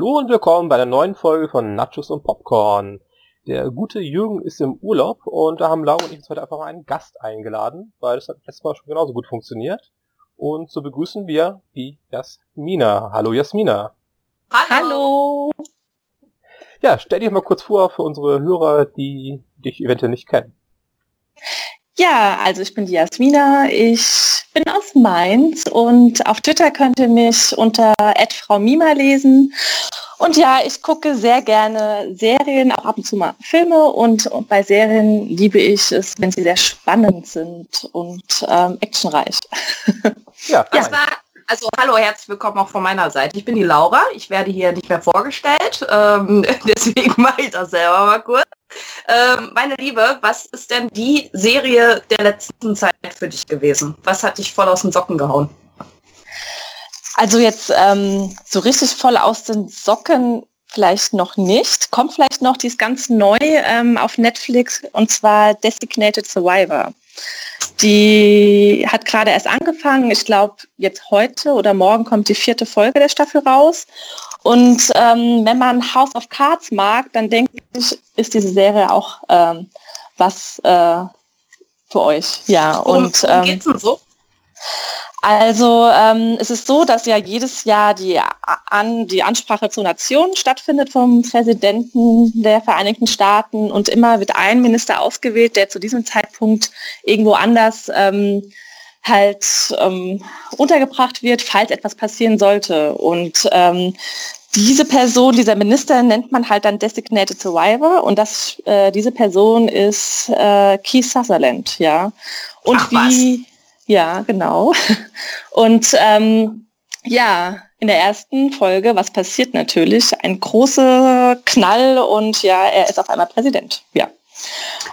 Hallo und willkommen bei einer neuen Folge von Nachos und Popcorn. Der gute Jürgen ist im Urlaub und da haben Laura und ich uns heute einfach mal einen Gast eingeladen, weil das hat letztes Mal schon genauso gut funktioniert. Und so begrüßen wir die Jasmina. Hallo Jasmina. Hallo. Ja, stell dich mal kurz vor für unsere Hörer, die dich eventuell nicht kennen. Ja, also ich bin die Jasmina, ich bin aus Mainz und auf Twitter könnt ihr mich unter Frau Mima lesen. Und ja, ich gucke sehr gerne Serien, auch ab und zu mal Filme und, und bei Serien liebe ich es, wenn sie sehr spannend sind und ähm, actionreich. Ja, das war also hallo, herzlich willkommen auch von meiner Seite. Ich bin die Laura. Ich werde hier nicht mehr vorgestellt. Ähm, deswegen mache ich das selber mal kurz. Ähm, meine Liebe, was ist denn die Serie der letzten Zeit für dich gewesen? Was hat dich voll aus den Socken gehauen? Also jetzt ähm, so richtig voll aus den Socken vielleicht noch nicht. Kommt vielleicht noch, die ist ganz neu ähm, auf Netflix und zwar Designated Survivor. Die hat gerade erst angefangen. Ich glaube, jetzt heute oder morgen kommt die vierte Folge der Staffel raus. Und ähm, wenn man House of Cards mag, dann denke ich, ist diese Serie auch ähm, was äh, für euch. Ja, und ähm, geht's denn so? Also ähm, es ist so, dass ja jedes Jahr die, an, die Ansprache zur Nation stattfindet vom Präsidenten der Vereinigten Staaten und immer wird ein Minister ausgewählt, der zu diesem Zeitpunkt irgendwo anders ähm, halt ähm, untergebracht wird, falls etwas passieren sollte. Und ähm, diese Person, dieser Minister nennt man halt dann Designated Survivor und das, äh, diese Person ist äh, Keith Sutherland, ja. Und Ach, wie, ja, genau. Und ähm, ja, in der ersten Folge, was passiert natürlich? Ein großer Knall und ja, er ist auf einmal Präsident. Ja.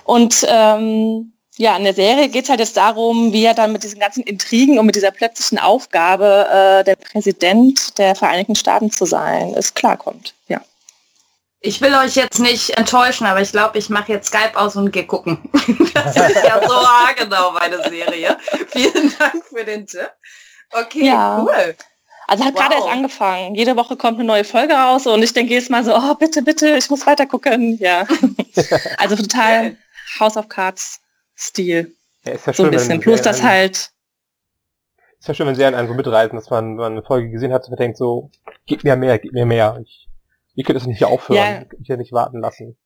Und ähm, ja, in der Serie geht es halt jetzt darum, wie er dann mit diesen ganzen Intrigen und mit dieser plötzlichen Aufgabe, äh, der Präsident der Vereinigten Staaten zu sein, es klarkommt. Ja. Ich will euch jetzt nicht enttäuschen, aber ich glaube, ich mache jetzt Skype aus und gehe gucken. das ist ja so genau meine Serie. Vielen Dank für den Tipp. Okay, ja. cool. Also hat wow. gerade erst angefangen. Jede Woche kommt eine neue Folge raus und ich denke jedes Mal so, oh bitte, bitte, ich muss weiter gucken. Ja. also total House of Cards Stil. Ja, ist ja so ein bisschen. Plus das halt. Ist ja schön, wenn sie einen so mitreisen, dass man, man eine Folge gesehen hat und denkt so, gib mir mehr, gib mir mehr. Ich Ihr könnt es nicht hier aufhören, ja. ihr könnt nicht warten lassen.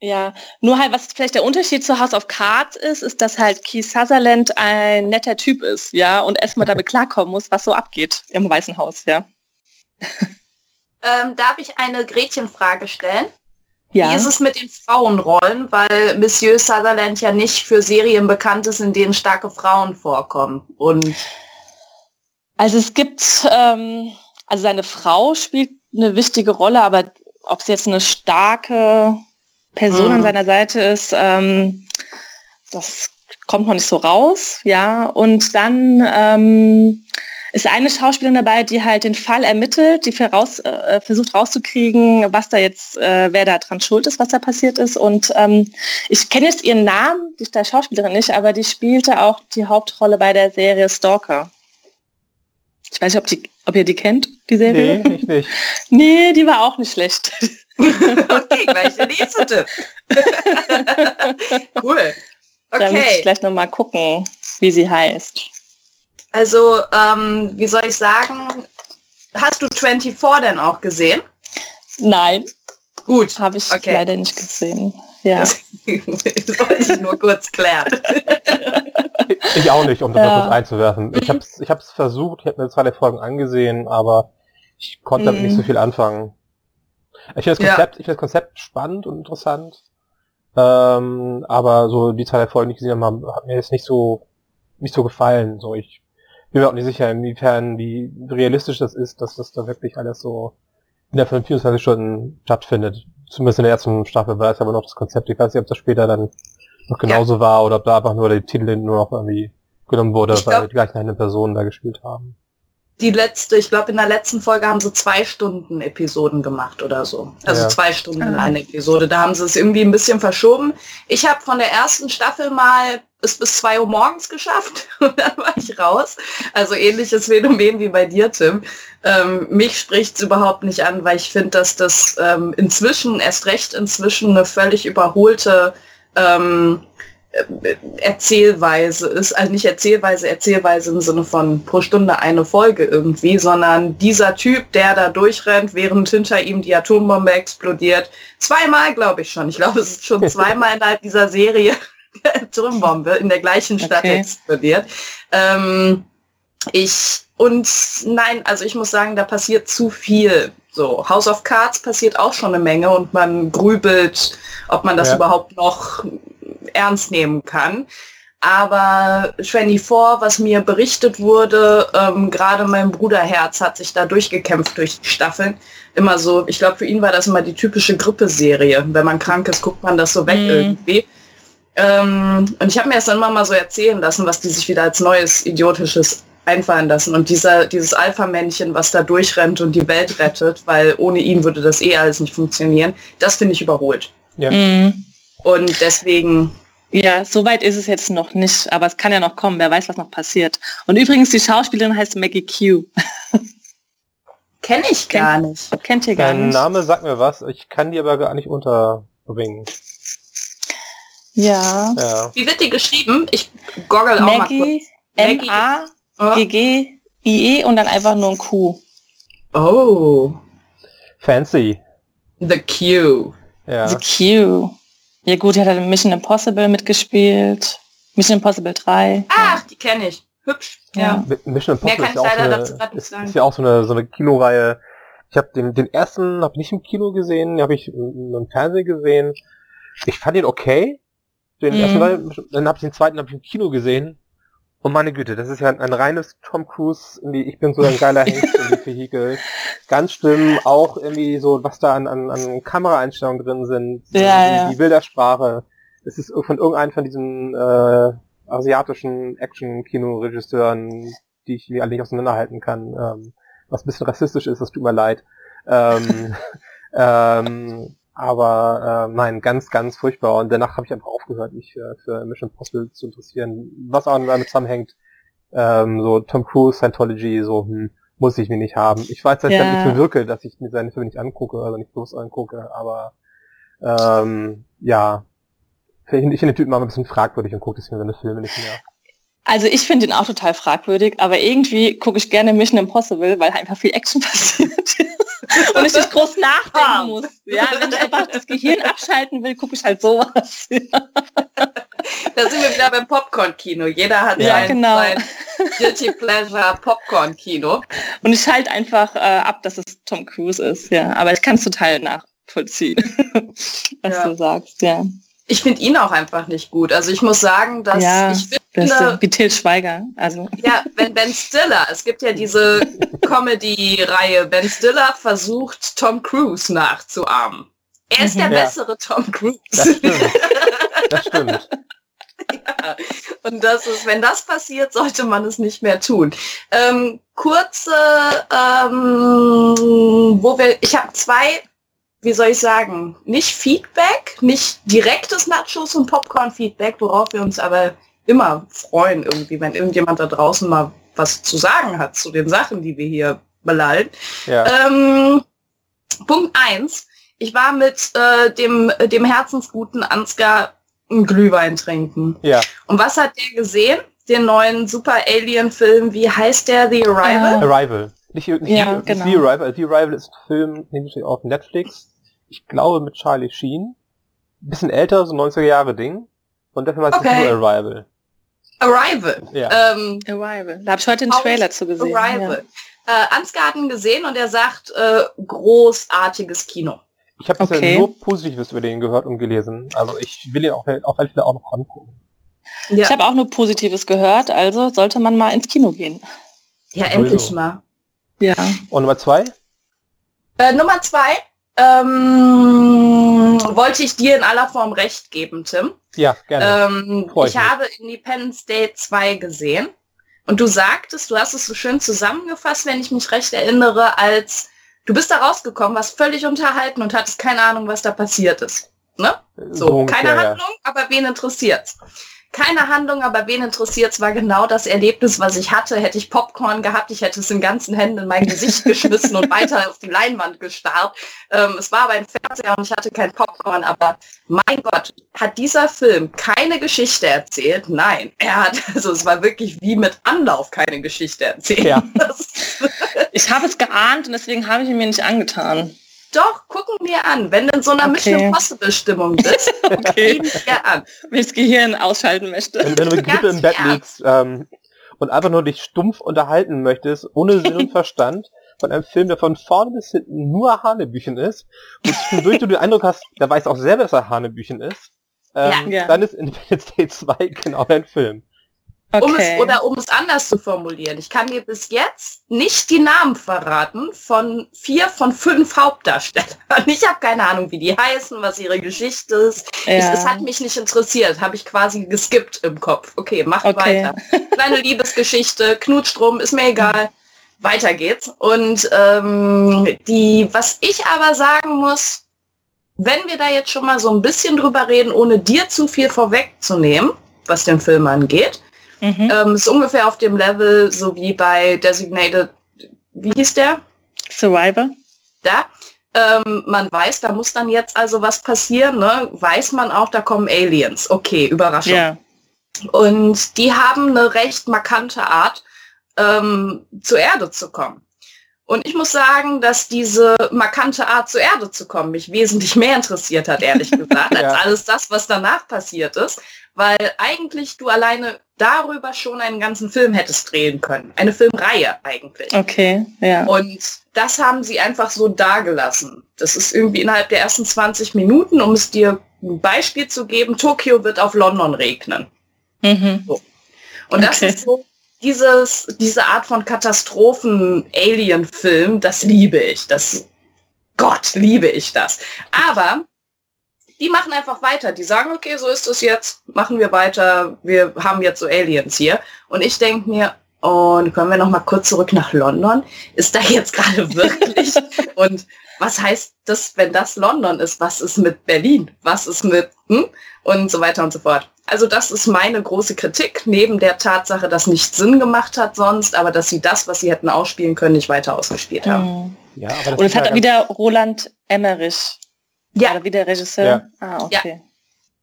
Ja, nur halt, was vielleicht der Unterschied zu House of Cards ist, ist, dass halt Keith Sutherland ein netter Typ ist, ja, und erstmal damit klarkommen muss, was so abgeht im Weißen Haus, ja. Ähm, darf ich eine Gretchenfrage stellen? Ja. Wie ist es mit den Frauenrollen? Weil Monsieur Sutherland ja nicht für Serien bekannt ist, in denen starke Frauen vorkommen. Und also es gibt, ähm, also seine Frau spielt eine wichtige Rolle, aber ob es jetzt eine starke Person mhm. an seiner Seite ist, ähm, das kommt noch nicht so raus, ja. Und dann ähm, ist eine Schauspielerin dabei, die halt den Fall ermittelt, die raus, äh, versucht rauszukriegen, was da jetzt, äh, wer da dran schuld ist, was da passiert ist. Und ähm, ich kenne jetzt ihren Namen, die Schauspielerin nicht, aber die spielte auch die Hauptrolle bei der Serie Stalker. Ich weiß nicht, ob, die, ob ihr die kennt, die Serie. Nee, ich nicht. nee, die war auch nicht schlecht. okay, gleich der nächste cool. Okay. Da muss ich gleich nochmal gucken, wie sie heißt. Also, ähm, wie soll ich sagen, hast du 24 denn auch gesehen? Nein. Gut. Habe ich okay. leider nicht gesehen. Ja. Das wollte ich nur kurz klären. Ich auch nicht, um das ja. mal kurz einzuwerfen. Ich habe es ich hab's versucht, ich habe mir zwei der Folgen angesehen, aber ich konnte damit nicht so mhm. viel anfangen. Ich finde das Konzept, ja. ich finde das Konzept spannend und interessant. Ähm, aber so die zwei der Folgen, die ich gesehen habe, hat mir jetzt nicht so nicht so gefallen. So ich bin mir auch nicht sicher, inwiefern wie realistisch das ist, dass das da wirklich alles so innerhalb von 24 Stunden stattfindet. Zumindest in der ersten Staffel war es aber noch das Konzept. Ich weiß nicht, ob das später dann noch genauso ja. war oder ob da einfach nur der Titel nur noch irgendwie genommen wurde, ich weil glaub, die gleichen eine Person da gespielt haben. Die letzte, ich glaube in der letzten Folge haben sie zwei Stunden Episoden gemacht oder so. Also ja. zwei Stunden in ah. eine Episode. Da haben sie es irgendwie ein bisschen verschoben. Ich habe von der ersten Staffel mal es bis zwei Uhr morgens geschafft und dann war ich raus. Also ähnliches Phänomen wie bei dir, Tim. Ähm, mich spricht es überhaupt nicht an, weil ich finde, dass das ähm, inzwischen, erst recht inzwischen, eine völlig überholte ähm, Erzählweise ist, also nicht Erzählweise, Erzählweise im Sinne von pro Stunde eine Folge irgendwie, sondern dieser Typ, der da durchrennt, während hinter ihm die Atombombe explodiert. Zweimal, glaube ich schon. Ich glaube, es ist schon zweimal innerhalb dieser Serie die Atombombe in der gleichen Stadt okay. explodiert. Ähm, ich, und nein, also ich muss sagen, da passiert zu viel. So, House of Cards passiert auch schon eine Menge und man grübelt, ob man das ja. überhaupt noch ernst nehmen kann. Aber 24, was mir berichtet wurde, ähm, gerade mein Bruderherz hat sich da durchgekämpft durch die Staffeln. Immer so, ich glaube, für ihn war das immer die typische Grippeserie. Wenn man krank ist, guckt man das so weg mm. irgendwie. Ähm, und ich habe mir das dann immer mal so erzählen lassen, was die sich wieder als neues Idiotisches einfallen lassen. Und dieser, dieses Alpha-Männchen, was da durchrennt und die Welt rettet, weil ohne ihn würde das eh alles nicht funktionieren, das finde ich überholt. Ja. Mm. Und deswegen ja, soweit ist es jetzt noch nicht, aber es kann ja noch kommen. Wer weiß, was noch passiert. Und übrigens, die Schauspielerin heißt Maggie Q. Kenne ich gar Ken nicht. Kennt ihr gar Dein nicht. Name sagt mir was. Ich kann die aber gar nicht unterbringen. Ja. ja. Wie wird die geschrieben? Ich goggle auch Maggie, mal kurz. M-A-G-G-I-E und dann einfach nur ein Q. Oh. Fancy. The Q. Ja. The Q. Ja gut, die hat halt Mission Impossible mitgespielt. Mission Impossible 3. Ach, ja. die kenne ich. Hübsch. Ja. ja. Mission Impossible ist, auch eine, ist, ist, ja auch so eine, so eine Kinoreihe. Ich habe den, den ersten habe ich nicht im Kino gesehen, den habe ich im Fernsehen gesehen. Ich fand ihn okay. Den mhm. ersten, dann habe ich den zweiten habe ich im Kino gesehen. Und meine Güte, das ist ja ein, ein reines Tom Cruise, irgendwie, ich bin so ein geiler Hengst in die Vehikel. Ganz schlimm, auch irgendwie so, was da an, an, an Kameraeinstellungen drin sind, ja, die, ja. die Bildersprache. Es ist von irgendeinem von diesen äh, asiatischen Action-Kino-Regisseuren, die ich mir alle nicht auseinanderhalten kann. Ähm, was ein bisschen rassistisch ist, das tut mir leid. Ähm, ähm, aber äh, nein, ganz, ganz furchtbar. Und danach habe ich einfach aufgehört, mich äh, für Mission Impossible zu interessieren. Was auch damit zusammenhängt, ähm, so Tom Cruise, Scientology, so hm, muss ich mir nicht haben. Ich weiß, dass ja. ich damit bewirke, dass ich mir seine Filme nicht angucke, also nicht bloß angucke, aber ähm, ja, ich, ich finde den Typen mal ein bisschen fragwürdig und gucke deswegen seine Filme nicht mehr. Also ich finde ihn auch total fragwürdig, aber irgendwie gucke ich gerne Mission Impossible, weil einfach viel Action passiert und ich nicht groß nachdenken muss. Ja, wenn ich einfach das Gehirn abschalten will, gucke ich halt sowas. da sind wir wieder beim Popcorn-Kino. Jeder hat ja, sein, genau. sein Guilty Pleasure Popcorn-Kino. Und ich schalte einfach äh, ab, dass es Tom Cruise ist, ja. Aber ich kann es total nachvollziehen, was ja. du sagst, ja. Ich finde ihn auch einfach nicht gut. Also ich muss sagen, dass ja, ich finde... Wie Till Schweiger. Also. Ja, Ben, ben Stiller. Es gibt ja diese Comedy-Reihe. Ben Stiller versucht, Tom Cruise nachzuahmen. Er ist der ja. bessere Tom Cruise. Das stimmt. Das stimmt. Ja, und das ist, wenn das passiert, sollte man es nicht mehr tun. Ähm, kurze, ähm, wo wir, ich habe zwei wie soll ich sagen, nicht Feedback, nicht direktes Nachos und Popcorn-Feedback, worauf wir uns aber immer freuen irgendwie, wenn irgendjemand da draußen mal was zu sagen hat zu den Sachen, die wir hier belallen. Ja. Ähm, Punkt eins: Ich war mit äh, dem, dem herzensguten Ansgar einen Glühwein trinken. Ja. Und was hat der gesehen? Den neuen Super Alien-Film, wie heißt der? The Arrival? Uh, Arrival. Nicht, nicht ja, die, genau. The Arrival. The Arrival ist ein Film, nämlich auf Netflix ich glaube mit Charlie Sheen. Bisschen älter, so 90er Jahre Ding. Und dafür war es okay. nur Arrival. Arrival. Ja. Ähm, Arrival. Da habe ich heute einen Trailer zu gesehen. Arrival. Ja. Äh, Ansgarten gesehen und er sagt, äh, großartiges Kino. Ich habe okay. bisher nur Positives über den gehört und gelesen. Also ich will ihn auch auf alle Fälle auch noch angucken. Ja. Ich habe auch nur Positives gehört, also sollte man mal ins Kino gehen. Ja, endlich also. mal. Ja. Und Nummer zwei? Äh, Nummer zwei, ähm, wollte ich dir in aller Form recht geben, Tim. Ja, gerne. Ähm, ich, ich habe Independence Day 2 gesehen. Und du sagtest, du hast es so schön zusammengefasst, wenn ich mich recht erinnere, als du bist da rausgekommen, warst völlig unterhalten und hattest keine Ahnung, was da passiert ist. Ne? So, so keine Handlung, ja. aber wen interessiert's? Keine Handlung, aber wen interessiert es, war genau das Erlebnis, was ich hatte. Hätte ich Popcorn gehabt, ich hätte es in ganzen Händen in mein Gesicht geschmissen und weiter auf die Leinwand gestarrt. Ähm, es war aber ein Fernseher und ich hatte kein Popcorn, aber mein Gott, hat dieser Film keine Geschichte erzählt? Nein, er hat, also es war wirklich wie mit Anlauf keine Geschichte erzählt. Ja. ich habe es geahnt und deswegen habe ich ihn mir nicht angetan. Doch, gucken wir an. Wenn du in so einer okay. Mission Impossible Stimmung bist, okay. wir an. Wenn ich das Gehirn ausschalten möchte. Wenn, wenn du mit Grippe im Bett liegst ähm, und einfach nur dich stumpf unterhalten möchtest, ohne Sinn und Verstand, von einem Film, der von vorne bis hinten nur Hanebüchen ist, und zwischendurch du den Eindruck hast, der weiß auch selber, dass er Hanebüchen ist, ähm, ja. dann ist Independence Day 2 genau dein Film. Okay. Um es, oder um es anders zu formulieren, ich kann dir bis jetzt nicht die Namen verraten von vier von fünf Hauptdarstellern. Ich habe keine Ahnung, wie die heißen, was ihre Geschichte ist. Ja. Ich, es hat mich nicht interessiert, habe ich quasi geskippt im Kopf. Okay, mach okay. weiter. Kleine Liebesgeschichte, Knutstrom, ist mir egal. Weiter geht's. Und ähm, die, was ich aber sagen muss, wenn wir da jetzt schon mal so ein bisschen drüber reden, ohne dir zu viel vorwegzunehmen, was den Film angeht, Mhm. Ähm, ist ungefähr auf dem Level, so wie bei Designated, wie hieß der? Survivor. Da. Ähm, man weiß, da muss dann jetzt also was passieren, ne? Weiß man auch, da kommen Aliens. Okay, Überraschung. Yeah. Und die haben eine recht markante Art, ähm, zur Erde zu kommen. Und ich muss sagen, dass diese markante Art zur Erde zu kommen mich wesentlich mehr interessiert hat, ehrlich gesagt, ja. als alles das, was danach passiert ist weil eigentlich du alleine darüber schon einen ganzen Film hättest drehen können. Eine Filmreihe eigentlich. Okay, ja. Und das haben sie einfach so dagelassen. Das ist irgendwie innerhalb der ersten 20 Minuten, um es dir ein Beispiel zu geben, Tokio wird auf London regnen. Mhm. So. Und okay. das ist so dieses, diese Art von Katastrophen-Alien-Film, das liebe ich. Das Gott, liebe ich das. Aber die machen einfach weiter. Die sagen, okay, so ist es jetzt, machen wir weiter, wir haben jetzt so Aliens hier. Und ich denke mir, und können wir noch mal kurz zurück nach London? Ist da jetzt gerade wirklich? und was heißt das, wenn das London ist? Was ist mit Berlin? Was ist mit hm? und so weiter und so fort. Also das ist meine große Kritik, neben der Tatsache, dass nicht Sinn gemacht hat sonst, aber dass sie das, was sie hätten ausspielen können, nicht weiter ausgespielt haben. Hm. Ja, aber und es hat wieder Roland Emmerich ja. Oder wie der Regisseur? Ja. Ah, okay. Ja.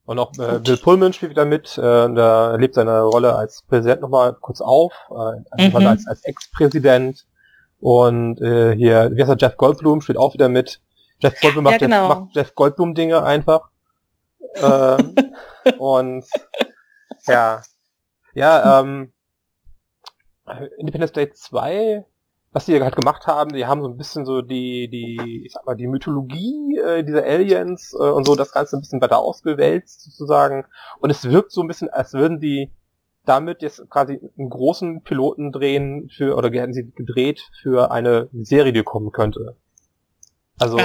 Und auch äh, Bill Pullman spielt wieder mit. Äh, da lebt seine Rolle als Präsident nochmal kurz auf, äh, also mhm. als, als Ex-Präsident. Und äh, hier, wie heißt er, Jeff Goldblum spielt auch wieder mit. Jeff Goldblum macht, ja, genau. Jeff, macht Jeff Goldblum-Dinge einfach. äh, und ja. Ja, ähm, Independence Day 2 was die halt gemacht haben, die haben so ein bisschen so die, die, ich sag mal, die Mythologie äh, dieser Aliens äh, und so das Ganze ein bisschen weiter ausgewälzt sozusagen. Und es wirkt so ein bisschen, als würden die damit jetzt quasi einen großen Piloten drehen für, oder hätten sie gedreht für eine Serie, die kommen könnte. Also,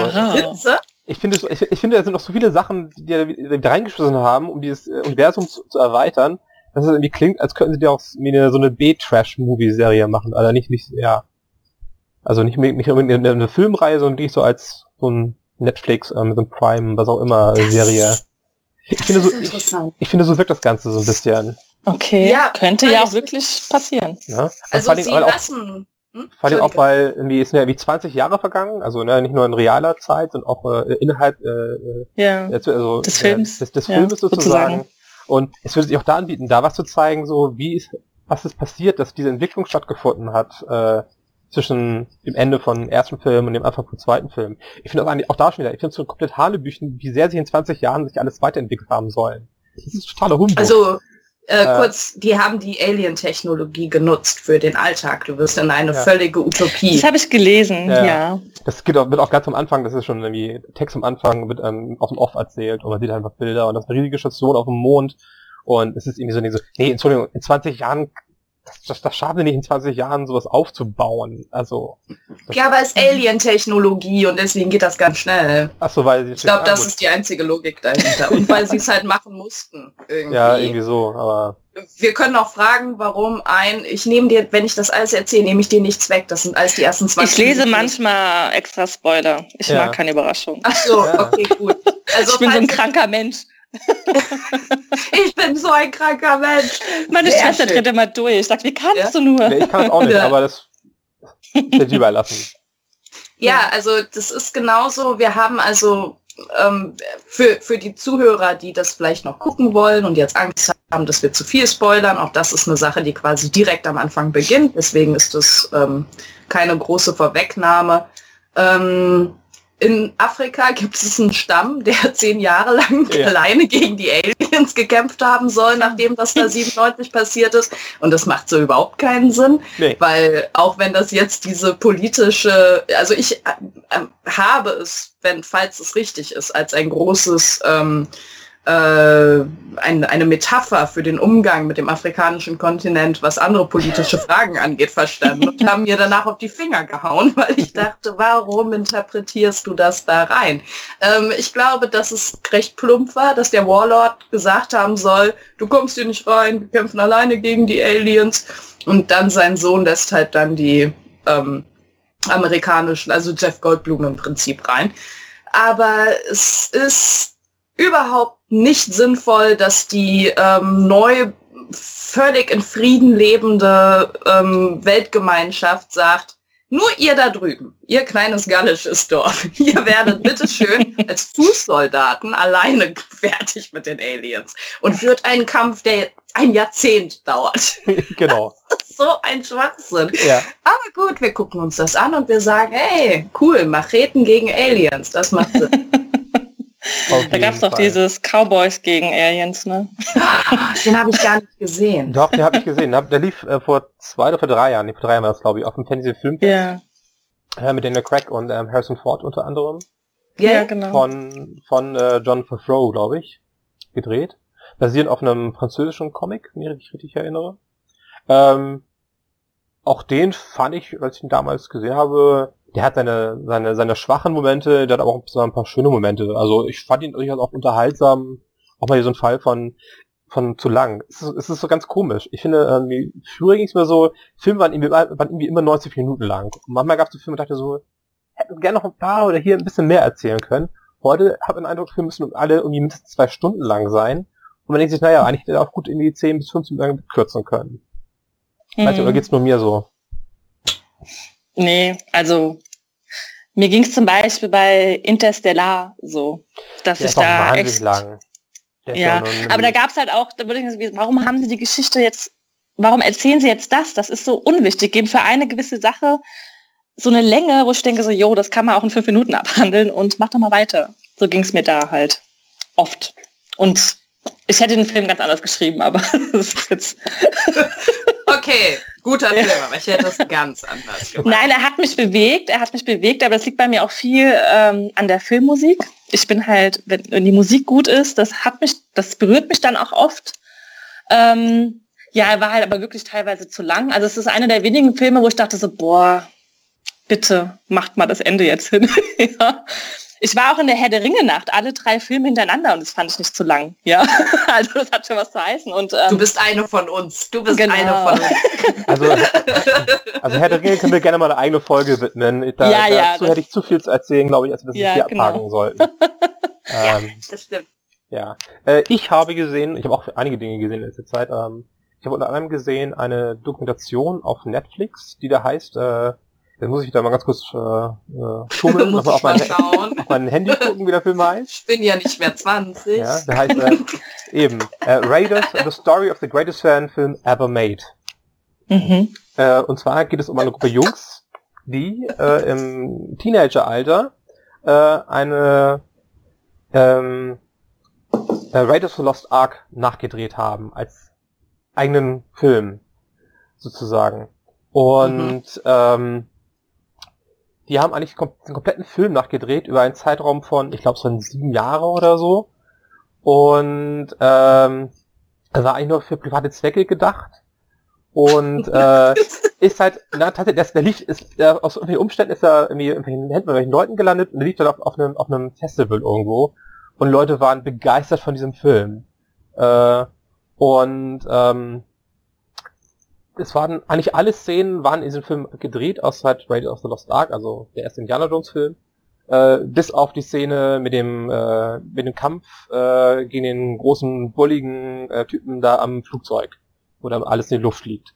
ich finde, ich, ich finde, da sind noch so viele Sachen, die, die, die reingeschmissen haben, um dieses Universum zu, zu erweitern, dass es irgendwie klingt, als könnten sie dir auch so eine B-Trash-Movie-Serie machen, also nicht, nicht, ja. Also nicht, nicht unbedingt eine, eine Filmreihe, sondern die so als so ein Netflix, ähm, so ein Prime, was auch immer, das Serie. Ich finde, so, ich, ich, finde, so wirkt das Ganze so ein bisschen. Okay, ja, könnte ja auch wirklich passieren. Ja? Also, also sie auch, lassen... Hm? Vor allem auch, weil irgendwie ist ja wie 20 Jahre vergangen, also ne, nicht nur in realer Zeit, sondern auch äh, innerhalb äh, ja, also, des Films, des, des ja, Filmes sozusagen. sozusagen. Und es würde sich auch da anbieten, da was zu zeigen, so wie ist, was ist passiert, dass diese Entwicklung stattgefunden hat. Äh, zwischen dem Ende von ersten Film und dem Anfang vom zweiten Film. Ich finde das eigentlich auch da schon wieder, ich finde es so komplett Hanebüchen, wie sehr sich in 20 Jahren sich alles weiterentwickelt haben sollen. Das ist totaler Humbug. Also, äh, äh, kurz, die haben die Alien-Technologie genutzt für den Alltag. Du wirst in eine ja. völlige Utopie. Das habe ich gelesen, ja. ja. Das geht auch, wird auch ganz am Anfang, das ist schon irgendwie Text am Anfang, wird ähm, auf dem Off erzählt und man sieht einfach Bilder und das ist eine riesige Station auf dem Mond und es ist irgendwie so, so nee, Entschuldigung, in 20 Jahren das, das, das schafft nicht in 20 Jahren sowas aufzubauen. Also. Ja, aber es ist Alien-Technologie und deswegen geht das ganz schnell. Ach so, weil sie Ich glaube, das ist die einzige Logik dahinter. und weil sie es halt machen mussten. Irgendwie. Ja, irgendwie so, aber. wir können auch fragen, warum ein, ich nehme dir, wenn ich das alles erzähle, nehme ich dir nichts weg. Das sind alles die ersten 20 Ich lese Minuten. manchmal extra Spoiler. Ich ja. mag keine Überraschung. Ach so, ja. okay, gut. Also, ich bin so ein kranker Mensch. ich bin so ein kranker Mensch. Meine Sehr Schwester tritt immer durch. Sagt, wie kannst ja? du nur? Nee, ich kann es auch nicht, aber das wird überlassen. Ja, also das ist genauso. Wir haben also ähm, für, für die Zuhörer, die das vielleicht noch gucken wollen und jetzt Angst haben, dass wir zu viel spoilern, auch das ist eine Sache, die quasi direkt am Anfang beginnt. Deswegen ist das ähm, keine große Vorwegnahme. Ähm, in Afrika gibt es einen Stamm, der zehn Jahre lang ja. alleine gegen die Aliens gekämpft haben soll, nachdem das da 97 passiert ist. Und das macht so überhaupt keinen Sinn, nee. weil auch wenn das jetzt diese politische, also ich äh, äh, habe es, wenn falls es richtig ist, als ein großes ähm, äh, ein, eine Metapher für den Umgang mit dem afrikanischen Kontinent, was andere politische Fragen angeht, verstanden und haben mir danach auf die Finger gehauen, weil ich dachte, warum interpretierst du das da rein? Ähm, ich glaube, dass es recht plump war, dass der Warlord gesagt haben soll, du kommst hier nicht rein, wir kämpfen alleine gegen die Aliens und dann sein Sohn lässt halt dann die ähm, amerikanischen, also Jeff Goldblum im Prinzip rein. Aber es ist überhaupt nicht sinnvoll, dass die ähm, neu völlig in Frieden lebende ähm, Weltgemeinschaft sagt, nur ihr da drüben, ihr kleines gallisches Dorf, ihr werdet bitteschön als Fußsoldaten alleine fertig mit den Aliens und führt einen Kampf, der ein Jahrzehnt dauert. Genau. so ein Schwachsinn. Ja. Aber gut, wir gucken uns das an und wir sagen, hey, cool, Macheten gegen Aliens, das macht Sinn. Da gab es doch dieses Cowboys gegen Aliens, ne? Den habe ich gar nicht gesehen. Doch, den habe ich gesehen. Der lief äh, vor zwei oder vor drei Jahren, nee, vor drei Jahren war das, glaube ich, auf dem Fantasy Film. Ja. Äh, mit Daniel Craig und ähm, Harrison Ford unter anderem. Ja, yeah. genau. Von, von äh, John Favreau, glaube ich, gedreht. Basierend auf einem französischen Comic, wenn ich mich richtig erinnere. Ähm, auch den fand ich, als ich ihn damals gesehen habe, der hat seine, seine, seine schwachen Momente, der hat aber auch ein paar schöne Momente. Also ich fand ihn durchaus auch unterhaltsam. Auch mal hier so ein Fall von, von zu lang. Es ist, es ist so ganz komisch. Ich finde, irgendwie, früher ging es mir so, Filme waren irgendwie, waren irgendwie immer 90 Minuten lang. Und manchmal gab es so Filme, dachte so, hätten gerne noch ein paar oder hier ein bisschen mehr erzählen können. Heute habe ich den Eindruck, Filme müssen alle irgendwie mindestens zwei Stunden lang sein. Und man denkt sich, naja, eigentlich hätte er auch gut irgendwie 10 bis 15 Minuten kürzen können. Mhm. Weißt du, oder geht's nur mir so? Nee, also mir ging es zum Beispiel bei Interstellar so, dass Der ich da echt... Lang. Ja, aber da gab es halt auch, da würde ich sagen, warum haben sie die Geschichte jetzt, warum erzählen sie jetzt das? Das ist so unwichtig. Geben für eine gewisse Sache so eine Länge, wo ich denke so, jo, das kann man auch in fünf Minuten abhandeln und mach doch mal weiter. So ging es mir da halt oft. Und ich hätte den Film ganz anders geschrieben, aber das ist jetzt... Okay, guter Film, aber ich hätte das ganz anders gemacht. Nein, er hat mich bewegt, er hat mich bewegt, aber das liegt bei mir auch viel ähm, an der Filmmusik. Ich bin halt, wenn, wenn, die Musik gut ist, das hat mich, das berührt mich dann auch oft. Ähm, ja, er war halt aber wirklich teilweise zu lang. Also es ist einer der wenigen Filme, wo ich dachte so, boah, bitte macht mal das Ende jetzt hin. ja. Ich war auch in der Herr der Ringe Nacht, alle drei Filme hintereinander und das fand ich nicht zu lang. Ja, also das hat schon was zu heißen. Und, ähm, du bist eine von uns. Du bist genau. eine von uns. Also, also Herr der Ringe können wir gerne mal eine eigene Folge widmen. Da, ja, ja, dazu hätte ich zu viel zu erzählen, glaube ich, als wir das ja, hier genau. abhaken sollten. ja, ähm, das stimmt. Ja, äh, ich habe gesehen, ich habe auch einige Dinge gesehen in letzter Zeit. Ähm, ich habe unter anderem gesehen eine Dokumentation auf Netflix, die da heißt äh, Jetzt muss ich da mal ganz kurz äh, äh, schummeln, nochmal auf, mein, auf mein Handy gucken, wie der Film heißt. Ich bin ja nicht mehr 20. Ja, der heißt äh, eben äh, Raiders, The Story of the Greatest Fan Film Ever Made. Mhm. Äh, und zwar geht es um eine Gruppe Jungs, die äh, im Teenageralter äh, eine ähm, äh, Raiders of the Lost Ark nachgedreht haben als eigenen Film sozusagen. Und mhm. ähm, die haben eigentlich den kompletten Film nachgedreht über einen Zeitraum von, ich glaube, so sieben Jahre oder so. Und ähm, war eigentlich nur für private Zwecke gedacht. Und äh, ist halt, na, tatsächlich, das, der lief, ist, der, aus irgendwelchen Umständen ist er irgendwie in Händen von welchen Leuten gelandet und der lief dann auf, auf, einem, auf einem Festival irgendwo. Und Leute waren begeistert von diesem Film. Äh, Und ähm, es waren eigentlich alle Szenen waren in diesem Film gedreht, außer halt Raiders of the Lost Ark, also der erste Indiana Jones Film. Äh, bis auf die Szene mit dem äh, mit dem Kampf äh, gegen den großen bulligen äh, Typen da am Flugzeug, wo dann alles in die Luft fliegt.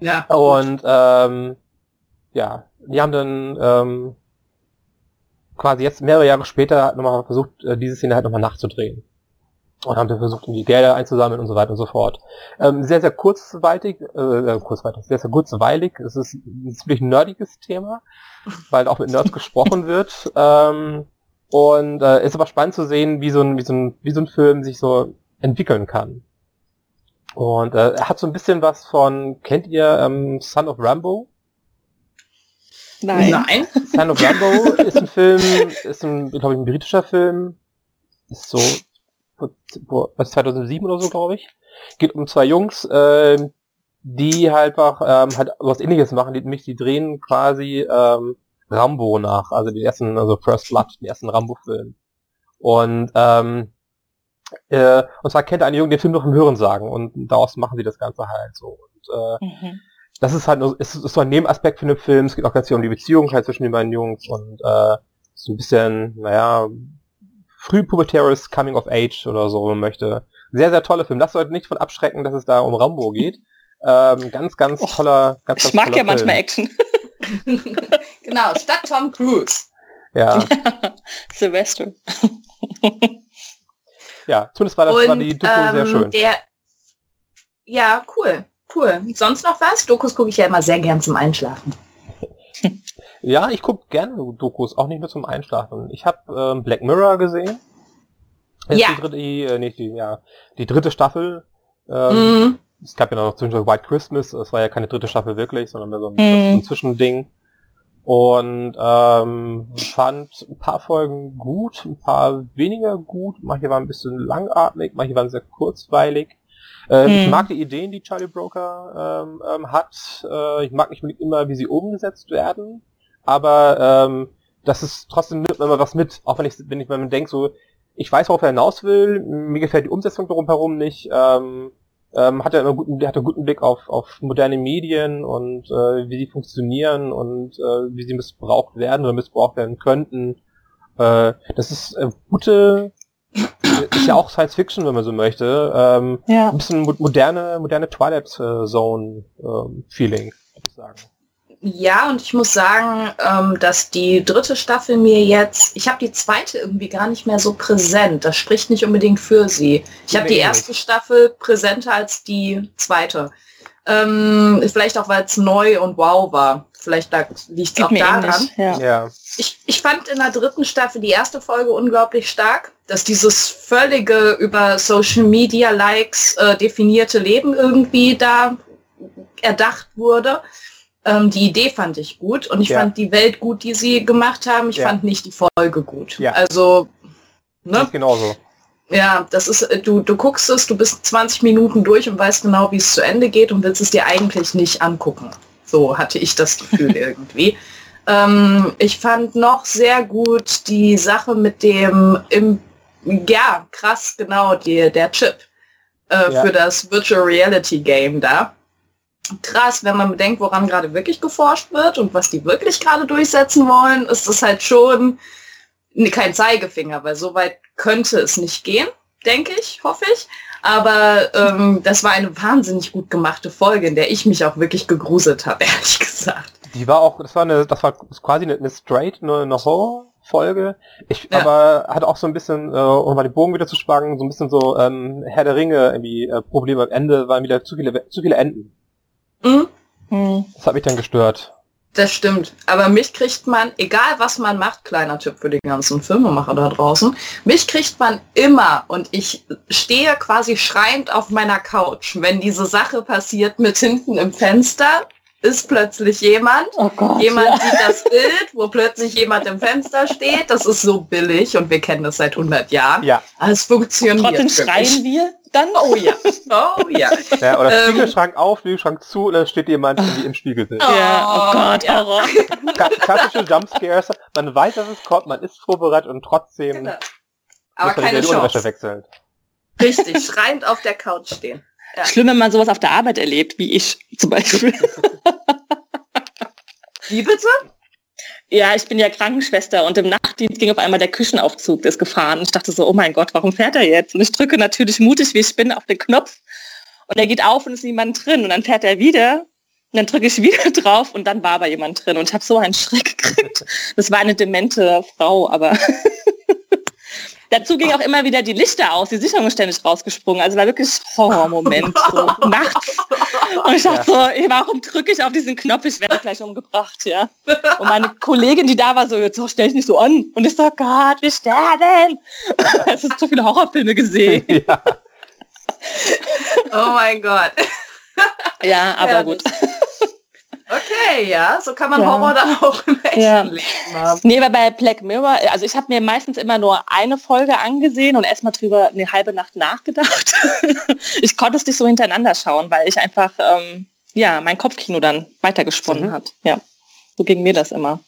Ja. Und ähm, ja, die haben dann ähm, quasi jetzt mehrere Jahre später nochmal versucht, äh, diese Szene halt nochmal nachzudrehen und haben dann versucht, die Gelder einzusammeln und so weiter und so fort. Ähm, sehr, sehr kurzweilig, äh, äh, kurzweilig, sehr, sehr kurzweilig. Es ist ein ziemlich nerdiges Thema, weil auch mit Nerds gesprochen wird. Ähm, und äh, ist aber spannend zu sehen, wie so ein, wie so ein, wie so ein Film sich so entwickeln kann. Und äh, er hat so ein bisschen was von, kennt ihr ähm, Son of Rambo? Nein. Nein. Son of Rambo ist ein Film, ist ein, glaube ich, ein britischer Film. Ist so was 2007 oder so, glaube ich. Geht um zwei Jungs, äh, die halt einfach ähm, halt was ähnliches machen, die, nämlich die drehen quasi ähm, Rambo nach, also die ersten, also First Blood, den ersten Rambo-Film. Und ähm, äh, und zwar kennt ein Junge den Film noch im Hören sagen und daraus machen sie das Ganze halt so. Und, äh, mhm. Das ist halt nur, ist, ist so ein Nebenaspekt für den Film. Es geht auch ganz viel um die Beziehung halt zwischen den beiden Jungs und äh, so ein bisschen, naja, frühpubertäres Coming of Age oder so, wenn man möchte. Sehr, sehr toller Film. Das sollte nicht von abschrecken, dass es da um Rambo geht. Ähm, ganz, ganz Och, toller, ganz, ganz Ich mag ja Film. manchmal Action. genau, statt Tom Cruise. Ja. ja Sylvester. ja, zumindest war das Und, war die Doku ähm, sehr schön. Der, ja, cool, cool. Sonst noch was? Dokus gucke ich ja immer sehr gern zum Einschlafen. Ja, ich gucke gerne Dokus, auch nicht nur zum Einschlafen. Ich habe ähm, Black Mirror gesehen. Jetzt ja. Die dritte, die, äh, nicht die, ja, die dritte Staffel. Ähm, mhm. Es gab ja noch zwischendurch White Christmas. Es war ja keine dritte Staffel wirklich, sondern mehr so ein, mhm. ein Zwischending. Und ähm, fand ein paar Folgen gut, ein paar weniger gut. Manche waren ein bisschen langatmig, manche waren sehr kurzweilig. Äh, mhm. Ich mag die Ideen, die Charlie Broker ähm, ähm, hat. Äh, ich mag nicht immer, wie sie umgesetzt werden aber ähm, das ist trotzdem nimmt man was mit, auch wenn ich, wenn ich man denkt so, ich weiß, worauf er hinaus will, mir gefällt die Umsetzung darum herum nicht, ähm, ähm, hat er immer guten, der hat einen guten Blick auf, auf moderne Medien und äh, wie sie funktionieren und äh, wie sie missbraucht werden oder missbraucht werden könnten. Äh, das ist äh, gute, ist ja auch Science Fiction, wenn man so möchte. Ähm, ja. Ein bisschen moderne, moderne Twilight Zone ähm, Feeling, würde ich sagen. Ja, und ich muss sagen, ähm, dass die dritte Staffel mir jetzt, ich habe die zweite irgendwie gar nicht mehr so präsent. Das spricht nicht unbedingt für sie. Ich habe die erste Staffel präsenter als die zweite. Ähm, vielleicht auch, weil es neu und wow war. Vielleicht liegt es auch daran. Ja. ja. Ich, ich fand in der dritten Staffel die erste Folge unglaublich stark, dass dieses völlige über Social Media Likes äh, definierte Leben irgendwie da erdacht wurde. Ähm, die Idee fand ich gut und ich ja. fand die Welt gut, die sie gemacht haben. Ich ja. fand nicht die Folge gut. Ja. Also, ne? Genauso. Ja, das ist, äh, du, du guckst es, du bist 20 Minuten durch und weißt genau, wie es zu Ende geht und willst es dir eigentlich nicht angucken. So hatte ich das Gefühl irgendwie. Ähm, ich fand noch sehr gut die Sache mit dem, im, ja, krass, genau, die, der Chip äh, ja. für das Virtual Reality Game da krass, wenn man bedenkt, woran gerade wirklich geforscht wird und was die wirklich gerade durchsetzen wollen, ist das halt schon kein Zeigefinger, weil so weit könnte es nicht gehen, denke ich, hoffe ich. Aber ähm, das war eine wahnsinnig gut gemachte Folge, in der ich mich auch wirklich gegruselt habe, ehrlich gesagt. Die war auch, das war eine, das war quasi eine, eine straight, eine, eine Horror-Folge. Ich ja. aber hatte auch so ein bisschen, äh, um mal den Bogen wieder zu spannen, so ein bisschen so ähm, Herr der Ringe irgendwie äh, Probleme am Ende, waren wieder zu viele, zu viele Enden. Mhm. Das hat mich dann gestört. Das stimmt. Aber mich kriegt man, egal was man macht, kleiner Tipp für die ganzen Filmemacher da draußen, mich kriegt man immer und ich stehe quasi schreiend auf meiner Couch, wenn diese Sache passiert mit hinten im Fenster ist plötzlich jemand. Oh Gott, jemand ja. sieht das Bild, wo plötzlich jemand im Fenster steht. Das ist so billig und wir kennen das seit 100 Jahren. Ja. es funktioniert. Trotzdem schreien wir dann. Oh ja. Oh ja. ja oder ähm, Spiegelschrank auf, Spiegelschrank zu und dann steht jemand wie im Spiegelbild. Oh, ja, oh Gott, ja. Horror. Klassische Jumpscares. Man weiß, dass es kommt, man ist vorbereitet und trotzdem genau. Aber keine Chance. wechseln. Richtig, schreiend auf der Couch stehen. Ja. Schlimm, wenn man sowas auf der Arbeit erlebt, wie ich zum Beispiel. wie bitte? Ja, ich bin ja Krankenschwester und im Nachtdienst ging auf einmal der Küchenaufzug, der ist gefahren. Und ich dachte so, oh mein Gott, warum fährt er jetzt? Und ich drücke natürlich mutig, wie ich bin, auf den Knopf und er geht auf und ist niemand drin. Und dann fährt er wieder und dann drücke ich wieder drauf und dann war aber jemand drin. Und ich habe so einen Schreck gekriegt. Das war eine demente Frau, aber Dazu ging auch immer wieder die Lichter aus, die Sicherung ist ständig rausgesprungen. Also war wirklich Horrormoment, so nachts. Und ich dachte so, warum drücke ich auf diesen Knopf? Ich werde gleich umgebracht, ja. Und meine Kollegin, die da war, so, jetzt stell dich nicht so an. Und ich so, Gott, wir sterben. Es ist zu viele Horrorfilme gesehen. Ja. Oh mein Gott. Ja, aber ja, gut. Okay, ja, so kann man ja. Horror dann auch im echten ja. Leben haben. Nee, weil bei Black Mirror, also ich habe mir meistens immer nur eine Folge angesehen und erstmal drüber eine halbe Nacht nachgedacht. ich konnte es nicht so hintereinander schauen, weil ich einfach, ähm, ja, mein Kopfkino dann weitergesponnen mhm. hat. Ja, so ging mir das immer.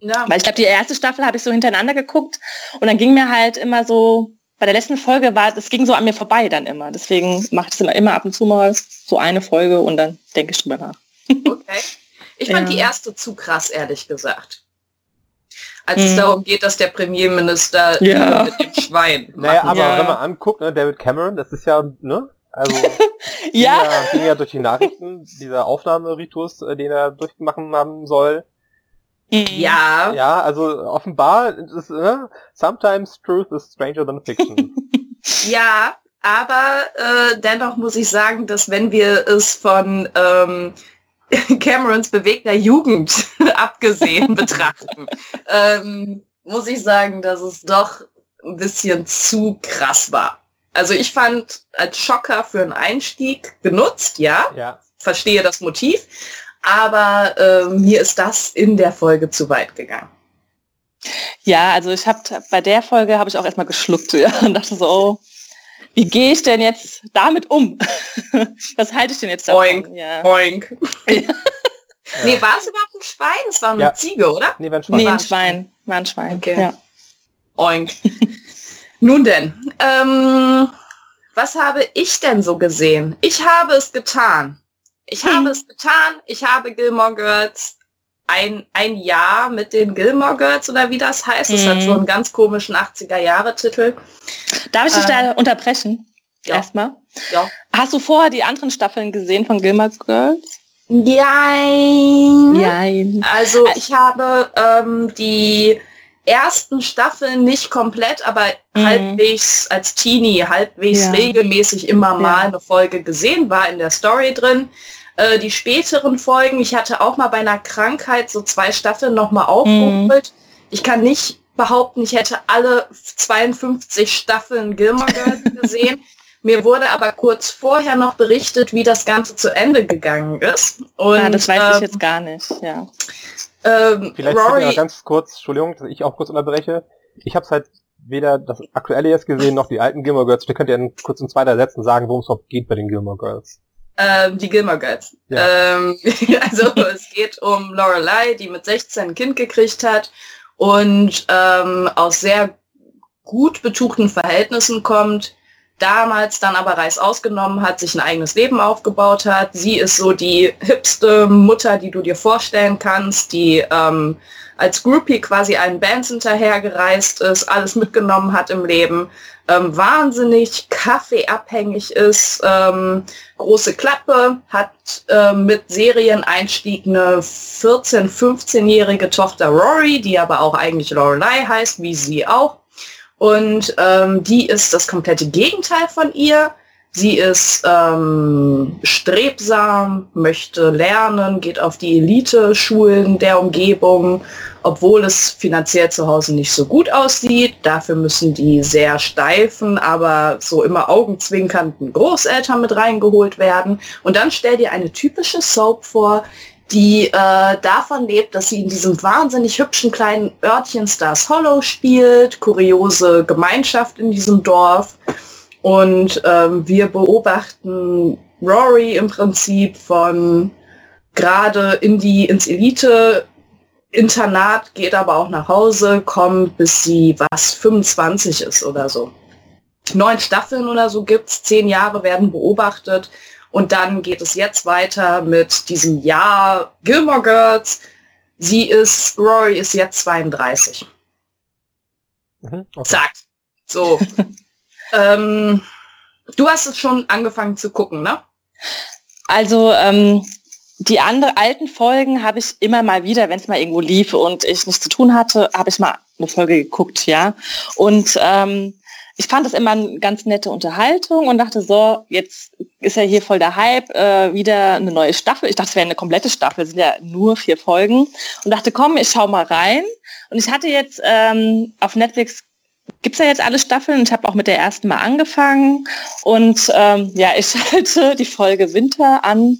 Ja. Weil ich glaube, die erste Staffel habe ich so hintereinander geguckt und dann ging mir halt immer so, bei der letzten Folge war, es ging so an mir vorbei dann immer. Deswegen mache ich es immer, immer ab und zu mal so eine Folge und dann denke ich drüber nach. Okay. Ich fand ja. die erste zu krass, ehrlich gesagt. Als es hm. darum geht, dass der Premierminister ja. mit dem Schwein. Naja, aber ja. wenn man anguckt, ne, David Cameron, das ist ja, ne? Also ja. Ging, ja, ging ja durch die Nachrichten, dieser Aufnahmeritus, äh, den er durchmachen haben soll. Mhm. Ja. Ja, also offenbar ist, ne? sometimes truth is stranger than fiction. ja, aber äh, dennoch muss ich sagen, dass wenn wir es von ähm, Camerons bewegter Jugend abgesehen betrachten, ähm, muss ich sagen, dass es doch ein bisschen zu krass war. Also ich fand als Schocker für einen Einstieg genutzt, ja, ja. verstehe das Motiv, aber äh, mir ist das in der Folge zu weit gegangen. Ja, also ich habe bei der Folge habe ich auch erstmal geschluckt ja, und dachte so, oh, wie gehe ich denn jetzt damit um? Was halte ich denn jetzt davon? Oink, ja. oink. Nee, war es überhaupt ein Schwein? Es war eine ja. Ziege, oder? Nee, war ein Schwein. Nee, ein Schwein. War ein Schwein. Okay. Ja. Oink. Nun denn, ähm, was habe ich denn so gesehen? Ich habe es getan. Ich hm. habe es getan. Ich habe Gilmore Girls ein, ein Jahr mit den Gilmore Girls oder wie das heißt. Das mhm. hat so einen ganz komischen 80er-Jahre-Titel. Darf ich dich ähm, da unterbrechen? Ja. Erstmal. Ja. Hast du vorher die anderen Staffeln gesehen von Gilmore Girls? Jein. Jein. Also ich habe ähm, die ersten Staffeln nicht komplett, aber mhm. halbwegs als Teenie, halbwegs ja. regelmäßig immer mal ja. eine Folge gesehen, war in der Story drin. Äh, die späteren Folgen, ich hatte auch mal bei einer Krankheit so zwei Staffeln nochmal aufgeholt. Mhm. Ich kann nicht behaupten, ich hätte alle 52 Staffeln Gilmore Girls gesehen. Mir wurde aber kurz vorher noch berichtet, wie das Ganze zu Ende gegangen ist. Und, ah, das weiß ähm, ich jetzt gar nicht, ja. Ähm, Vielleicht Rory, ganz kurz, Entschuldigung, dass ich auch kurz unterbreche. Ich habe halt weder das aktuelle jetzt gesehen, noch die alten Gilmore Girls. Wir könnt ihr kurz in zwei, drei Sätzen sagen, worum es überhaupt geht bei den Gilmore Girls. Ähm, die Gilmore Girls. Ja. Ähm, also es geht um Lorelei, die mit 16 ein Kind gekriegt hat und ähm, aus sehr gut betuchten Verhältnissen kommt, damals dann aber Reis ausgenommen hat, sich ein eigenes Leben aufgebaut hat. Sie ist so die hipste Mutter, die du dir vorstellen kannst, die ähm, als Groupie quasi einen Bands hinterhergereist ist, alles mitgenommen hat im Leben, ähm, wahnsinnig kaffeeabhängig ist, ähm, große Klappe, hat ähm, mit Serieneinstieg eine 14-, 15-jährige Tochter Rory, die aber auch eigentlich Lorelei heißt, wie sie auch. Und ähm, die ist das komplette Gegenteil von ihr. Sie ist ähm, strebsam, möchte lernen, geht auf die Elite-Schulen der Umgebung, obwohl es finanziell zu Hause nicht so gut aussieht. Dafür müssen die sehr steifen, aber so immer augenzwinkernden Großeltern mit reingeholt werden. Und dann stell dir eine typische Soap vor, die äh, davon lebt, dass sie in diesem wahnsinnig hübschen kleinen Örtchen Stars Hollow spielt, kuriose Gemeinschaft in diesem Dorf. Und ähm, wir beobachten Rory im Prinzip von gerade in die ins Elite Internat, geht aber auch nach Hause, kommt bis sie was 25 ist oder so. neun Staffeln oder so gibt es, zehn Jahre werden beobachtet und dann geht es jetzt weiter mit diesem Jahr Gilmore Girls. Sie ist, Rory ist jetzt 32. Mhm, okay. Zack. So. ähm, du hast es schon angefangen zu gucken, ne? Also ähm, die anderen alten Folgen habe ich immer mal wieder, wenn es mal irgendwo lief und ich nichts zu tun hatte, habe ich mal eine Folge geguckt, ja. Und ähm, ich fand das immer eine ganz nette Unterhaltung und dachte so, jetzt ist ja hier voll der Hype, äh, wieder eine neue Staffel. Ich dachte, es wäre eine komplette Staffel, es sind ja nur vier Folgen. Und dachte, komm, ich schau mal rein. Und ich hatte jetzt ähm, auf Netflix gibt's ja jetzt alle Staffeln. Ich habe auch mit der ersten mal angefangen. Und ähm, ja, ich schalte die Folge Winter an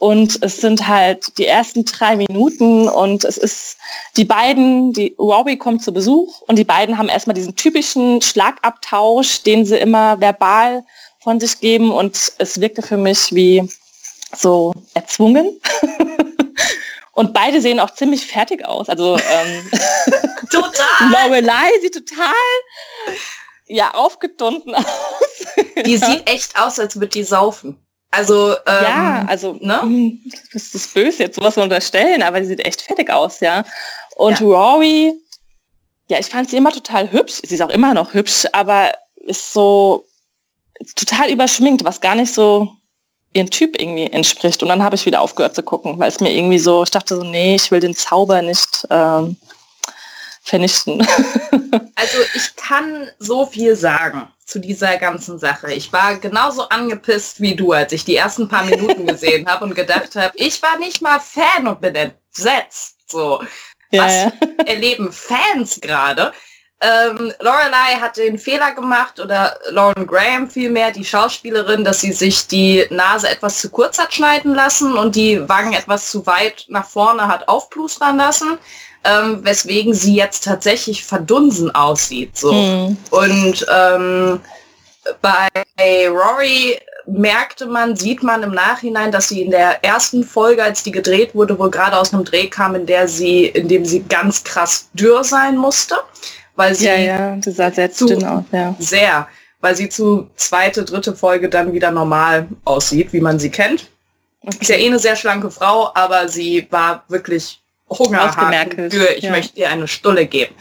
und es sind halt die ersten drei Minuten und es ist die beiden, die Robbie kommt zu Besuch und die beiden haben erstmal diesen typischen Schlagabtausch, den sie immer verbal von sich geben und es wirkte für mich wie so erzwungen. und beide sehen auch ziemlich fertig aus. Also ähm, total. Lorelei sieht total ja aufgedunden aus. Die sieht echt aus, als würde die saufen. Also ähm, ja, also ne? Hm, das ist böse jetzt sowas unterstellen, aber sie sieht echt fertig aus, ja. Und ja. Rory, ja, ich fand sie immer total hübsch. Sie ist auch immer noch hübsch, aber ist so total überschminkt, was gar nicht so ihren Typ irgendwie entspricht. Und dann habe ich wieder aufgehört zu gucken, weil es mir irgendwie so, ich dachte so, nee, ich will den Zauber nicht ähm, vernichten. also ich kann so viel sagen zu dieser ganzen Sache. Ich war genauso angepisst wie du, als ich die ersten paar Minuten gesehen habe und gedacht habe, ich war nicht mal Fan und bin entsetzt. So, ja, was ja. erleben Fans gerade? Ähm, Lorelei hat den Fehler gemacht oder Lauren Graham vielmehr, die Schauspielerin, dass sie sich die Nase etwas zu kurz hat schneiden lassen und die Wangen etwas zu weit nach vorne hat aufplustern lassen ähm, weswegen sie jetzt tatsächlich verdunsen aussieht. So. Mhm. Und ähm, bei Rory merkte man, sieht man im Nachhinein, dass sie in der ersten Folge, als die gedreht wurde, wohl gerade aus einem Dreh kam, in der sie, in dem sie ganz krass dürr sein musste. Weil sie ja, ja, das sah sehr zu, dünn aus, ja. Sehr, weil sie zu zweite, dritte Folge dann wieder normal aussieht, wie man sie kennt. Okay. Ist ja eh eine sehr schlanke Frau, aber sie war wirklich Hunger haben für, ich ja. möchte dir eine Stulle geben.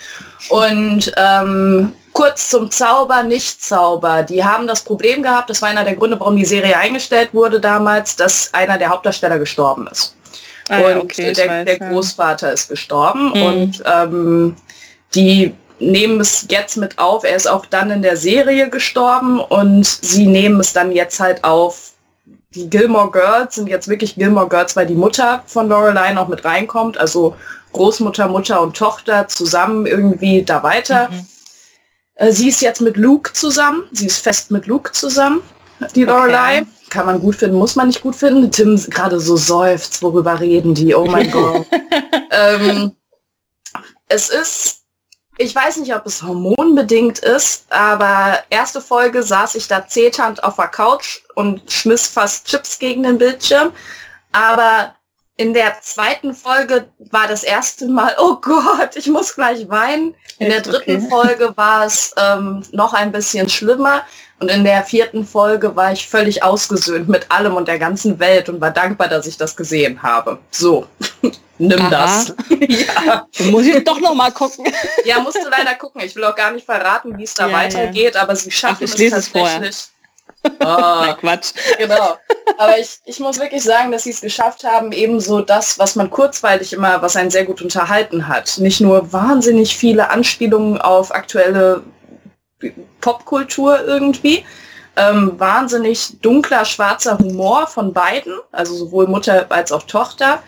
Und ähm, kurz zum Zauber, nicht Zauber. Die haben das Problem gehabt, das war einer der Gründe, warum die Serie eingestellt wurde damals, dass einer der Hauptdarsteller gestorben ist. Ah, und okay, der, weiß, der ja. Großvater ist gestorben mhm. und ähm, die nehmen es jetzt mit auf. Er ist auch dann in der Serie gestorben und sie nehmen es dann jetzt halt auf die Gilmore Girls sind jetzt wirklich Gilmore Girls, weil die Mutter von Lorelei noch mit reinkommt, also Großmutter, Mutter und Tochter zusammen irgendwie da weiter. Mhm. Äh, sie ist jetzt mit Luke zusammen, sie ist fest mit Luke zusammen, die Lorelei. Okay. Kann man gut finden, muss man nicht gut finden. Tim gerade so seufzt, worüber reden die, oh mein Gott. ähm, es ist ich weiß nicht, ob es hormonbedingt ist, aber erste Folge saß ich da zeternd auf der Couch und schmiss fast Chips gegen den Bildschirm. Aber in der zweiten Folge war das erste Mal, oh Gott, ich muss gleich weinen. In der dritten okay. Folge war es ähm, noch ein bisschen schlimmer. Und in der vierten Folge war ich völlig ausgesöhnt mit allem und der ganzen Welt und war dankbar, dass ich das gesehen habe. So, nimm Aha. das. ja. Muss ich doch noch mal gucken. ja, musst du leider gucken. Ich will auch gar nicht verraten, wie es da ja, weitergeht, ja. aber sie schaffen Ach, es tatsächlich. Es oh, Na, Quatsch. Genau. Aber ich, ich muss wirklich sagen, dass sie es geschafft haben, ebenso das, was man kurzweilig immer, was einen sehr gut unterhalten hat. Nicht nur wahnsinnig viele Anspielungen auf aktuelle Popkultur irgendwie. Ähm, wahnsinnig dunkler, schwarzer Humor von beiden, also sowohl Mutter als auch Tochter.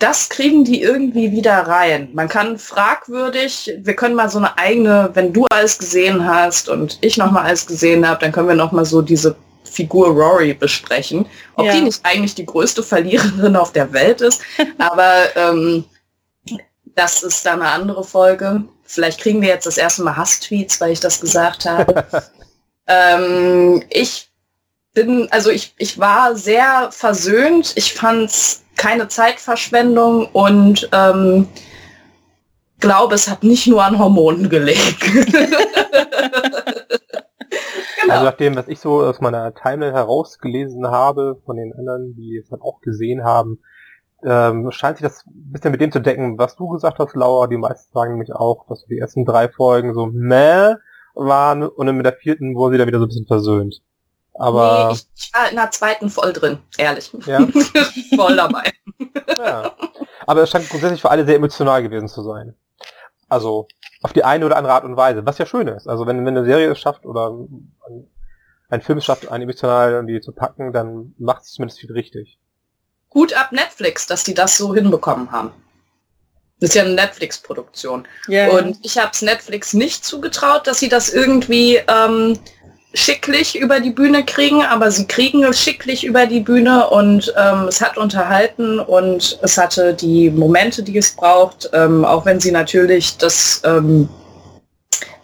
Das kriegen die irgendwie wieder rein. Man kann fragwürdig, wir können mal so eine eigene, wenn du alles gesehen hast und ich noch mal alles gesehen habe, dann können wir noch mal so diese Figur Rory besprechen. Ob ja. die nicht eigentlich die größte Verliererin auf der Welt ist, aber ähm, das ist dann eine andere Folge. Vielleicht kriegen wir jetzt das erste Mal Hass-Tweets, weil ich das gesagt habe. ähm, ich bin, also ich, ich war sehr versöhnt. Ich fand es keine Zeitverschwendung und ähm, glaube, es hat nicht nur an Hormonen gelegen. Genau. Also nach dem, was ich so aus meiner Timeline herausgelesen habe, von den anderen, die es dann auch gesehen haben, ähm, scheint sich das ein bisschen mit dem zu decken, was du gesagt hast, Laura. Die meisten sagen nämlich auch, dass die ersten drei Folgen so meh waren und mit der vierten wurde sie dann wieder so ein bisschen versöhnt. Aber nee, ich war in der zweiten voll drin, ehrlich. Ja? voll dabei. ja. Aber es scheint grundsätzlich für alle sehr emotional gewesen zu sein. Also auf die eine oder andere Art und Weise, was ja schön ist. Also wenn, wenn eine Serie es schafft oder ein, ein Film es schafft, einen emotional irgendwie zu packen, dann macht es zumindest viel richtig. Gut ab Netflix, dass die das so hinbekommen haben. Das ist ja eine Netflix-Produktion. Yeah. Und ich habe es Netflix nicht zugetraut, dass sie das irgendwie ähm, schicklich über die Bühne kriegen, aber sie kriegen es schicklich über die Bühne und ähm, es hat unterhalten und es hatte die Momente, die es braucht, ähm, auch wenn sie natürlich das, ähm,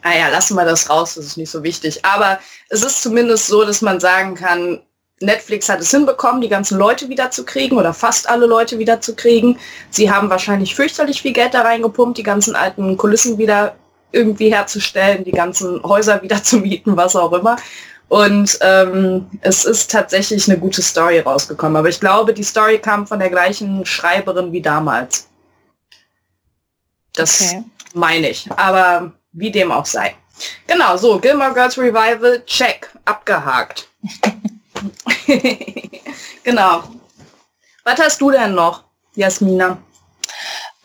naja, lassen wir das raus, das ist nicht so wichtig, aber es ist zumindest so, dass man sagen kann, Netflix hat es hinbekommen, die ganzen Leute wiederzukriegen oder fast alle Leute wiederzukriegen. Sie haben wahrscheinlich fürchterlich viel Geld da reingepumpt, die ganzen alten Kulissen wieder irgendwie herzustellen, die ganzen Häuser wieder zu mieten, was auch immer. Und ähm, es ist tatsächlich eine gute Story rausgekommen. Aber ich glaube, die Story kam von der gleichen Schreiberin wie damals. Das okay. meine ich. Aber wie dem auch sei. Genau, so, Gilmore Girls Revival, check, abgehakt. genau. Was hast du denn noch, Jasmina?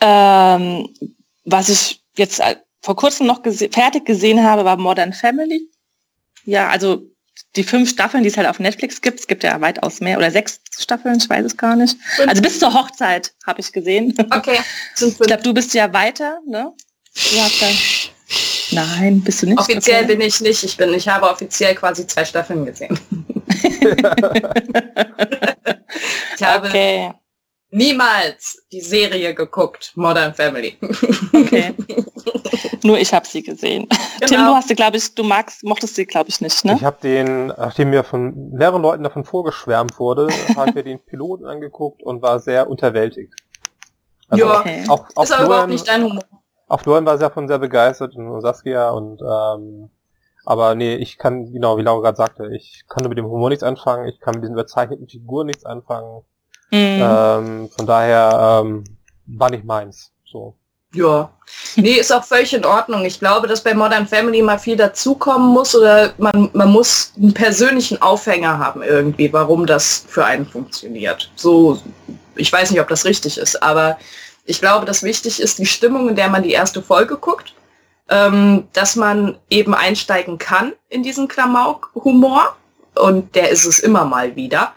Ähm, was ich jetzt vor kurzem noch gese fertig gesehen habe, war Modern Family. Ja, also die fünf Staffeln, die es halt auf Netflix gibt. Es gibt ja weitaus mehr oder sechs Staffeln, ich weiß es gar nicht. Fünf. Also bis zur Hochzeit habe ich gesehen. Okay. ich glaube, du bist ja weiter, ne? Nein, bist du nicht? Offiziell okay. bin ich nicht. Ich bin, ich habe offiziell quasi zwei Staffeln gesehen. ich habe okay. Niemals die Serie geguckt, Modern Family. okay. Nur ich habe sie gesehen. Genau. Tim, du hast sie, glaube ich, du magst, mochtest sie, glaube ich, nicht, ne? Ich habe den, nachdem mir von mehreren Leuten davon vorgeschwärmt wurde, habe ich mir den Piloten angeguckt und war sehr unterwältigt. Also ja, okay. auch, auch ist aber überhaupt nicht dein Humor. Auch Florian war sehr von sehr begeistert und Saskia und ähm, aber nee, ich kann, genau, wie Laura gerade sagte, ich kann mit dem Humor nichts anfangen, ich kann mit diesen überzeichneten Figuren nichts anfangen. Mhm. Ähm, von daher ähm, war nicht meins. So. Ja, nee, ist auch völlig in Ordnung. Ich glaube, dass bei Modern Family mal viel dazukommen muss oder man, man muss einen persönlichen Aufhänger haben irgendwie, warum das für einen funktioniert. So, ich weiß nicht, ob das richtig ist, aber ich glaube, dass wichtig ist die Stimmung, in der man die erste Folge guckt, ähm, dass man eben einsteigen kann in diesen Klamauk-Humor und der ist es immer mal wieder.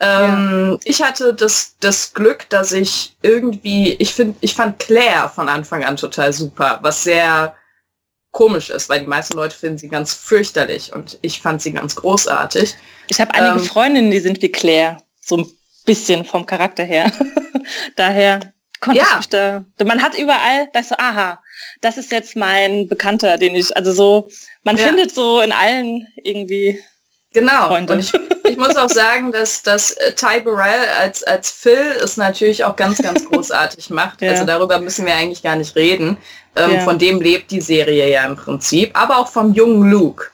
Ähm, ja. Ich hatte das, das Glück, dass ich irgendwie, ich finde, ich fand Claire von Anfang an total super, was sehr komisch ist, weil die meisten Leute finden sie ganz fürchterlich und ich fand sie ganz großartig. Ich habe einige ähm, Freundinnen, die sind wie Claire, so ein bisschen vom Charakter her. Daher konnte ja. ich mich da, man hat überall, das so, aha, das ist jetzt mein Bekannter, den ich, also so, man ja. findet so in allen irgendwie Genau. Freunde. Und ich, ich muss auch sagen, dass, dass äh, Ty Burrell als, als Phil es natürlich auch ganz, ganz großartig macht. Ja. Also darüber müssen wir eigentlich gar nicht reden. Ähm, ja. Von dem lebt die Serie ja im Prinzip. Aber auch vom jungen Luke.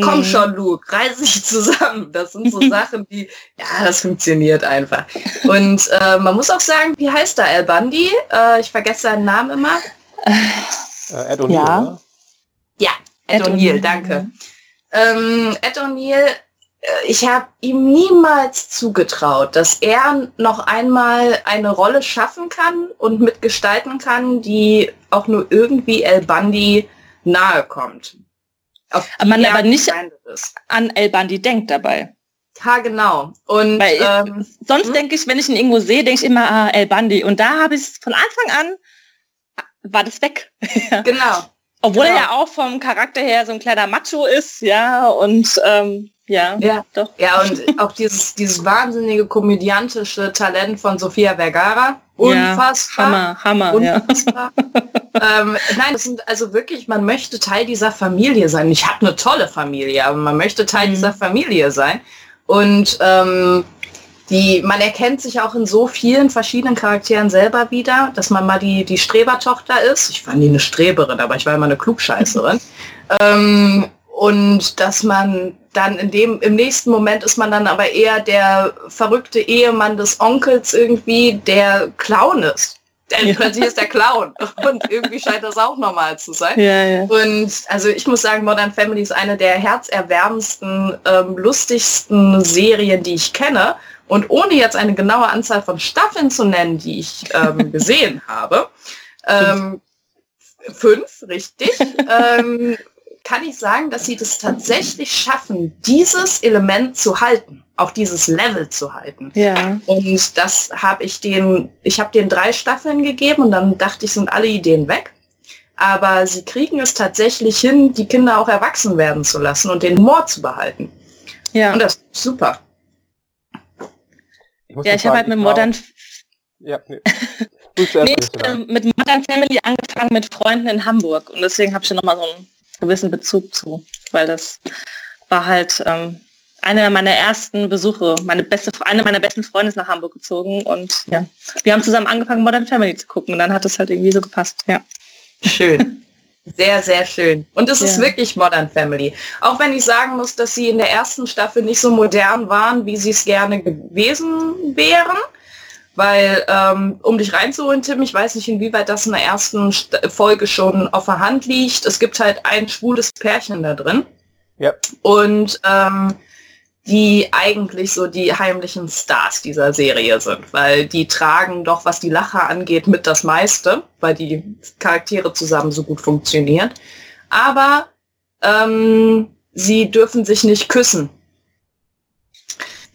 Komm mhm. schon, Luke, reiß dich zusammen. Das sind so Sachen, die, ja, das funktioniert einfach. Und äh, man muss auch sagen, wie heißt da Al Bundy? Äh, ich vergesse seinen Namen immer. Äh, Ed O'Neill, ja. Ja, Ed, Ed O'Neill, danke. Ähm, Ed O'Neill, äh, ich habe ihm niemals zugetraut, dass er noch einmal eine Rolle schaffen kann und mitgestalten kann, die auch nur irgendwie El Bundy nahe kommt. man aber nicht an El Bundy denkt dabei. Ja, genau. Und Weil, ähm, sonst hm? denke ich, wenn ich ihn irgendwo sehe, denke ich immer ah, El Bundy. Und da habe ich es von Anfang an war das weg. genau. Obwohl genau. er ja auch vom Charakter her so ein kleiner Macho ist, ja, und ähm, ja, ja, doch. Ja, und auch dieses, dieses wahnsinnige komödiantische Talent von Sofia Vergara. Unfassbar. Ja, Hammer, Hammer, unfassbar. Ja. ähm, nein, das sind also wirklich, man möchte Teil dieser Familie sein. Ich habe eine tolle Familie, aber man möchte Teil mhm. dieser Familie sein. Und ähm, die, man erkennt sich auch in so vielen verschiedenen Charakteren selber wieder, dass man mal die, die Strebertochter ist. Ich war nie eine Streberin, aber ich war immer eine Klugscheißerin. ähm, und dass man dann in dem, im nächsten Moment ist man dann aber eher der verrückte Ehemann des Onkels irgendwie, der Clown ist. Der ja. plötzlich ist der Clown. Und irgendwie scheint das auch normal zu sein. Ja, ja. Und also ich muss sagen, Modern Family ist eine der herzerwärmendsten, ähm, lustigsten Serien, die ich kenne. Und ohne jetzt eine genaue Anzahl von Staffeln zu nennen, die ich ähm, gesehen habe, ähm, fünf, richtig, ähm, kann ich sagen, dass sie das tatsächlich schaffen, dieses Element zu halten, auch dieses Level zu halten. Ja. Und das habe ich den, ich habe den drei Staffeln gegeben und dann dachte ich, sind alle Ideen weg. Aber sie kriegen es tatsächlich hin, die Kinder auch erwachsen werden zu lassen und den Humor zu behalten. Ja. Und das ist super. Ich ja, ich habe halt mit Modern... Ja, nee. nee, mit Modern Family angefangen mit Freunden in Hamburg und deswegen habe ich nochmal so einen gewissen Bezug zu, weil das war halt ähm, einer meiner ersten Besuche. Meine beste, eine meiner besten Freunde ist nach Hamburg gezogen und ja, wir haben zusammen angefangen, Modern Family zu gucken und dann hat es halt irgendwie so gepasst. Ja. Schön. Sehr, sehr schön. Und es ja. ist wirklich Modern Family. Auch wenn ich sagen muss, dass sie in der ersten Staffel nicht so modern waren, wie sie es gerne gewesen wären. Weil, ähm, um dich reinzuholen, Tim, ich weiß nicht, inwieweit das in der ersten Folge schon auf der Hand liegt. Es gibt halt ein schwules Pärchen da drin. Ja. Und ähm, die eigentlich so die heimlichen Stars dieser Serie sind, weil die tragen doch, was die Lacher angeht, mit das meiste, weil die Charaktere zusammen so gut funktionieren. Aber ähm, sie dürfen sich nicht küssen.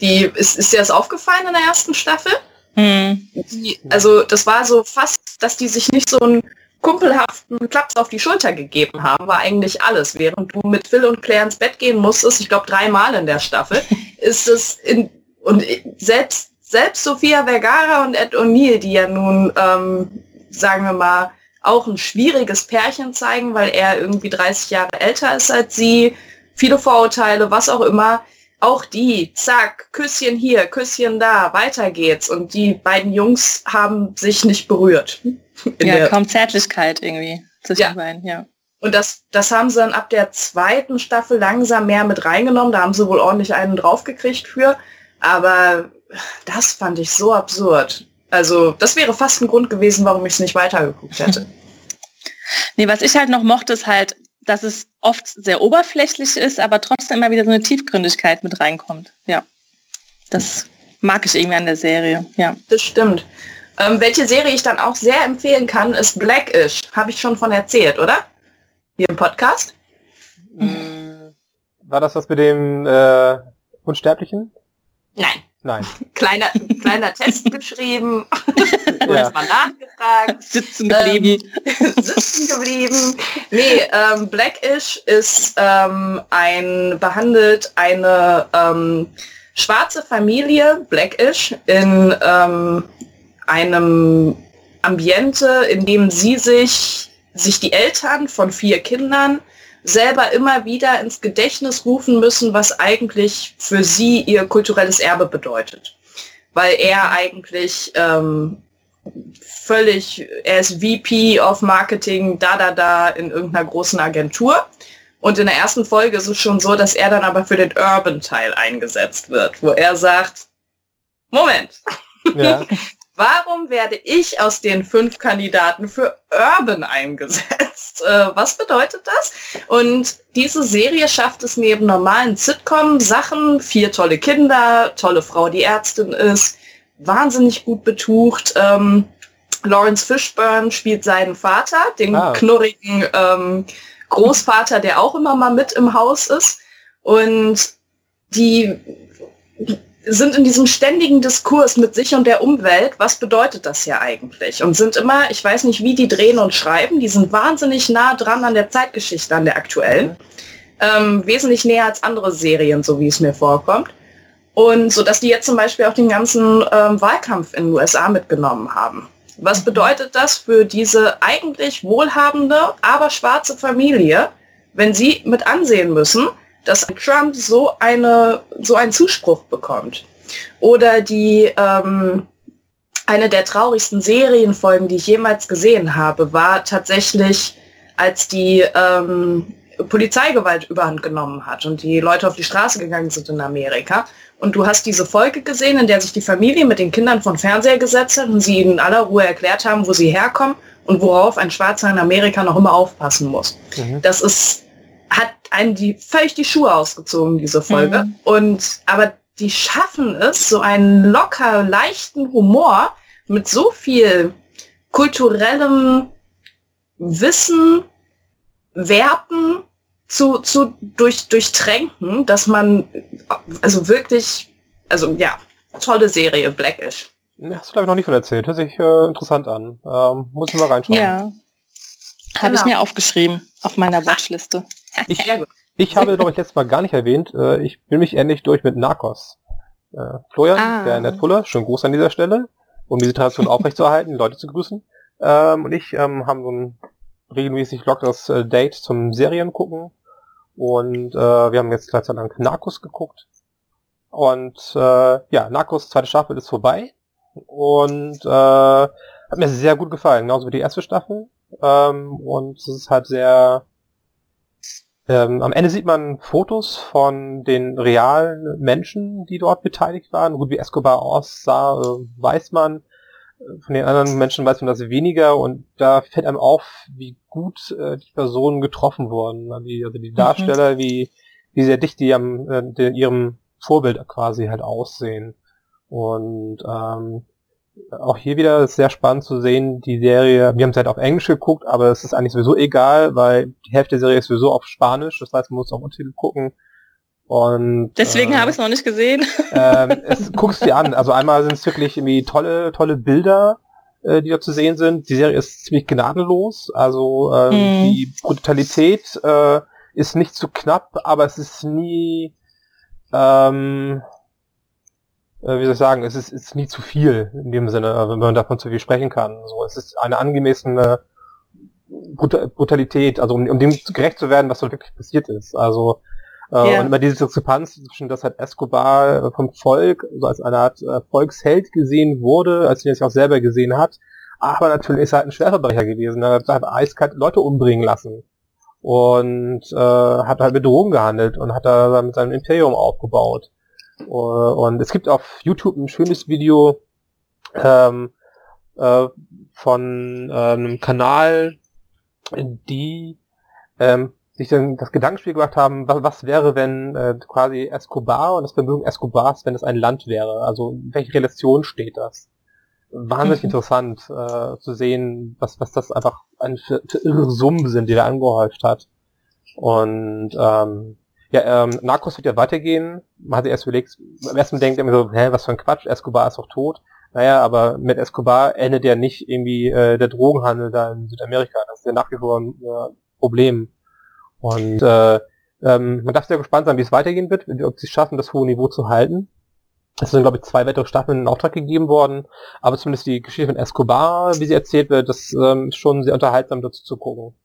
Die, ist, ist dir das aufgefallen in der ersten Staffel? Mhm. Die, also das war so fast, dass die sich nicht so einen kumpelhaften Klaps auf die Schulter gegeben haben, war eigentlich alles. Während du mit Phil und Claire ins Bett gehen musstest, ich glaube dreimal in der Staffel, ist es in und selbst selbst Sophia Vergara und Ed O'Neill, die ja nun, ähm, sagen wir mal, auch ein schwieriges Pärchen zeigen, weil er irgendwie 30 Jahre älter ist als sie, viele Vorurteile, was auch immer, auch die, zack, Küsschen hier, Küsschen da, weiter geht's. Und die beiden Jungs haben sich nicht berührt. Ja, kaum Zärtlichkeit irgendwie zwischen ja. beiden, ja. Und das, das haben sie dann ab der zweiten Staffel langsam mehr mit reingenommen. Da haben sie wohl ordentlich einen draufgekriegt für. Aber das fand ich so absurd. Also das wäre fast ein Grund gewesen, warum ich es nicht weitergeguckt hätte. Nee, was ich halt noch mochte, ist halt, dass es oft sehr oberflächlich ist, aber trotzdem immer wieder so eine Tiefgründigkeit mit reinkommt. Ja. Das mag ich irgendwie an der Serie, ja. Das stimmt. Ähm, welche Serie ich dann auch sehr empfehlen kann, ist Blackish. Habe ich schon von erzählt, oder? Hier im Podcast. Mm, war das was mit dem äh, Unsterblichen? Nein. Nein. Kleiner, kleiner Test geschrieben, ja. mal nachgefragt. Sitzen geblieben. Ähm, sitzen geblieben. Nee, ähm, Blackish ist ähm, ein, behandelt eine ähm, schwarze Familie, Blackish, in ähm, einem Ambiente, in dem sie sich, sich die Eltern von vier Kindern selber immer wieder ins Gedächtnis rufen müssen, was eigentlich für sie ihr kulturelles Erbe bedeutet. Weil er eigentlich ähm, völlig, er ist VP of Marketing, da, da, da in irgendeiner großen Agentur. Und in der ersten Folge ist es schon so, dass er dann aber für den Urban-Teil eingesetzt wird, wo er sagt, Moment, ja. Warum werde ich aus den fünf Kandidaten für Urban eingesetzt? Äh, was bedeutet das? Und diese Serie schafft es neben normalen Sitcom-Sachen, vier tolle Kinder, tolle Frau, die Ärztin ist, wahnsinnig gut betucht. Ähm, Lawrence Fishburne spielt seinen Vater, den ah. knurrigen ähm, Großvater, der auch immer mal mit im Haus ist. Und die sind in diesem ständigen Diskurs mit sich und der Umwelt, was bedeutet das ja eigentlich? Und sind immer, ich weiß nicht, wie die drehen und schreiben, die sind wahnsinnig nah dran an der Zeitgeschichte, an der aktuellen. Ähm, wesentlich näher als andere Serien, so wie es mir vorkommt. Und so dass die jetzt zum Beispiel auch den ganzen ähm, Wahlkampf in den USA mitgenommen haben. Was mhm. bedeutet das für diese eigentlich wohlhabende, aber schwarze Familie, wenn sie mit ansehen müssen, dass Trump so eine so einen Zuspruch bekommt. Oder die ähm, eine der traurigsten Serienfolgen, die ich jemals gesehen habe, war tatsächlich, als die ähm, Polizeigewalt überhand genommen hat und die Leute auf die Straße gegangen sind in Amerika. Und du hast diese Folge gesehen, in der sich die Familie mit den Kindern von Fernseher gesetzt hat und sie in aller Ruhe erklärt haben, wo sie herkommen und worauf ein Schwarzer in Amerika noch immer aufpassen muss. Mhm. Das ist, hat einen die völlig die Schuhe ausgezogen, diese Folge. Mhm. Und aber die schaffen es, so einen locker, leichten Humor mit so viel kulturellem Wissen, Werten zu, zu durch, durchtränken, dass man also wirklich, also ja, tolle Serie, Blackish. Hast du glaube ich noch nicht von erzählt. Hört sich äh, interessant an. Ähm, muss ich mal reinschauen. Ja. Habe genau. ich mir aufgeschrieben auf meiner Watchliste. Ich, ich habe, glaube ich, letztes Mal gar nicht erwähnt, äh, ich bin mich endlich durch mit Narcos. Äh, Florian, ah. der Ned Fuller, schon groß an dieser Stelle, um diese Tradition aufrechtzuerhalten, die Leute zu grüßen. Ähm, und ich ähm, haben so ein regelmäßig lockeres äh, Date zum Serien gucken. Und äh, wir haben jetzt gleich lang Narcos geguckt. Und äh, ja, Narcos zweite Staffel ist vorbei. Und äh, hat mir sehr gut gefallen, genauso wie die erste Staffel. Ähm, und es ist halt sehr ähm, am Ende sieht man Fotos von den realen Menschen, die dort beteiligt waren. Gut, wie Escobar aussah, äh, weiß man. Von den anderen Menschen weiß man das weniger und da fällt einem auf, wie gut äh, die Personen getroffen wurden. Also die, also die mhm. Darsteller, mhm. wie, wie sehr dicht die am äh, in ihrem Vorbild quasi halt aussehen. Und ähm, auch hier wieder sehr spannend zu sehen, die Serie, wir haben es halt auf Englisch geguckt, aber es ist eigentlich sowieso egal, weil die Hälfte der Serie ist sowieso auf Spanisch, das heißt, man muss auch Untertitel gucken. Und deswegen äh, habe ich es noch nicht gesehen. Äh, es, guckst dir an. Also einmal sind es wirklich irgendwie tolle, tolle Bilder, äh, die da zu sehen sind. Die Serie ist ziemlich gnadenlos. Also ähm, mm. die Brutalität äh, ist nicht zu knapp, aber es ist nie ähm, äh, wie soll ich sagen, es ist, ist nie zu viel in dem Sinne, äh, wenn man davon zu viel sprechen kann. So, es ist eine angemessene Brutalität, also um, um dem gerecht zu werden, was dort wirklich passiert ist. Also äh, yeah. und immer diese Diskrepanz zwischen, dass halt Escobar äh, vom Volk, so als eine Art äh, Volksheld gesehen wurde, als er sich auch selber gesehen hat, aber natürlich ist er halt ein Schwerverbrecher gewesen. Er hat eiskalt Leute umbringen lassen und äh, hat halt mit Drogen gehandelt und hat da mit seinem Imperium aufgebaut. Und es gibt auf YouTube ein schönes Video ähm, äh, von äh, einem Kanal, die ähm, sich dann das Gedankenspiel gemacht haben, was, was wäre, wenn äh, quasi Escobar und das Vermögen Escobars, wenn es ein Land wäre? Also welche Relation steht das? Wahnsinnig mhm. interessant äh, zu sehen, was, was das einfach ein für, für irre Summen sind, die er angehäuft hat. Und ähm, ja, ähm, Narcos wird ja weitergehen. Man hat sich erst überlegt, am ersten denkt immer so, hä, was für ein Quatsch, Escobar ist doch tot. Naja, aber mit Escobar endet ja nicht irgendwie äh, der Drogenhandel da in Südamerika. Das ist ja nach wie vor ein äh, Problem. Und äh, ähm, man darf sehr gespannt sein, wie es weitergehen wird, ob sie es schaffen, das hohe Niveau zu halten. Es sind, glaube ich, zwei weitere Staffeln in Auftrag gegeben worden, aber zumindest die Geschichte von Escobar, wie sie erzählt wird, das ähm, ist schon sehr unterhaltsam dazu zu gucken.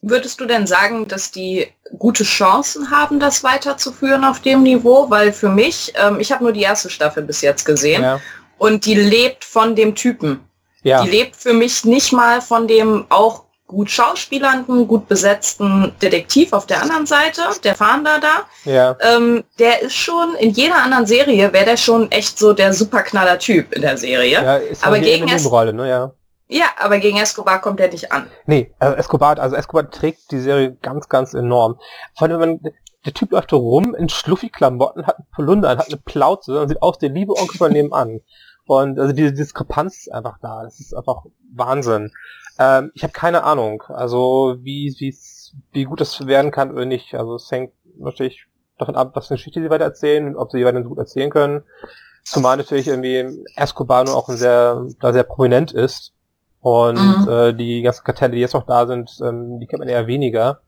Würdest du denn sagen, dass die gute Chancen haben, das weiterzuführen auf dem Niveau? Weil für mich, ähm, ich habe nur die erste Staffel bis jetzt gesehen ja. und die lebt von dem Typen. Ja. Die lebt für mich nicht mal von dem auch gut schauspielernden, gut besetzten Detektiv auf der anderen Seite, der Fahnder da. Ja. Ähm, der ist schon, in jeder anderen Serie wäre der schon echt so der superknaller Typ in der Serie. Ja, ist Aber gegen es, Rolle, ne? ja. Ja, aber gegen Escobar kommt er nicht an. Nee, also Escobar, also Escobar trägt die Serie ganz, ganz enorm. Vor allem, wenn der Typ läuft rum in Schluffi-Klamotten, hat einen Polunder, hat eine Plauze und sieht aus der liebe Onkel von nebenan. Und also diese Diskrepanz ist einfach da. Das ist einfach Wahnsinn. Ähm, ich habe keine Ahnung, also wie wie's, wie gut das werden kann oder nicht. Also es hängt natürlich davon ab, was für eine Geschichte sie weiter erzählen und ob sie die weiter so gut erzählen können. Zumal natürlich irgendwie Escobar nur auch sehr, da sehr prominent ist und mhm. äh, die ganzen Kartelle, die jetzt noch da sind, ähm, die kennt man eher weniger.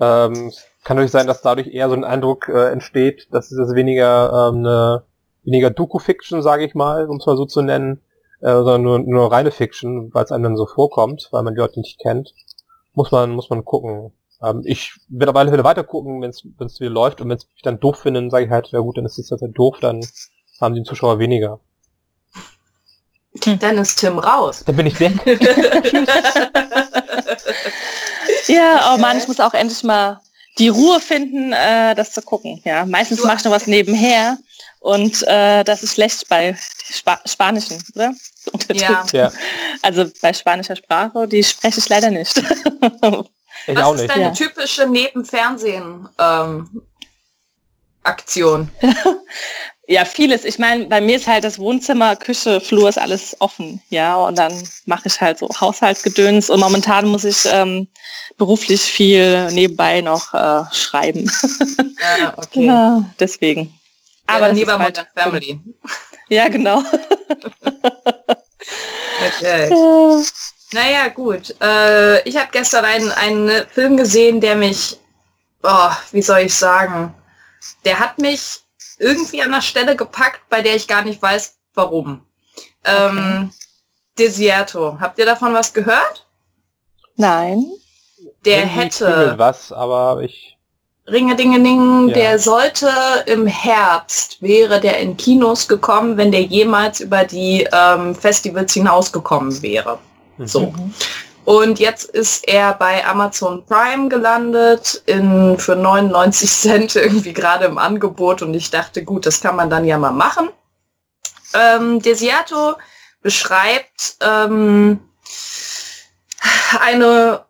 Ähm, kann natürlich sein, dass dadurch eher so ein Eindruck äh, entsteht, dass es weniger ähm, eine weniger Doku-Fiction, sage ich mal, um es mal so zu nennen, äh, sondern nur, nur reine Fiction, weil es einem dann so vorkommt, weil man die Leute nicht kennt. Muss man, muss man gucken. Ähm, ich werde aber alle Fälle weiter gucken, wenn es wieder läuft und wenn es mich dann doof finden, sage ich halt, ja gut, dann ist es halt doof, dann haben die Zuschauer weniger. Dann ist Tim raus. Dann bin ich weg. Ja, oh Mann, ich muss auch endlich mal die Ruhe finden, äh, das zu gucken. Ja, meistens mache ich noch was nebenher und äh, das ist schlecht bei Spa Spanischen, oder? Ja. ja. Also bei spanischer Sprache, die spreche ich leider nicht. ich was auch nicht. ist deine ja. typische Nebenfernsehen ähm, Aktion? Ja, vieles. Ich meine, bei mir ist halt das Wohnzimmer, Küche, Flur ist alles offen, ja. Und dann mache ich halt so Haushaltsgedöns und momentan muss ich ähm, beruflich viel nebenbei noch äh, schreiben. Ja, okay. ja, deswegen. Aber ja, lieber halt, Family. Ja, genau. okay. Naja, gut. Äh, ich habe gestern einen, einen Film gesehen, der mich, oh, wie soll ich sagen, der hat mich irgendwie an der Stelle gepackt, bei der ich gar nicht weiß, warum. Ähm, Desierto. Habt ihr davon was gehört? Nein. Der hätte. Was, aber ich. Ringe Dinge Ding, ja. der sollte im Herbst, wäre der in Kinos gekommen, wenn der jemals über die ähm, Festivals hinausgekommen wäre. Mhm. So. Und jetzt ist er bei Amazon Prime gelandet in, für 99 Cent irgendwie gerade im Angebot und ich dachte, gut, das kann man dann ja mal machen. Ähm, Desiato beschreibt ähm, eine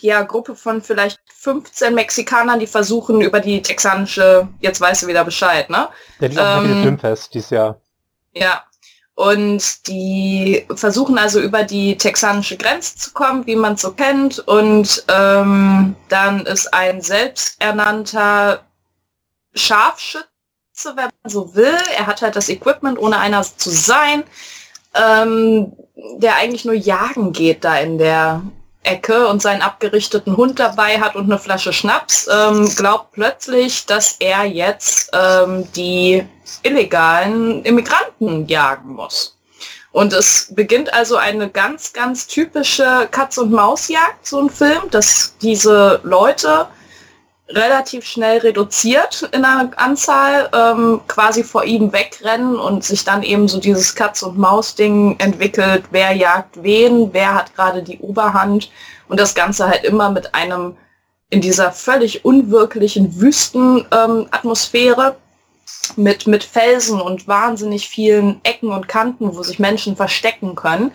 ja, Gruppe von vielleicht 15 Mexikanern, die versuchen über die texanische, jetzt weißt du wieder Bescheid, ne? Der liegt ähm, Filmfest dieses Jahr. Ja, und die versuchen also über die texanische Grenze zu kommen, wie man es so kennt. Und ähm, dann ist ein selbsternannter Scharfschütze, wenn man so will. Er hat halt das Equipment, ohne einer zu sein, ähm, der eigentlich nur jagen geht da in der Ecke und seinen abgerichteten Hund dabei hat und eine Flasche Schnaps, ähm, glaubt plötzlich, dass er jetzt ähm, die illegalen Immigranten jagen muss. Und es beginnt also eine ganz, ganz typische Katz- und Mausjagd, so ein Film, dass diese Leute relativ schnell reduziert in der Anzahl ähm, quasi vor ihm wegrennen und sich dann eben so dieses Katz- und Maus-Ding entwickelt, wer jagt wen, wer hat gerade die Oberhand? Und das Ganze halt immer mit einem in dieser völlig unwirklichen Wüstenatmosphäre ähm, mit, mit Felsen und wahnsinnig vielen Ecken und Kanten, wo sich Menschen verstecken können.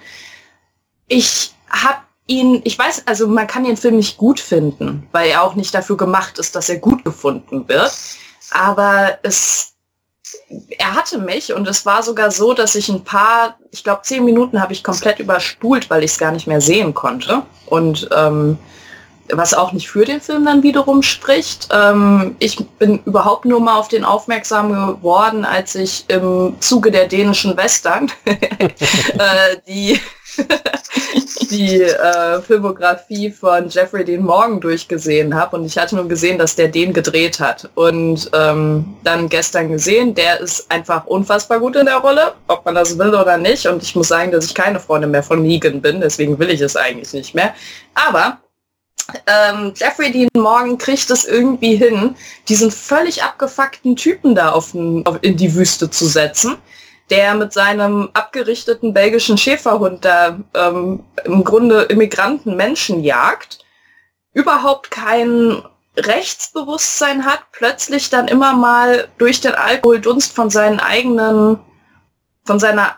Ich habe ihn, ich weiß, also man kann den Film nicht gut finden, weil er auch nicht dafür gemacht ist, dass er gut gefunden wird. Aber es, er hatte mich und es war sogar so, dass ich ein paar, ich glaube zehn Minuten habe ich komplett überspult, weil ich es gar nicht mehr sehen konnte. Und ähm, was auch nicht für den Film dann wiederum spricht. Ähm, ich bin überhaupt nur mal auf den aufmerksam geworden, als ich im Zuge der dänischen Western äh, die die äh, Filmografie von Jeffrey Dean Morgan durchgesehen habe und ich hatte nur gesehen, dass der den gedreht hat. Und ähm, dann gestern gesehen, der ist einfach unfassbar gut in der Rolle, ob man das will oder nicht. Und ich muss sagen, dass ich keine Freundin mehr von Negan bin, deswegen will ich es eigentlich nicht mehr, aber ähm, Jeffrey Dean Morgan kriegt es irgendwie hin, diesen völlig abgefuckten Typen da auf, in die Wüste zu setzen der mit seinem abgerichteten belgischen Schäferhund da ähm, im Grunde Immigranten Menschen jagt, überhaupt kein Rechtsbewusstsein hat, plötzlich dann immer mal durch den Alkoholdunst von seinen eigenen, von seiner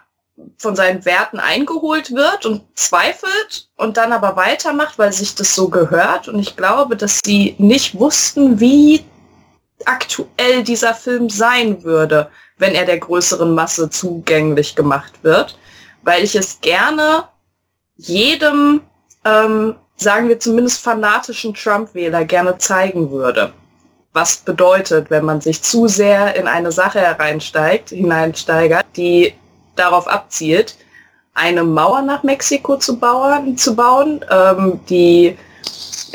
von seinen Werten eingeholt wird und zweifelt und dann aber weitermacht, weil sich das so gehört. Und ich glaube, dass sie nicht wussten, wie aktuell dieser Film sein würde wenn er der größeren Masse zugänglich gemacht wird, weil ich es gerne jedem, ähm, sagen wir zumindest fanatischen Trump-Wähler gerne zeigen würde. Was bedeutet, wenn man sich zu sehr in eine Sache hereinsteigt, hineinsteigert, die darauf abzielt, eine Mauer nach Mexiko zu bauen, zu bauen ähm, die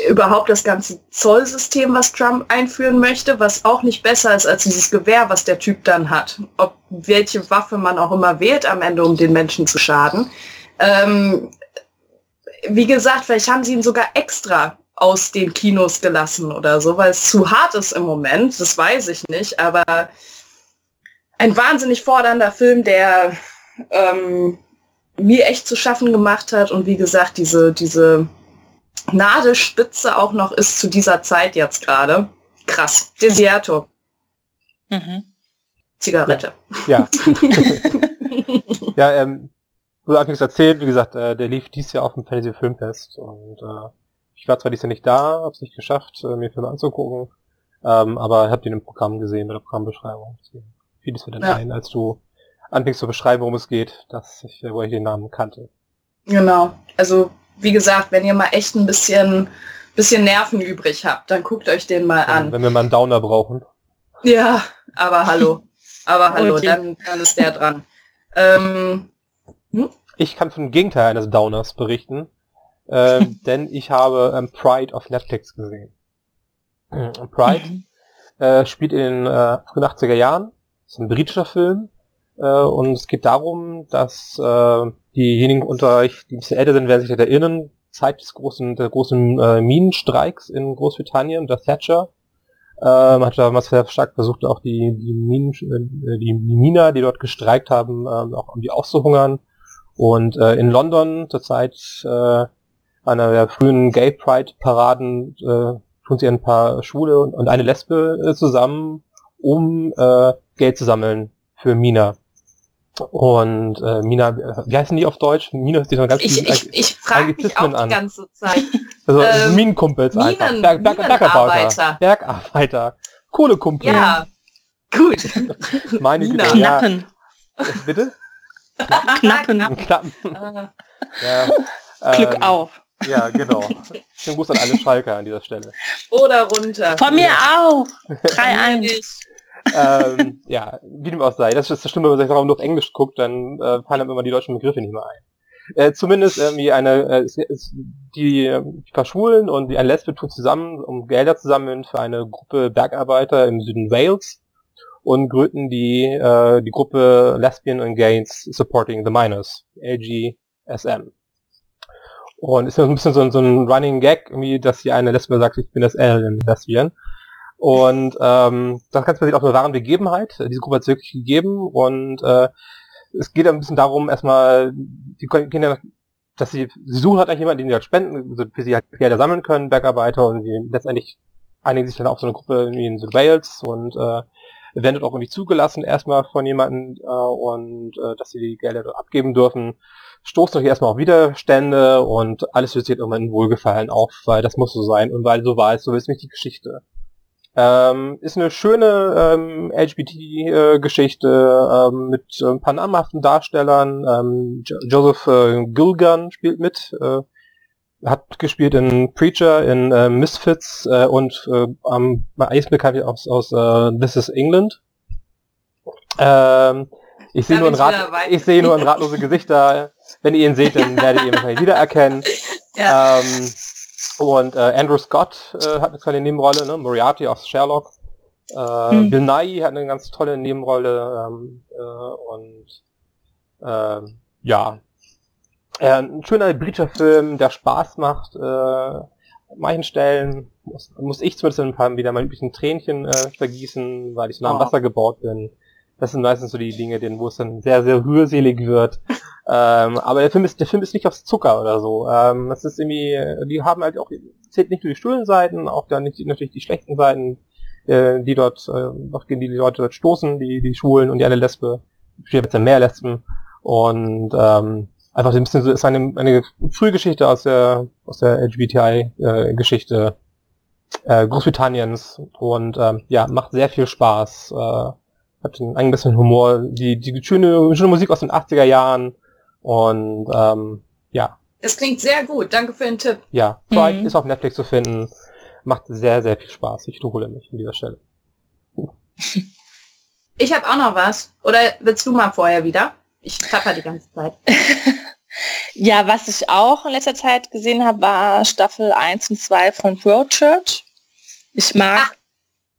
überhaupt das ganze Zollsystem, was Trump einführen möchte, was auch nicht besser ist als dieses Gewehr, was der Typ dann hat. Ob welche Waffe man auch immer wählt am Ende, um den Menschen zu schaden. Ähm, wie gesagt, vielleicht haben sie ihn sogar extra aus den Kinos gelassen oder so, weil es zu hart ist im Moment, das weiß ich nicht, aber ein wahnsinnig fordernder Film, der ähm, mir echt zu schaffen gemacht hat und wie gesagt, diese, diese Nadespitze auch noch ist zu dieser Zeit jetzt gerade. Krass. Desierto. Mhm. Zigarette. Ja. Ja, ja ähm, du hast nichts erzählt, wie gesagt, äh, der lief dieses Jahr auf dem Fantasy Filmfest und äh, ich war zwar dieses Jahr nicht da, hab's nicht geschafft, äh, mir Filme anzugucken, ähm, aber hab den im Programm gesehen, bei der Programmbeschreibung. Deswegen fiel es mir dann ja. ein, als du anfängst zu beschreiben, worum es geht, dass ich, wo ich den Namen kannte. Genau. Also, wie gesagt, wenn ihr mal echt ein bisschen, bisschen Nerven übrig habt, dann guckt euch den mal an. Wenn wir mal einen Downer brauchen. Ja, aber hallo. Aber hallo, okay. dann, dann ist der dran. Ähm, hm? Ich kann vom Gegenteil eines Downers berichten, äh, denn ich habe ähm, Pride auf Netflix gesehen. Pride mhm. äh, spielt in den äh, 80er Jahren, ist ein britischer Film äh, und es geht darum, dass äh, diejenigen unter euch, die ein bisschen älter sind, werden sich erinnern, Zeit des großen, der großen äh, Minenstreiks in Großbritannien, der Thatcher, ähm, hat damals sehr stark versucht, auch die, die, Minen, äh, die, die Miner, die dort gestreikt haben, ähm, auch um die auszuhungern. Und äh, in London zur Zeit äh, einer der frühen Gay Pride Paraden äh, tun sie ein paar Schwule und, und eine Lesbe äh, zusammen, um äh, Geld zu sammeln für Miner. Und äh, Mina, äh, wie heißen die auf Deutsch? Mina ist die noch ganz Ich, ich, ich frage mich auch an. die ganze Zeit. Also ähm, Minenkumpels Minen, einfach. Berg, Berg, Bergarbeiter. Bergarbeiter. Kohlekumpel. Ja, gut. Meine Güte. Knappen. Ja. Bitte? Knappen. Knappen. Ah. ja, Glück ähm, auf. Ja, genau. Schönen Gruß an alle Schalker an dieser Stelle. Oder runter. Von mir auch. 3-1 ähm, ja, wie dem auch sei. Das ist das Schlimme, wenn man nur auf Englisch guckt, dann äh, fallen einem immer die deutschen Begriffe nicht mehr ein. Äh, zumindest irgendwie eine, äh, die, die paar Schwulen und die eine Lesbe tun zusammen, um Gelder zu sammeln für eine Gruppe Bergarbeiter im Süden Wales und gründen die, äh, die Gruppe Lesbian and Gays Supporting the Minors, LGSM. Und ist ja so ein bisschen so, so ein Running Gag, irgendwie, dass die eine Lesbe sagt, ich bin das L in Lesbian. Und ähm, das Ganze basiert auf einer wahren Begebenheit. Diese Gruppe hat es wirklich gegeben und äh, es geht ein bisschen darum, erstmal, die Kinder, dass sie, sie suchen halt eigentlich jemanden, den sie halt spenden, also für sie halt Gelder sammeln können, Bergarbeiter und die letztendlich einigen sich dann auf so eine Gruppe in Wales und äh, werden dort auch irgendwie zugelassen erstmal von jemandem äh, und äh, dass sie die Gelder dort abgeben dürfen, stoßen euch erstmal auf Widerstände und alles wird sich irgendwann in Wohlgefallen auf, weil das muss so sein und weil so war es, so ist nämlich die Geschichte. Ähm, ist eine schöne ähm, LGBT-Geschichte äh, ähm, mit ein paar namhaften Darstellern. Ähm, Joseph äh, Gilgan spielt mit, äh, hat gespielt in Preacher, in äh, Misfits äh, und äh, am meisten bekannt aus, aus This is England. Ähm, ich sehe nur, ein Rat, ich sehe nur ein ratlose Gesichter. Wenn ihr ihn seht, dann werdet ihr ihn wahrscheinlich wiedererkennen. Ja. Ähm, und äh, Andrew Scott äh, hat eine kleine Nebenrolle, ne? Moriarty aus Sherlock. Äh, hm. Bill Nye hat eine ganz tolle Nebenrolle ähm, äh, und äh, ja, äh, ein schöner britischer Film, der Spaß macht. Äh, an manchen Stellen muss, muss ich zumindest ein paar wieder mal ein bisschen Tränchen äh, vergießen, weil ich so nah am oh. Wasser gebaut bin. Das sind meistens so die Dinge, denen, wo es dann sehr, sehr rührselig wird. ähm, aber der Film ist, der Film ist nicht aufs Zucker oder so. Ähm, es ist irgendwie, die haben halt auch, zählt nicht nur die schönen Seiten, auch dann nicht, natürlich die schlechten Seiten, äh, die dort, äh, gegen die Leute dort stoßen, die, die Schwulen und die eine Lesbe, jetzt mehr Lesben. Und, ähm, einfach ein bisschen so, ist eine, eine Frühgeschichte aus der, aus der LGBTI-Geschichte, äh, äh, Großbritanniens und ähm, ja, macht sehr viel Spaß. Äh, hat ein bisschen Humor, die, die schöne, schöne Musik aus den 80er Jahren und ähm, ja. Es klingt sehr gut, danke für den Tipp. Ja, Pride mhm. ist auf Netflix zu finden, macht sehr, sehr viel Spaß. Ich wiederhole mich an dieser Stelle. Ich habe auch noch was. Oder willst du mal vorher wieder? Ich tapper die ganze Zeit. ja, was ich auch in letzter Zeit gesehen habe, war Staffel 1 und 2 von Broadchurch. Ich mag Ach.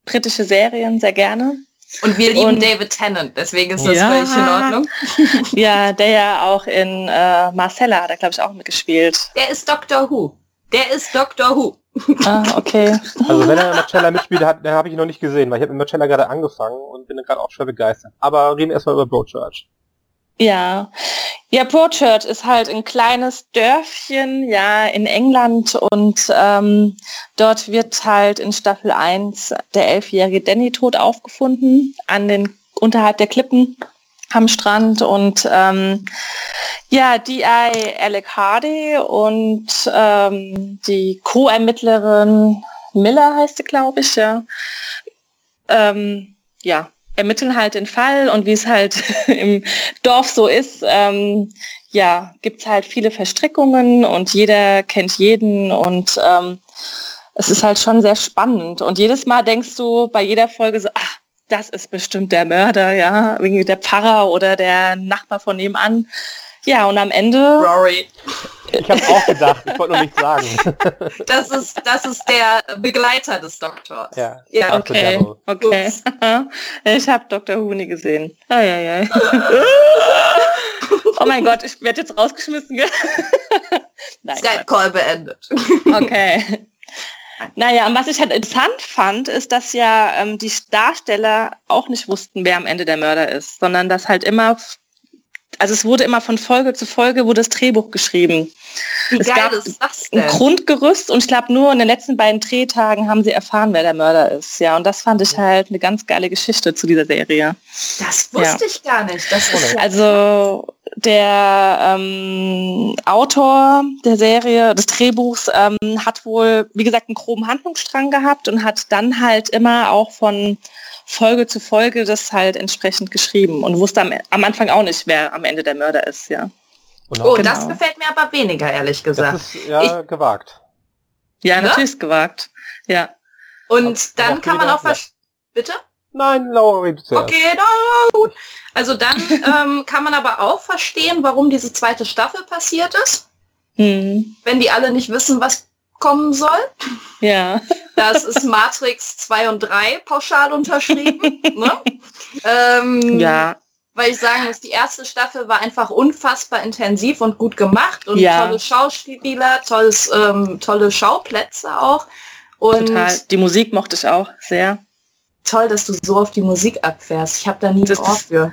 britische Serien sehr gerne. Und wir lieben und, David Tennant, deswegen ist das ja, völlig in Ordnung. ja, der ja auch in äh, Marcella hat er, glaube ich, auch mitgespielt. Der ist Doctor Who. Der ist Doctor Who. ah, okay. Also wenn er in Marcella mitspielt, hat, dann habe ich ihn noch nicht gesehen, weil ich habe mit Marcella gerade angefangen und bin gerade auch schwer begeistert. Aber reden erstmal über Broadchurch. Ja, Ja, Broadchurch ist halt ein kleines Dörfchen, ja, in England und ähm, dort wird halt in Staffel 1 der elfjährige Danny tot aufgefunden, an den, unterhalb der Klippen am Strand und ähm, ja, D.I. Alec Hardy und ähm, die Co-Ermittlerin Miller heißt sie, glaube ich, ja. Ähm, ja, ermitteln halt den Fall und wie es halt im Dorf so ist, ähm, ja, gibt es halt viele Verstrickungen und jeder kennt jeden und ähm, es ist halt schon sehr spannend. Und jedes Mal denkst du bei jeder Folge so, ach, das ist bestimmt der Mörder, ja, wegen der Pfarrer oder der Nachbar von nebenan. Ja, und am Ende. Rory. Ich habe auch gedacht, ich wollte nur nichts sagen. Das ist, das ist der Begleiter des Doktors. Ja, ja okay. okay. Ich habe Dr. Who nie gesehen. Oh, ja, ja. oh mein Gott, ich werde jetzt rausgeschmissen. Skype-Call beendet. Okay. Naja, und was ich halt interessant fand, ist, dass ja ähm, die Darsteller auch nicht wussten, wer am Ende der Mörder ist, sondern dass halt immer also es wurde immer von Folge zu Folge wurde das Drehbuch geschrieben. Wie es geil gab ist das ein? Grundgerüst und ich glaube nur in den letzten beiden Drehtagen haben sie erfahren, wer der Mörder ist. Ja, und das fand ich halt eine ganz geile Geschichte zu dieser Serie. Das wusste ich gar nicht. Das ist ja Also der ähm, Autor der Serie, des Drehbuchs, ähm, hat wohl, wie gesagt, einen groben Handlungsstrang gehabt und hat dann halt immer auch von Folge zu Folge das halt entsprechend geschrieben und wusste am, am Anfang auch nicht, wer am Ende der Mörder ist, ja. Oh, genau. das gefällt mir aber weniger, ehrlich gesagt. Das ist ja ich, gewagt. Ja, ne? natürlich ist gewagt. Ja. Und aber, dann aber kann man auch was. Bitte? Nein, Laura, Okay, na, gut. Also dann ähm, kann man aber auch verstehen, warum diese zweite Staffel passiert ist. Hm. Wenn die alle nicht wissen, was kommen soll. Ja. Das ist Matrix 2 und 3 pauschal unterschrieben. ne? ähm, ja. Weil ich sagen muss, die erste Staffel war einfach unfassbar intensiv und gut gemacht und Ja. tolle Schauspieler, tolles, ähm, tolle Schauplätze auch. Und Total. Die Musik mochte ich auch sehr. toll, dass du so auf die Musik abfährst. Ich habe da nie Das Ohr für.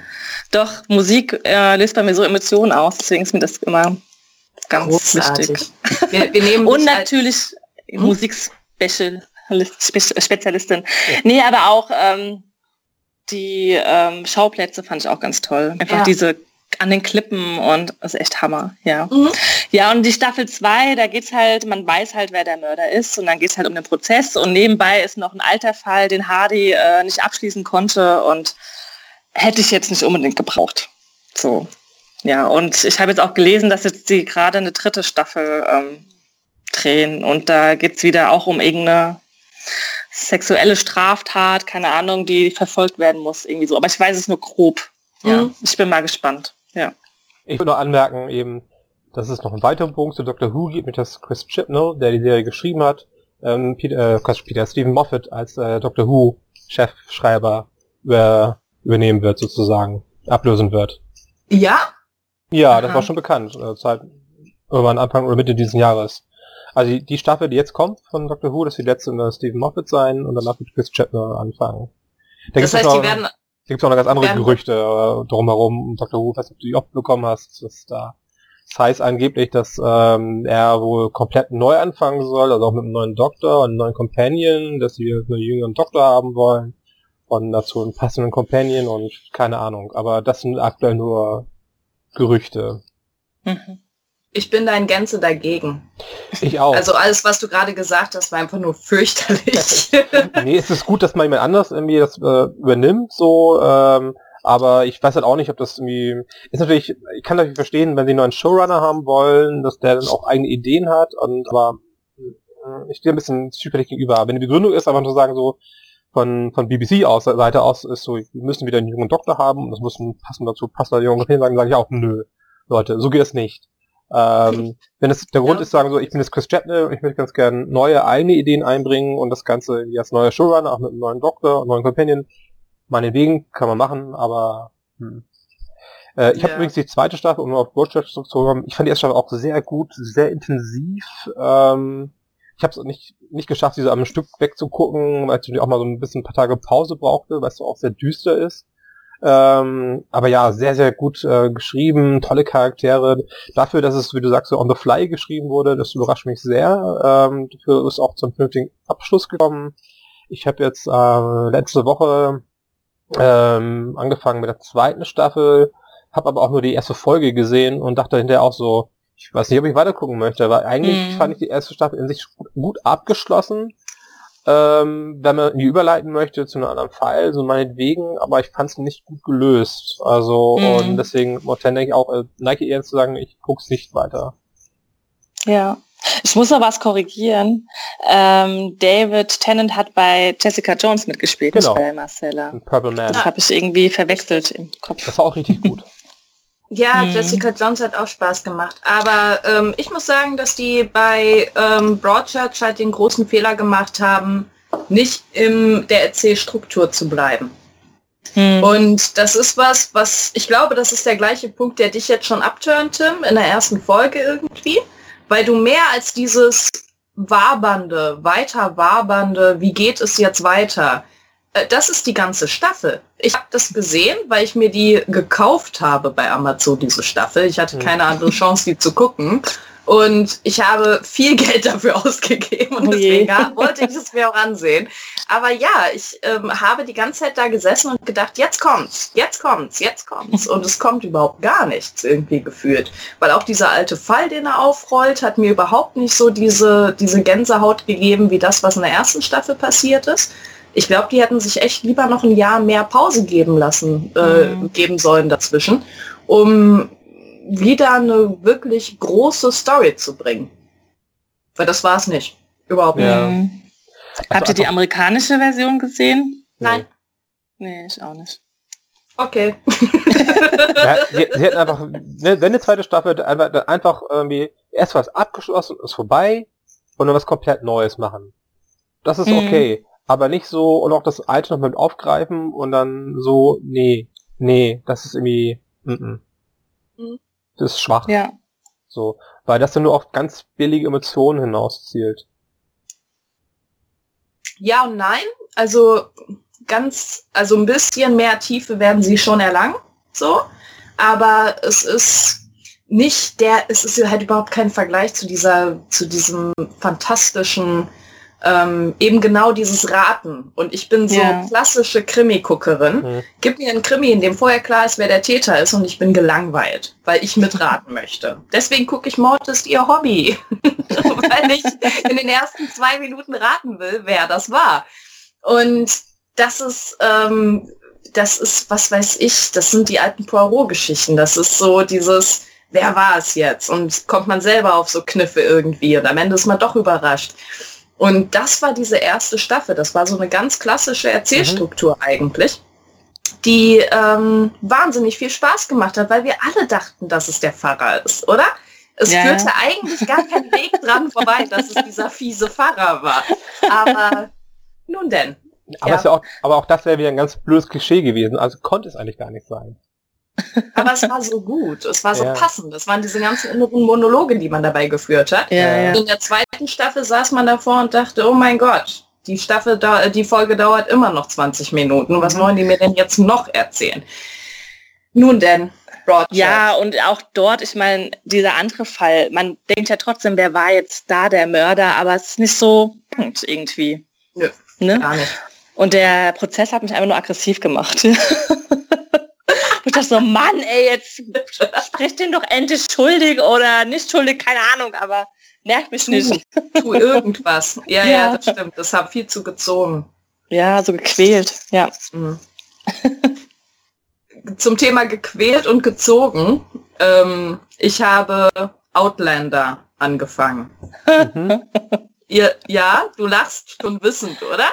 Doch, Musik äh, löst bei mir so Emotionen aus, deswegen ist mir das immer ganz Großartig. wichtig. Wir, wir nehmen Und dich als- natürlich Hm? Musik-Spezialistin. Nee, aber auch ähm, die ähm, Schauplätze fand ich auch ganz toll. Einfach Ja. diese an den Klippen und das ist echt Hammer, ja. Mhm. Ja, und die Staffel 2, da geht's halt, man weiß halt, wer der Mörder ist und dann geht's halt um den Prozess und nebenbei ist noch ein alter Fall, den Hardy äh, nicht abschließen konnte und hätte ich jetzt nicht unbedingt gebraucht. So. Ja, und ich habe jetzt auch gelesen, dass jetzt die gerade eine dritte Staffel ähm, drehen und da geht's wieder auch um irgendeine sexuelle Straftat, keine Ahnung, die verfolgt werden muss, irgendwie so. Aber ich weiß es nur grob. Ja, ich bin mal gespannt. Ja. Ich will nur anmerken eben, dass es noch einen weiteren Punkt zu Dr. Who gibt, mit das Chris Chibnall, der die Serie geschrieben hat, ähm, Peter, äh, Quatsch, Peter Stephen Moffat als äh, Dr. Who Chefschreiber über, übernehmen wird sozusagen, ablösen wird. Ja, Ja, das Aha. war schon bekannt, äh, Zeit, irgendwann Anfang oder Mitte dieses Jahres. Also die, die Staffel, die jetzt kommt von Dr. Who, das wird die letzte unter Stephen Moffat sein und danach wird Chris Chibnall anfangen. Da das heißt, noch- die werden, da gibt es auch noch ganz andere Gerüchte äh, drumherum. um Dr. Who, ich weiß nicht, ob du die oft bekommen hast, dass da das heißt angeblich, dass ähm, er wohl komplett neu anfangen soll, also auch mit einem neuen Doktor und einem neuen Companion, dass sie einen jüngeren Doktor haben wollen und dazu einen passenden Companion und keine Ahnung. Aber das sind aktuell nur Gerüchte. Mhm. Ich bin da in Gänze dagegen. Ich auch. Also alles, was du gerade gesagt hast, war einfach nur fürchterlich. nee, es ist gut, dass mal jemand anders irgendwie das äh, übernimmt, so, ähm, aber ich weiß halt auch nicht, ob das irgendwie, ist natürlich, ich kann natürlich verstehen, wenn sie einen neuen Showrunner haben wollen, dass der dann auch eigene Ideen hat, und, aber äh, ich stehe ein bisschen zufällig gegenüber. Aber Wenn die Begründung ist, einfach zu sagen, so, von, von BBC aus, Seite aus, ist so, wir müssen wieder einen jungen Doktor haben, und das muss ein passend dazu passender junger Film sagen, sage ich auch, nö, Leute, so geht es nicht. Ähm, wenn es der Grund Ja. ist, sagen so, ich bin jetzt Chris Chapman und ich möchte ganz gerne neue eigene Ideen einbringen und das Ganze als neuer Showrunner, auch mit einem neuen Doktor und neuen Companion, meinetwegen, kann man machen, aber hm. äh, ich habe Ja. übrigens die zweite Staffel, um auf Broadchurch zurückzukommen, ich fand die erste Staffel auch sehr gut, sehr intensiv. Ähm, ich habe es nicht, nicht geschafft, diese am Stück wegzugucken, weil ich auch mal so ein bisschen ein paar Tage Pause brauchte, weil es so auch sehr düster ist. Ähm, aber ja, sehr, sehr gut äh, geschrieben, tolle Charaktere. Dafür, dass es, wie du sagst, so on the fly geschrieben wurde, das überrascht mich sehr. Ähm, dafür ist auch zum vernünftigen Abschluss gekommen. Ich habe jetzt äh, letzte Woche ähm, angefangen mit der zweiten Staffel, habe aber auch nur die erste Folge gesehen und dachte hinterher auch so, ich weiß nicht, ob ich weitergucken möchte, weil eigentlich mm. fand ich die erste Staffel in sich gut abgeschlossen ähm, wenn man die überleiten möchte zu einem anderen Fall, so meinetwegen, aber ich fand es nicht gut gelöst. Also mhm. und deswegen Morten denke ich auch, äh, neige eher zu sagen, ich guck's nicht weiter. Ja. Ich muss noch was korrigieren. Ähm, David Tennant hat bei Jessica Jones mitgespielt, genau. nicht bei Marcella. Purple Man. Das habe ich irgendwie verwechselt im Kopf. Das war auch richtig gut. Ja, hm. Jessica Jones hat auch Spaß gemacht. Aber ähm, ich muss sagen, dass die bei ähm, Broadchurch halt den großen Fehler gemacht haben, nicht in der Erzählstruktur zu bleiben. Hm. Und das ist was, was ich glaube, das ist der gleiche Punkt, der dich jetzt schon abturnt, Tim, in der ersten Folge irgendwie, weil du mehr als dieses wabernde, weiter wabernde, wie geht es jetzt weiter, das ist die ganze Staffel. Ich habe das gesehen, weil ich mir die gekauft habe bei Amazon, diese Staffel. Ich hatte hm. keine andere Chance, die zu gucken. Und ich habe viel Geld dafür ausgegeben und oh deswegen wollte ich es mir auch ansehen. Aber ja, ich ähm, habe die ganze Zeit da gesessen und gedacht, jetzt kommt's, jetzt kommt's, jetzt kommt's. Und es kommt überhaupt gar nichts irgendwie gefühlt. Weil auch dieser alte Fall, den er aufrollt, hat mir überhaupt nicht so diese, diese Gänsehaut gegeben, wie das, was in der ersten Staffel passiert ist ich glaube, die hätten sich echt lieber noch ein Jahr mehr Pause geben lassen, äh, mhm. geben sollen dazwischen, um wieder eine wirklich große Story zu bringen. Weil das war es nicht. Überhaupt nicht. Ja. Mhm. Also Habt ihr die amerikanische Version gesehen? Nein. Nee, ich auch nicht. Okay. ja, sie, sie hätten einfach, ne, wenn eine zweite Staffel einfach, einfach irgendwie erst was abgeschlossen, ist vorbei und dann was komplett Neues machen. Das ist mhm. okay aber nicht so und auch das alte noch mit aufgreifen und dann so, nee, nee, das ist irgendwie, mm -mm. Mhm. das ist schwach. Ja. So, weil das dann nur auf ganz billige Emotionen hinauszielt. Ja und nein, also ganz, also ein bisschen mehr Tiefe werden sie schon erlangen, so, aber es ist nicht der, es ist halt überhaupt kein Vergleich zu dieser, zu diesem fantastischen ähm, eben genau dieses Raten. Und ich bin so ja. klassische Krimi-Guckerin. Mhm. Gib mir einen Krimi, in dem vorher klar ist, wer der Täter ist und ich bin gelangweilt, weil ich mitraten möchte. Deswegen gucke ich Mord ist ihr Hobby. weil ich in den ersten zwei Minuten raten will, wer das war. Und das ist, ähm, das ist, was weiß ich, das sind die alten Poirot-Geschichten. Das ist so dieses, wer war es jetzt? Und kommt man selber auf so Kniffe irgendwie und am Ende ist man doch überrascht. Und das war diese erste Staffel. Das war so eine ganz klassische Erzählstruktur mhm. eigentlich, die ähm, wahnsinnig viel Spaß gemacht hat, weil wir alle dachten, dass es der Pfarrer ist, oder? Es ja. führte eigentlich gar kein Weg dran vorbei, dass es dieser fiese Pfarrer war. Aber nun denn. Aber, ja. Ja auch, aber auch das wäre wieder ein ganz blödes Klischee gewesen. Also konnte es eigentlich gar nicht sein. Aber es war so gut, es war so ja. passend. Es waren diese ganzen inneren Monologe, die man dabei geführt hat. Ja, ja. In der zweiten Staffel saß man davor und dachte, oh mein Gott, die Staffel, die Folge dauert immer noch 20 Minuten. Was mhm. wollen die mir denn jetzt noch erzählen? Nun denn, Broadchurch. Ja, und auch dort, ich meine, dieser andere Fall, man denkt ja trotzdem, wer war jetzt da der Mörder, aber es ist nicht so irgendwie. Nö, ne? gar nicht. Und der Prozess hat mich einfach nur aggressiv gemacht. ich dachte so, Mann, ey, jetzt sprich den doch endlich schuldig oder nicht schuldig, keine Ahnung, aber nervt mich nicht. Tu, tu irgendwas. Ja, ja, ja, das stimmt. Das hat viel zu gezogen. Ja, so gequält, ja. Mhm. Zum Thema gequält und gezogen. Ähm, ich habe Outlander angefangen. Mhm. Ihr, ja, du lachst schon wissend, oder?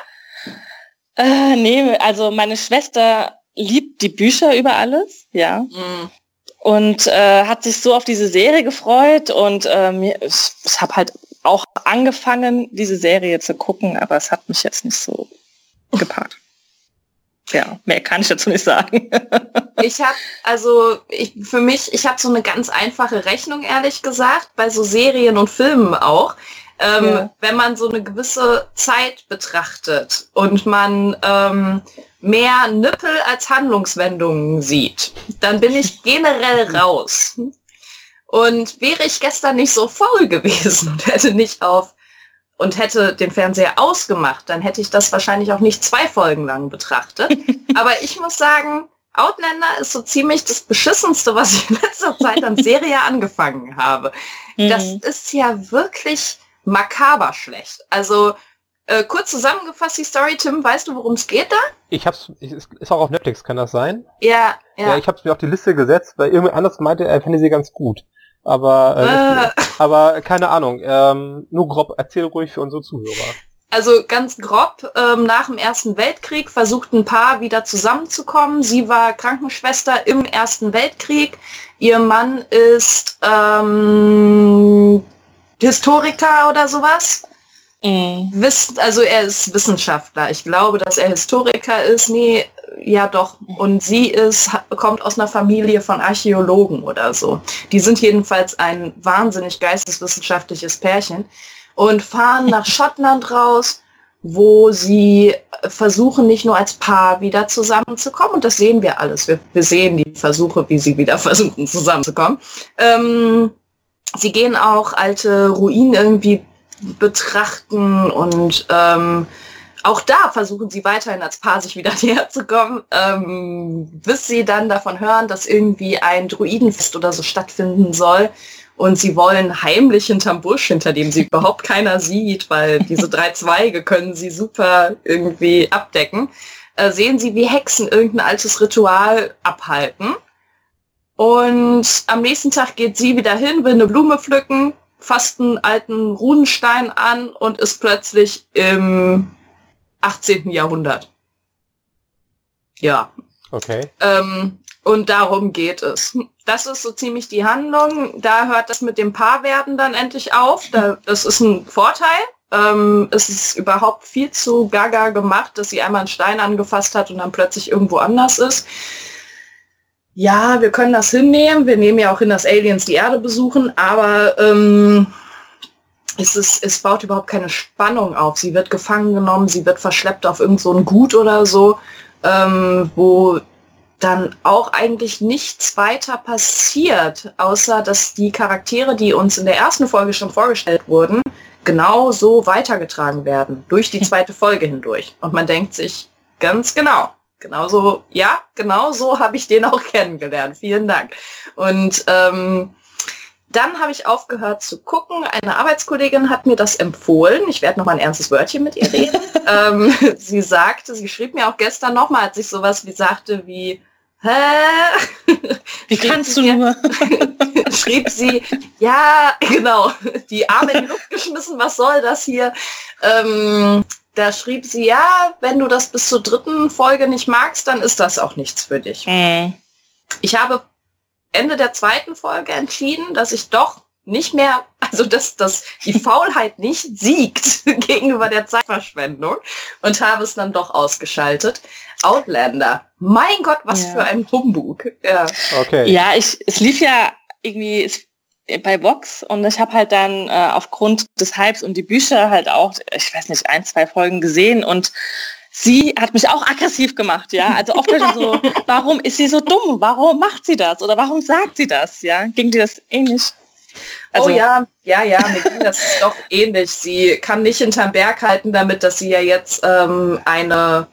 Äh, nee, also meine Schwester liebt die Bücher über alles, ja. Mhm. Und äh, hat sich so auf diese Serie gefreut und ähm, ich, ich habe halt auch angefangen, diese Serie zu gucken, aber es hat mich jetzt nicht so gepackt. Ja, mehr kann ich dazu nicht sagen. ich habe also ich, für mich, ich habe so eine ganz einfache Rechnung ehrlich gesagt bei so Serien und Filmen auch. Ähm, ja. Wenn man so eine gewisse Zeit betrachtet und man ähm, mehr Nippel als Handlungswendungen sieht, dann bin ich generell raus. Und wäre ich gestern nicht so faul gewesen und hätte nicht auf und hätte den Fernseher ausgemacht, dann hätte ich das wahrscheinlich auch nicht zwei Folgen lang betrachtet. Aber ich muss sagen, Outlander ist so ziemlich das Beschissenste, was ich in letzter Zeit an Serie angefangen habe. Das mhm. ist ja wirklich makaber schlecht. Also äh, kurz zusammengefasst die Story, Tim, weißt du, worum es geht da? Ich hab's, ist auch auf Netflix, kann das sein? Ja, ja. Ja, ich hab's mir auf die Liste gesetzt, weil irgendwie anders meinte, er fände sie ganz gut. Aber, äh, äh. aber keine Ahnung. Ähm, nur grob, erzähl ruhig für unsere Zuhörer. Also ganz grob, ähm, nach dem Ersten Weltkrieg versucht ein Paar wieder zusammenzukommen. Sie war Krankenschwester im Ersten Weltkrieg. Ihr Mann ist ähm, Historiker oder sowas. Mhm. Wiss, also er ist Wissenschaftler. Ich glaube, dass er Historiker ist. Nee, ja doch. Und sie ist, kommt aus einer Familie von Archäologen oder so. Die sind jedenfalls ein wahnsinnig geisteswissenschaftliches Pärchen und fahren nach Schottland raus, wo sie versuchen, nicht nur als Paar wieder zusammenzukommen, und das sehen wir alles. Wir, wir sehen die Versuche, wie sie wieder versuchen, zusammenzukommen. Ähm, sie gehen auch alte Ruinen irgendwie betrachten und ähm, auch da versuchen sie weiterhin als Paar sich wieder näher zu kommen, ähm, bis sie dann davon hören, dass irgendwie ein Druidenfest oder so stattfinden soll und sie wollen heimlich hinterm Busch, hinter dem sie überhaupt keiner sieht, weil diese drei Zweige können sie super irgendwie abdecken, äh, sehen sie, wie Hexen irgendein altes Ritual abhalten. Und am nächsten Tag geht sie wieder hin, will eine Blume pflücken, fasst einen alten Runenstein an und ist plötzlich im 18. Jahrhundert. Ja. Okay. Ähm, und darum geht es das ist so ziemlich die Handlung. Da hört das mit dem Paarwerden dann endlich auf. Da, das ist ein Vorteil. Ähm, es ist überhaupt viel zu gaga gemacht, dass sie einmal einen Stein angefasst hat und dann plötzlich irgendwo anders ist. Ja, wir können das hinnehmen. Wir nehmen ja auch hin, dass Aliens die Erde besuchen, aber ähm, es, ist, es baut überhaupt keine Spannung auf. Sie wird gefangen genommen, sie wird verschleppt auf irgend so ein Gut oder so, ähm, wo dann auch eigentlich nichts weiter passiert, außer dass die Charaktere, die uns in der ersten Folge schon vorgestellt wurden, genau so weitergetragen werden, durch die zweite Folge hindurch. Und man denkt sich, ganz genau, genauso, ja, genau so habe ich den auch kennengelernt. Vielen Dank. Und ähm, dann habe ich aufgehört zu gucken. Eine Arbeitskollegin hat mir das empfohlen. Ich werde noch mal ein ernstes Wörtchen mit ihr reden. ähm, sie sagte, sie schrieb mir auch gestern noch mal, als ich sowas wie sagte wie, hä? Wie kannst du nur? schrieb sie, ja, genau, die Arme in die Luft geschmissen, was soll das hier? Ähm, da schrieb sie, ja, wenn du das bis zur dritten Folge nicht magst, dann ist das auch nichts für dich. Mhm. Ich habe Ende der zweiten Folge entschieden, dass ich doch nicht mehr, also dass, dass die Faulheit nicht siegt gegenüber der Zeitverschwendung und habe es dann doch ausgeschaltet. Outlander. Mein Gott, was ja. für ein Humbug. Ja. Okay. Ja, ich, es lief ja irgendwie bei Vox und ich habe halt dann äh, aufgrund des Hypes und die Bücher halt auch, ich weiß nicht, ein, zwei Folgen gesehen und sie hat mich auch aggressiv gemacht, ja. Also oft so, warum ist sie so dumm? Warum macht sie das? Oder warum sagt sie das? Ja, ging dir das ähnlich? Also, oh ja, ja, ja, mir ging das doch ähnlich. Sie kann nicht hinterm Berg halten damit, dass sie ja jetzt ähm, eine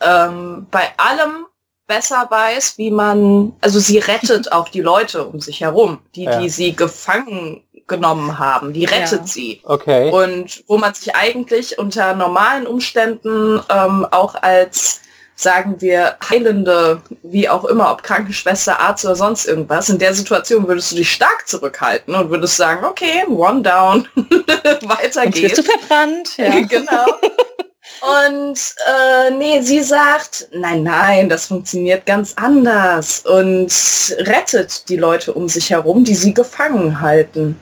ähm, bei allem besser weiß, wie man, also sie rettet auch die Leute um sich herum, die, ja. die sie gefangen genommen haben, die rettet ja. sie. Okay. Und wo man sich eigentlich unter normalen Umständen ähm, auch als sagen wir, heilende, wie auch immer, ob Krankenschwester, Arzt oder sonst irgendwas, in der Situation würdest du dich stark zurückhalten und würdest sagen, okay, one down, weiter und geht's. Bist du verbrannt, ja. genau. Und äh, nee, sie sagt, nein, nein, das funktioniert ganz anders und rettet die Leute um sich herum, die sie gefangen halten.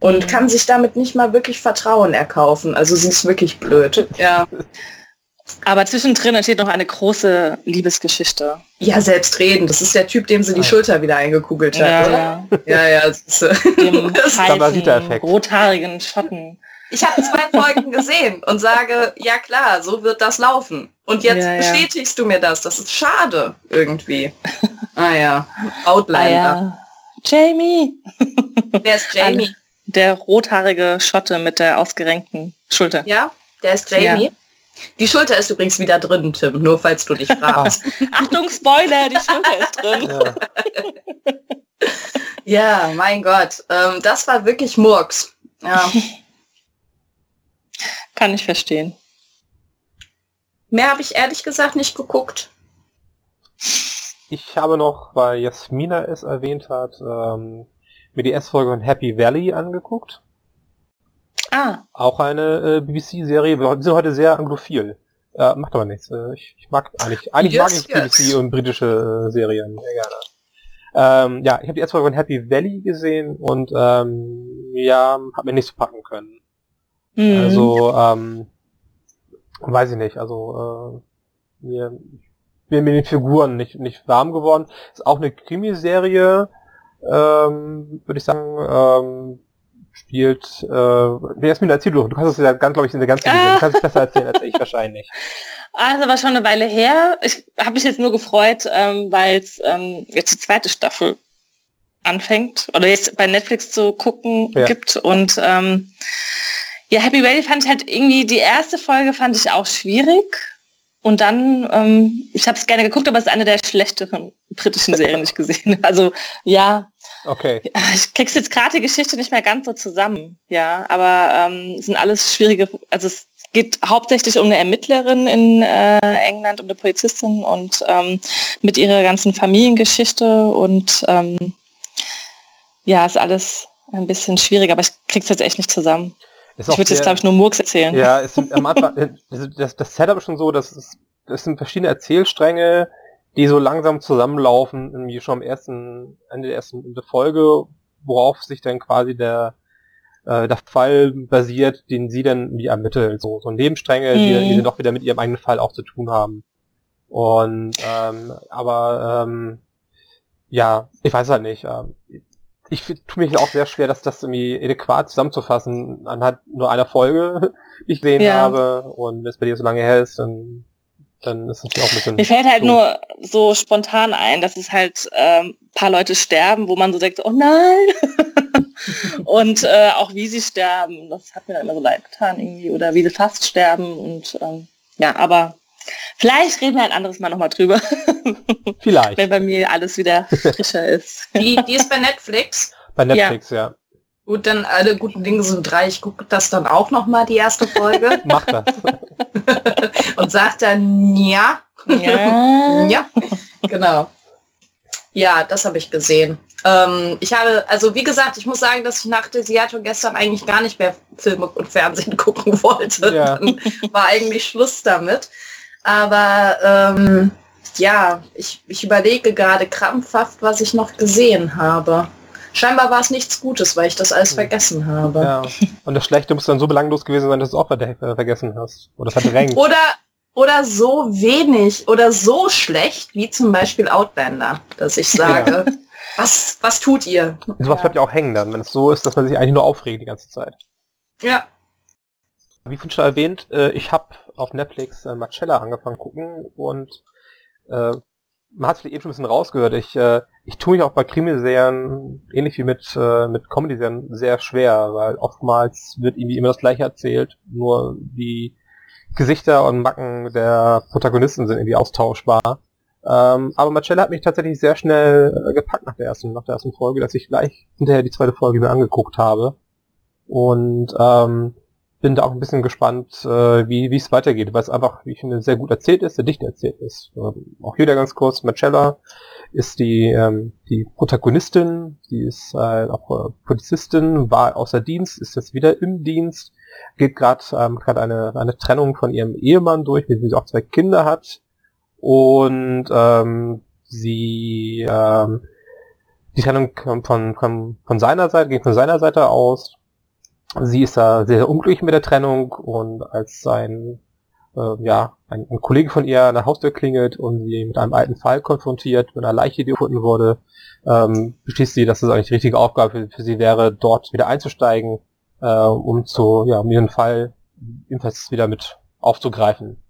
Und mhm. kann sich damit nicht mal wirklich Vertrauen erkaufen. Also sie ist wirklich blöd. Ja. Aber zwischendrin entsteht noch eine große Liebesgeschichte. Ja, selbstredend. Das ist der Typ, dem sie die Schulter wieder eingekugelt hat. Ja, oder? ja, ja. ja das ist, Dem heißen, rothaarigen Schotten. Ich habe zwei Folgen gesehen und sage, ja klar, so wird das laufen. Und jetzt ja, bestätigst ja. du mir das. Das ist schade irgendwie. Ah ja, Outlander. Ah, ja. Jamie. Wer ist Jamie? Der rothaarige Schotte mit der ausgerenkten Schulter. Ja, der ist Jamie. Ja. Die Schulter ist übrigens wieder drin, Tim, nur falls du dich fragst. Achtung, Spoiler, die Schulter ist drin. Ja, ja mein Gott. Ähm, das war wirklich Murks. Ja. Kann ich verstehen. Mehr habe ich ehrlich gesagt nicht geguckt. Ich habe noch, weil Jasmina es erwähnt hat, ähm, mir die S-Folge von Happy Valley angeguckt. Ah. Auch eine äh, BBC-Serie. Wir sind heute sehr anglophil. Äh, macht aber nichts. Äh, ich, ich mag eigentlich, eigentlich yes, mag ich BBC und britische äh, Serien sehr gerne. Ähm, ja, ich habe die erste Folge von Happy Valley gesehen und ähm, ja, habe mir nicht so packen können. Mhm. Also, ähm, weiß ich nicht, also äh, mir, mir den Figuren nicht, nicht warm geworden. Ist auch eine Krimiserie, ähm, würde ich sagen, ähm, spielt, äh, wer ist mir erzählt, du kannst es ja ganz, glaube ich, in der ganzen ah. du kannst es besser erzählen als ich wahrscheinlich. Also war schon eine Weile her. Ich habe mich jetzt nur gefreut, ähm, weil es ähm, jetzt die zweite Staffel anfängt oder jetzt bei Netflix zu gucken ja. gibt und ähm, ja, Happy Valley fand ich halt irgendwie, die erste Folge fand ich auch schwierig. Und dann, ähm, ich habe es gerne geguckt, aber es ist eine der schlechteren britischen Serien, die ich gesehen habe. Also ja. Okay. Ich krieg's jetzt gerade die Geschichte nicht mehr ganz so zusammen, ja. Aber ähm, es sind alles schwierige, also es geht hauptsächlich um eine Ermittlerin in äh, England, um eine Polizistin und ähm, mit ihrer ganzen Familiengeschichte und ähm, ja, ist alles ein bisschen schwierig, aber ich krieg's jetzt echt nicht zusammen. Ist ich würde jetzt, glaube ich, nur Murks erzählen. Ja, es sind am Anfang, äh, das, das Setup ist schon so, dass es, es sind verschiedene Erzählstränge, die so langsam zusammenlaufen, irgendwie schon am ersten, Ende der ersten Folge, worauf sich dann quasi der, äh, der Fall basiert, den sie dann wie ermittelt. So, so Nebenstränge, mhm. die, die dann doch wieder mit ihrem eigenen Fall auch zu tun haben. Und ähm, aber ähm, ja, ich weiß halt nicht. Ähm, ich tue mich auch sehr schwer, dass das irgendwie adäquat zusammenzufassen anhand nur einer Folge, die ich gesehen ja. habe. Und wenn es bei dir so lange her ist, dann, dann ist es auch ein bisschen. Mir fällt halt so. nur so spontan ein, dass es halt ähm, paar Leute sterben, wo man so denkt, oh nein. und äh, auch wie sie sterben, das hat mir dann immer so leid getan irgendwie. Oder wie sie fast sterben und ähm, ja, aber Vielleicht reden wir ein anderes Mal nochmal drüber. Vielleicht. Wenn bei mir alles wieder frischer ist. Die, die ist bei Netflix. Bei Netflix, ja. ja. Gut, dann alle guten Dinge sind drei. Ich gucke das dann auch nochmal, die erste Folge. Mach das. Und sagt dann ja. Ja. ja. Genau. Ja, das habe ich gesehen. Ähm, ich habe, also wie gesagt, ich muss sagen, dass ich nach Desiato gestern eigentlich gar nicht mehr Filme und Fernsehen gucken wollte. Ja. Dann war eigentlich Schluss damit. Aber ähm, ja, ich, ich überlege gerade krampfhaft, was ich noch gesehen habe. Scheinbar war es nichts Gutes, weil ich das alles hm. vergessen habe. Ja. Und das Schlechte muss dann so belanglos gewesen sein, dass du es auch vergessen hast. Oder verdrängt. oder, oder so wenig oder so schlecht wie zum Beispiel Outlander, dass ich sage, ja. was, was tut ihr? Sowas ja. bleibt ja auch hängen dann, wenn es so ist, dass man sich eigentlich nur aufregt die ganze Zeit. Ja. Wie schon erwähnt, äh, ich habe auf Netflix äh, Marcella angefangen gucken und äh, man hat es eben schon ein bisschen rausgehört. Ich, äh, ich tue mich auch bei Krimiserien, ähnlich wie mit, äh, mit Comedy-Serien, sehr schwer, weil oftmals wird irgendwie immer das gleiche erzählt, nur die Gesichter und Macken der Protagonisten sind irgendwie austauschbar. Ähm, aber Marcella hat mich tatsächlich sehr schnell äh, gepackt nach der ersten, nach der ersten Folge, dass ich gleich hinterher die zweite Folge mir angeguckt habe. Und ähm, bin da auch ein bisschen gespannt, äh, wie es weitergeht, weil es einfach, wie ich finde, sehr gut erzählt ist, sehr dicht erzählt ist. Ähm, auch hier ganz kurz, Marcella ist die ähm, die Protagonistin, die ist äh, auch äh, Polizistin, war außer Dienst, ist jetzt wieder im Dienst, geht gerade ähm, grad eine eine Trennung von ihrem Ehemann durch, mit dem sie auch zwei Kinder hat und ähm, sie ähm, die Trennung von, von, von seiner Seite, geht von seiner Seite aus Sie ist da sehr, sehr unglücklich mit der Trennung und als sein, äh, ja, ein, ein, Kollege von ihr an der Haustür klingelt und sie mit einem alten Fall konfrontiert, mit einer Leiche, die gefunden wurde, ähm, beschließt sie, dass es eigentlich die richtige Aufgabe für, für, sie wäre, dort wieder einzusteigen äh, um zu, ja, um ihren Fall ebenfalls wieder mit aufzugreifen.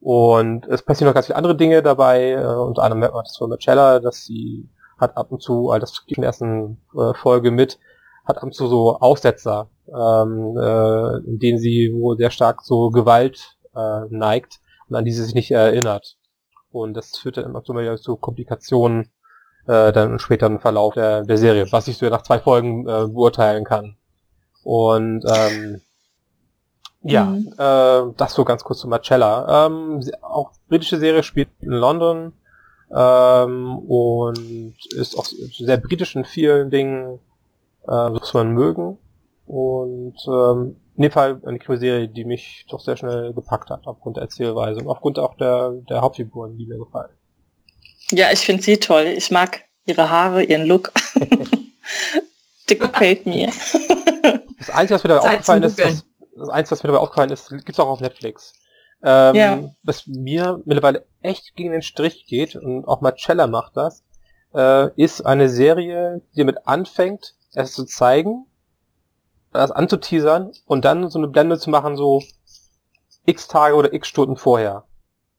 Und es passieren noch ganz viele andere Dinge dabei, äh, unter anderem merkt man das von Marcella, dass sie hat ab und zu, all das in der ersten äh, Folge mit, hat ab und zu so Aussetzer, ähm, äh, in denen sie wohl sehr stark so Gewalt äh, neigt und an die sie sich nicht erinnert. Und das führt dann immer mal zu Komplikationen äh, dann im späteren Verlauf der, der Serie, was ich so nach zwei Folgen äh, beurteilen kann. Und ähm, ja, mhm. äh, das so ganz kurz zu Marcella. Ähm, auch britische Serie spielt in London ähm, und ist auch sehr britisch in vielen Dingen, äh, muss man mögen. Und ähm, in dem Fall eine Krimiserie, die mich doch sehr schnell gepackt hat, aufgrund der Erzählweise und aufgrund auch der, der Hauptfiguren, die mir gefallen. Ja, ich finde sie toll. Ich mag ihre Haare, ihren Look. Die gefällt mir. Das Einzige, was mir dabei aufgefallen ist, das, das Einzige, was mir dabei aufgefallen ist, gibt's auch auf Netflix. Ähm, ja. Was mir mittlerweile echt gegen den Strich geht, und auch Marcella macht das, äh, ist eine Serie, die damit anfängt, es zu zeigen, das anzuteasern und dann so eine Blende zu machen, so x Tage oder x Stunden vorher.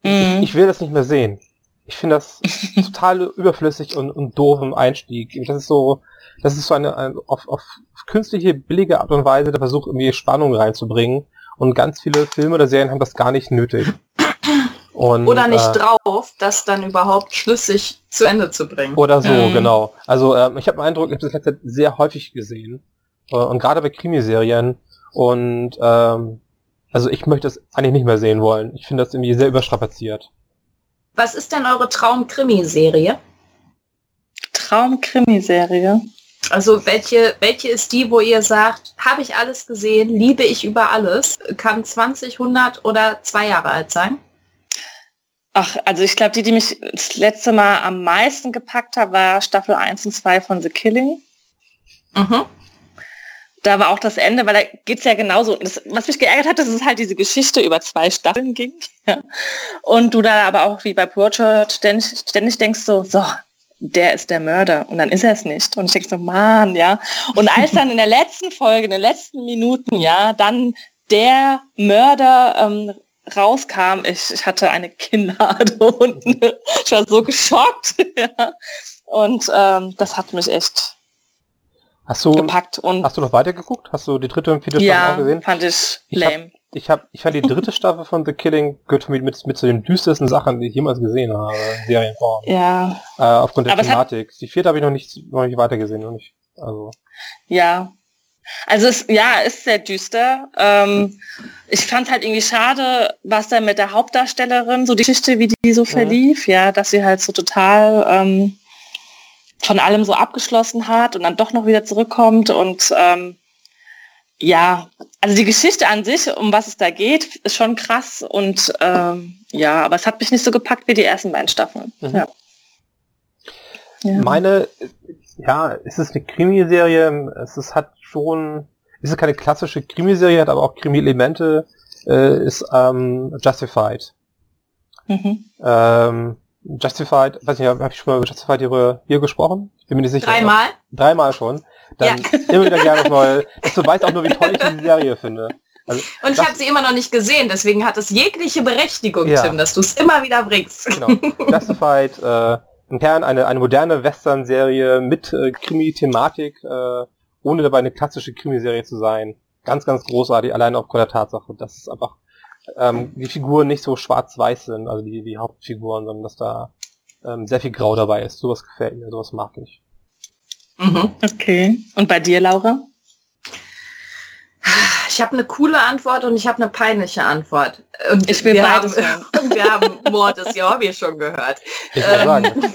Mhm. Ich, ich will das nicht mehr sehen. Ich finde das total überflüssig und, und doof im Einstieg. Das ist so, das ist so eine, eine auf, auf künstliche, billige Art und Weise der Versuch, irgendwie Spannung reinzubringen. Und ganz viele Filme oder Serien haben das gar nicht nötig. Und, oder nicht äh, drauf, das dann überhaupt schlüssig zu Ende zu bringen. Oder so, mhm. genau. Also ähm, ich habe den Eindruck, ich habe das letzte sehr häufig gesehen. Äh, und gerade bei Krimiserien. Und ähm, also ich möchte es eigentlich nicht mehr sehen wollen. Ich finde das irgendwie sehr überstrapaziert. Was ist denn eure Traum-Krimiserie? Traum-Krimiserie? Also welche, welche ist die, wo ihr sagt, habe ich alles gesehen, liebe ich über alles, kann 20, 100 oder zwei Jahre alt sein? Ach, also ich glaube, die, die mich das letzte Mal am meisten gepackt hat, war Staffel 1 und 2 von The Killing. Mhm. Da war auch das Ende, weil da geht es ja genauso. Das, was mich geärgert hat, dass es halt diese Geschichte über zwei Staffeln ging. Ja. Und du da aber auch wie bei Portrait ständig, ständig denkst so, so, der ist der Mörder und dann ist er es nicht. Und ich denke so, Mann, ja. Und als dann in der letzten Folge, in den letzten Minuten, ja, dann der Mörder ähm, rauskam, ich, ich hatte eine Kinnlade unten. Ich war so geschockt. Ja. Und ähm, das hat mich echt hast du, gepackt. Und hast du noch weitergeguckt? Hast du die dritte und vierte ja, Staffel gesehen? fand ich lame ich habe, ich fand die dritte Staffel von The Killing gehört für mich mit, mit zu den düstersten Sachen, die ich jemals gesehen habe, Serienform. Ja. Äh, aufgrund der Aber Thematik. Die vierte habe ich noch nicht, noch nicht weitergesehen, noch nicht. Also. Ja. Also es, ja, ist sehr düster. Ähm, ich fand halt irgendwie schade, was da mit der Hauptdarstellerin, so die Geschichte, wie die so mhm. verlief, mhm. ja, dass sie halt so total ähm, von allem so abgeschlossen hat und dann doch noch wieder zurückkommt und ähm, ja, also die Geschichte an sich, um was es da geht, ist schon krass und ähm, ja, aber es hat mich nicht so gepackt wie die ersten beiden Staffeln. Mhm. Ja. ja. Meine, ja, es ist eine Krimiserie, es ist, hat schon, es ist keine klassische Krimiserie, hat aber auch Krimi-Elemente, äh, ist ähm, Justified. Mhm. Ähm, Justified, weiß nicht, habe ich schon mal über Justified hier, hier gesprochen? Ich bin mir nicht sicher. Dreimal? Dreimal schon. Dann ja. immer wieder gerne mal. Du weißt auch nur, wie toll ich diese Serie finde. Also, und ich habe sie immer noch nicht gesehen, deswegen hat es jegliche Berechtigung, ja. Tim, dass du es immer wieder bringst. Genau. Justified, äh, im Kern eine, eine moderne Western-Serie mit äh, Krimi-Thematik, äh, ohne dabei eine klassische Krimiserie zu sein. Ganz, ganz großartig, allein aufgrund der Tatsache, dass es einfach ähm, die Figuren nicht so schwarz-weiß sind, also die, die Hauptfiguren, sondern dass da ähm, sehr viel Grau dabei ist. Sowas gefällt mir, sowas mag ich. Mhm. Okay. Und bei dir, Laura? Ich habe eine coole Antwort und ich habe eine peinliche Antwort. Und ich will wir beides haben, wir haben Mord des Jorbi schon gehört. Ich, ähm,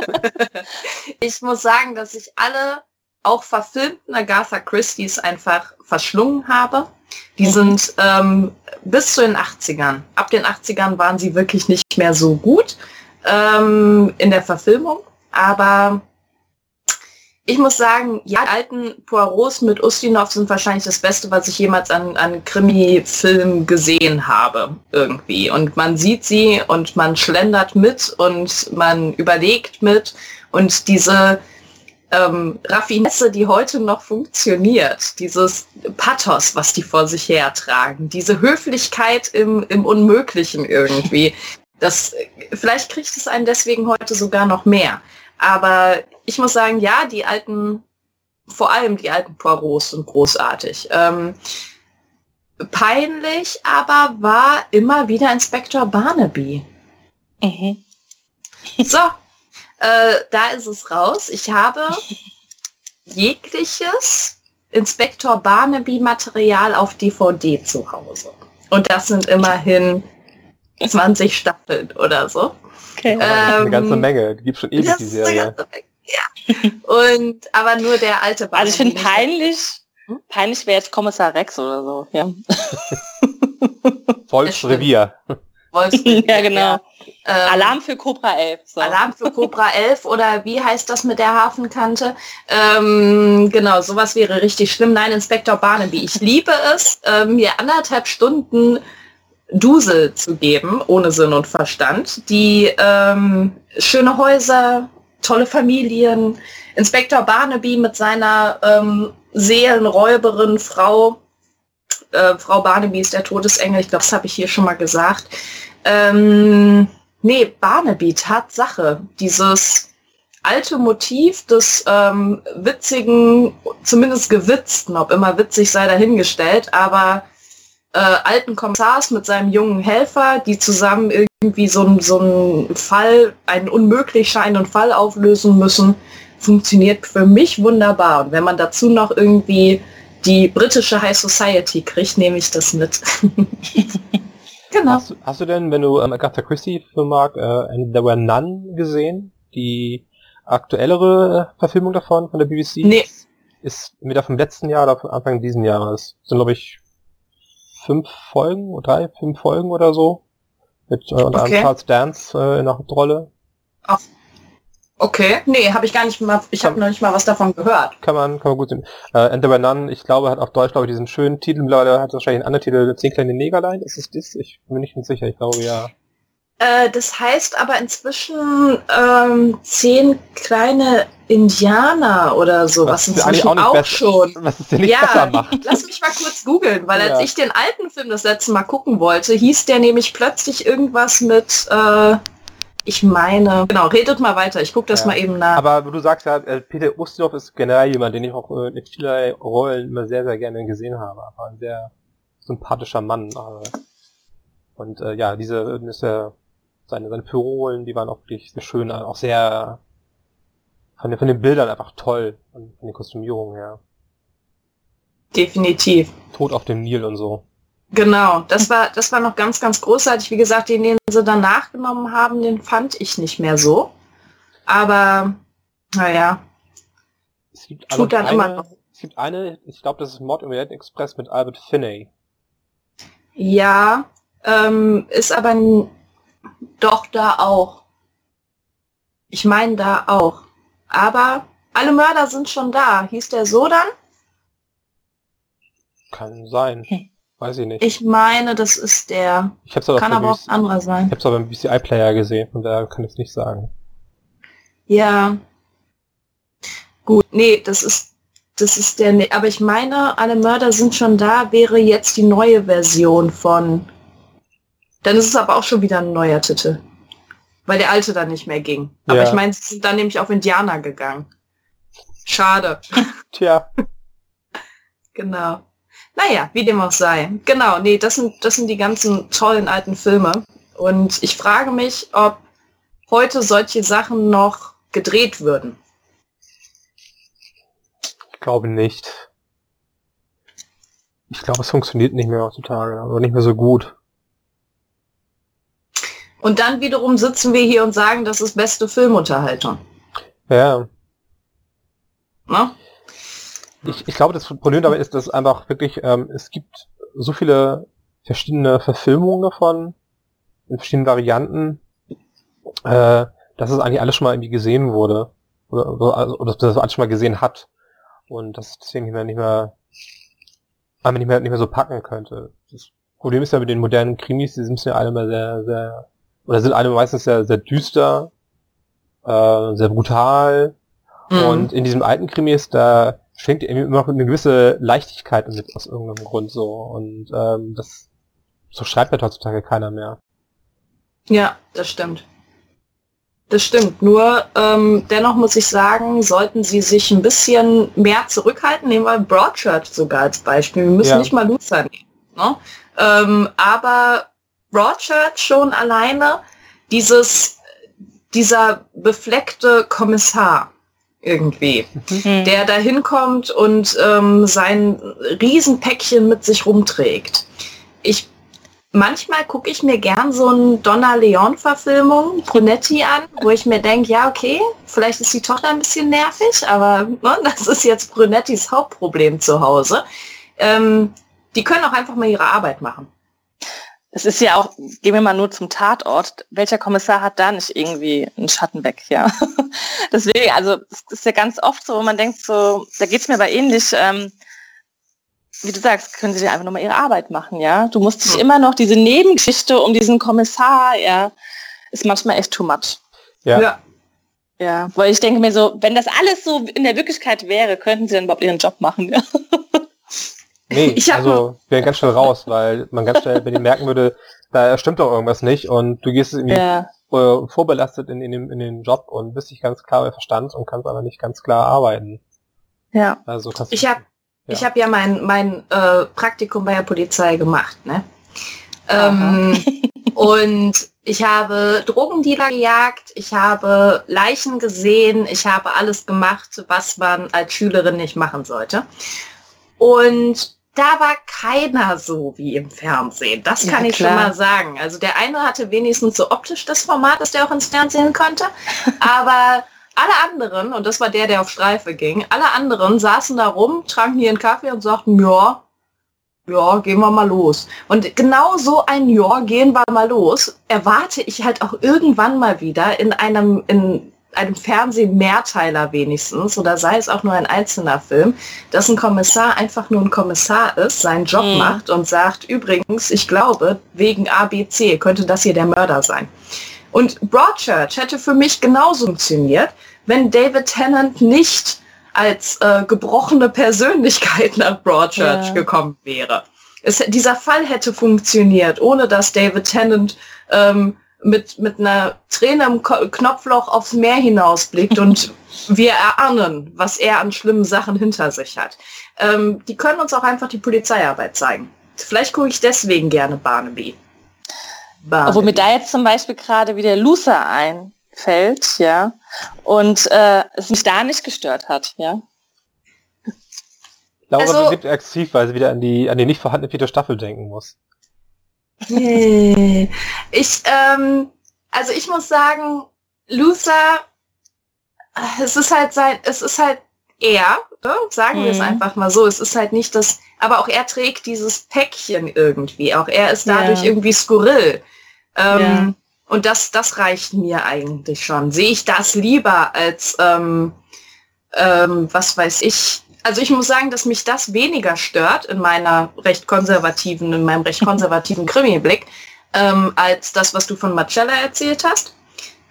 ich muss sagen, dass ich alle auch verfilmten Agatha Christie's einfach verschlungen habe. Die mhm. sind ähm, bis zu den 80ern. Ab den 80ern waren sie wirklich nicht mehr so gut ähm, in der Verfilmung. Aber ich muss sagen, ja, die alten Poirots mit Ustinov sind wahrscheinlich das Beste, was ich jemals an, an Krimi-Film gesehen habe, irgendwie. Und man sieht sie und man schlendert mit und man überlegt mit und diese ähm, Raffinesse, die heute noch funktioniert, dieses Pathos, was die vor sich hertragen, diese Höflichkeit im, im Unmöglichen irgendwie. Das, vielleicht kriegt es einen deswegen heute sogar noch mehr. Aber ich muss sagen, ja, die alten, vor allem die alten Poirots sind großartig. Ähm, peinlich aber war immer wieder Inspektor Barnaby. Mhm. So, äh, da ist es raus. Ich habe jegliches Inspektor Barnaby Material auf DVD zu Hause. Und das sind immerhin 20 Staffeln oder so. Okay. Ähm, eine ganze Menge. Die gibt schon ewig die Serie. Ja. Und aber nur der alte Barnaby. Also ich finde peinlich, hm? peinlich wäre jetzt Kommissar Rex oder so. Ja. Volksrevier. ja, genau. Ähm, Alarm für Cobra 11. So. Alarm für Cobra 11 oder wie heißt das mit der Hafenkante? Ähm, genau, sowas wäre richtig schlimm. Nein, Inspektor Barnaby. Ich liebe es, äh, mir anderthalb Stunden Dusel zu geben, ohne Sinn und Verstand, die ähm, schöne Häuser, tolle Familien, Inspektor Barnaby mit seiner ähm, Seelenräuberin Frau, äh, Frau Barnaby ist der Todesengel, ich glaube, das habe ich hier schon mal gesagt. Ähm, nee, Barnaby, Tatsache. Dieses alte Motiv des ähm, witzigen, zumindest gewitzten, ob immer witzig sei dahingestellt, aber äh, alten Kommissars mit seinem jungen Helfer, die zusammen irgendwie so, so einen Fall, einen unmöglich scheinenden Fall auflösen müssen, funktioniert für mich wunderbar. Und wenn man dazu noch irgendwie die britische High Society kriegt, nehme ich das mit. Genau. Hast, hast, du denn, wenn du ähm, Agatha Christie Film mag, äh, And There Were None gesehen? Die aktuellere äh, Verfilmung davon von der BBC? Nee. Ist wieder vom letzten Jahr oder von Anfang diesen Jahres. Sind, glaube ich, fünf Folgen, oder drei, fünf Folgen oder so. Mit äh, unter okay. Charles Dance äh, in der Hauptrolle. Ach, Okay, nee, habe ich gar nicht mal, ich habe noch nicht mal was davon gehört. Kann man, kann man gut sehen. Äh, Enter by None, ich glaube, hat auf Deutsch, glaube ich, diesen schönen Titel, mittlerweile hat wahrscheinlich einen anderen Titel, Zehn kleine Negerlein, ist es das? Ich bin nicht sicher, ich glaube, ja. Äh, das heißt aber inzwischen ähm, zehn kleine Indianer oder so, was, was inzwischen auch, auch schon. Was es nicht ja, besser macht. Lass mich mal kurz googeln, weil ja. als ich den alten Film das letzte Mal gucken wollte, hieß der nämlich plötzlich irgendwas mit äh, ich meine, genau, redet mal weiter, ich gucke das ja. mal eben nach. Aber du sagst ja, äh, Peter Ustinov ist generell jemand, den ich auch äh, in vielerlei Rollen immer sehr, sehr gerne gesehen habe. Aber ein sehr sympathischer Mann. Und äh, ja, diese, diese seine, seine Pyrolen, die waren auch wirklich sehr schön, auch sehr von den, von den Bildern einfach toll, von, von den Kostümierungen her. Definitiv. Tod auf dem Nil und so. Genau, das war, das war noch ganz, ganz großartig. Wie gesagt, den, den sie dann nachgenommen haben, den fand ich nicht mehr so. Aber, naja. Es gibt tut dann eine, immer noch. Es gibt eine, ich glaube, das ist Mod im Orient Express mit Albert Finney. Ja, ähm, ist aber doch da auch. Ich meine da auch. Aber alle Mörder sind schon da. Hieß der so dann? Kann sein. Hm. Weiß ich nicht. Ich meine, das ist der. Ich hab's aber kann aber auch ein anderer sein. Ich hab's aber im BCI-Player gesehen, von daher kann ich es nicht sagen. Ja. Gut, nee, das ist das ist der, nee, aber ich meine, alle Mörder sind schon da, wäre jetzt die neue Version von. Dann ist es aber auch schon wieder ein neuer Titel. Weil der alte dann nicht mehr ging. Aber ja. ich meine, sie sind dann nämlich auf Indianer gegangen. Schade. Tja. genau. Naja, wie dem auch sei. Genau, nee, das sind, das sind die ganzen tollen alten Filme. Und ich frage mich, ob heute solche Sachen noch gedreht würden. Ich glaube nicht. Ich glaube, es funktioniert nicht mehr heutzutage, aber nicht mehr so gut. Und dann wiederum sitzen wir hier und sagen, das ist beste Filmunterhaltung. Ja. Na? ich, ich glaube, das Problem dabei ist, dass einfach wirklich, ähm, es gibt so viele verschiedene Verfilmungen davon, in verschiedenen Varianten, äh, dass es eigentlich alles schon mal irgendwie gesehen wurde. Oder, oder, also, oder dass das alles schon mal gesehen hat. Und das deswegen nicht mehr, nicht mehr, einmal nicht mehr, nicht mehr so packen könnte. Das Problem ist ja mit den modernen Krimis, die sind ja alle mal sehr, sehr, oder sind alle meistens sehr, sehr düster, äh, sehr brutal, Mhm. Und in diesem alten Krimis, da schwingt irgendwie immer noch eine gewisse Leichtigkeit mit aus irgendeinem Grund so. Und ähm, das so schreibt halt heutzutage keiner mehr. Ja, das stimmt. Das stimmt. Nur ähm, dennoch muss ich sagen, sollten sie sich ein bisschen mehr zurückhalten. Nehmen wir Broadchurch sogar als Beispiel. Wir müssen ja. nicht mal Luther nehmen. Ne? Ähm, aber Broadchurch schon alleine dieses, dieser befleckte Kommissar irgendwie, mhm. der da hinkommt und ähm, sein Riesenpäckchen mit sich rumträgt. Ich manchmal gucke ich mir gern so ein Donna Leon-Verfilmung, Brunetti an, wo ich mir denke, ja, okay, vielleicht ist die Tochter ein bisschen nervig, aber ne, das ist jetzt Brunettis Hauptproblem zu Hause. Ähm, die können auch einfach mal ihre Arbeit machen. Es ist ja auch, gehen wir mal nur zum Tatort, welcher Kommissar hat da nicht irgendwie einen Schatten weg, ja. Deswegen, also es ist ja ganz oft so, wo man denkt so, da geht es mir aber ähnlich, ähm, wie du sagst, können sie einfach nochmal ihre Arbeit machen, ja. Du musst dich hm. immer noch, diese Nebengeschichte um diesen Kommissar, ja, ist manchmal echt too much. Ja. ja. Ja, weil ich denke mir so, wenn das alles so in der Wirklichkeit wäre, könnten sie dann überhaupt ihren Job machen, ja. Nee, ich also wäre ganz schnell raus, weil man ganz schnell, wenn die merken würde, da stimmt doch irgendwas nicht und du gehst irgendwie ja. Äh, vorbelastet in, in, den, in den Job und bist nicht ganz klar bei Verstand und kannst aber nicht ganz klar arbeiten. Ja. Also ich habe ja. Ich habe ja mein, mein äh, Praktikum bei der Polizei gemacht, ne? Ähm, und ich habe Drogendealer gejagt, ich habe Leichen gesehen, ich habe alles gemacht, was man als Schülerin nicht machen sollte. Und da war keiner so wie im Fernsehen. Das kann ja, ich schon mal sagen. Also der eine hatte wenigstens so optisch das Format, dass der auch ins Fernsehen konnte. Aber alle anderen, und das war der, der auf Streife ging, alle anderen saßen da rum, tranken ihren Kaffee und sagten, ja, ja, gehen wir mal los. Und genau so ein Ja, gehen wir mal los, erwarte ich halt auch irgendwann mal wieder in einem, in einem Fernsehmehrteiler wenigstens, oder sei es auch nur ein einzelner Film, dass ein Kommissar einfach nur ein Kommissar ist, seinen Job mhm. macht und sagt, übrigens, ich glaube, wegen ABC könnte das hier der Mörder sein. Und Broadchurch hätte für mich genauso funktioniert, wenn David Tennant nicht als äh, gebrochene Persönlichkeit nach Broadchurch ja. gekommen wäre. Es, dieser Fall hätte funktioniert, ohne dass David Tennant ähm, mit, mit einer Träne im Ko Knopfloch aufs Meer hinausblickt und wir erahnen, was er an schlimmen Sachen hinter sich hat. Ähm, die können uns auch einfach die Polizeiarbeit zeigen. Vielleicht gucke ich deswegen gerne Barnaby. Barnaby. Obwohl mir da jetzt zum Beispiel gerade wieder Loser einfällt, ja, und äh, es mich da nicht gestört hat, ja. Laura also, wird aktiv, weil sie wieder an die, an die nicht vorhandene vierte Staffel denken muss. Nee. Ich, ähm, also ich muss sagen, Luther, es ist halt sein, es ist halt er, ne? sagen wir es mhm. einfach mal so, es ist halt nicht das, aber auch er trägt dieses Päckchen irgendwie, auch er ist dadurch ja. irgendwie skurril. Ähm, ja. Und das, das reicht mir eigentlich schon. Sehe ich das lieber als, ähm, ähm, was weiß ich. Also ich muss sagen, dass mich das weniger stört in meiner recht konservativen, in meinem recht konservativen Krimi-Blick, ähm, als das, was du von Marcella erzählt hast.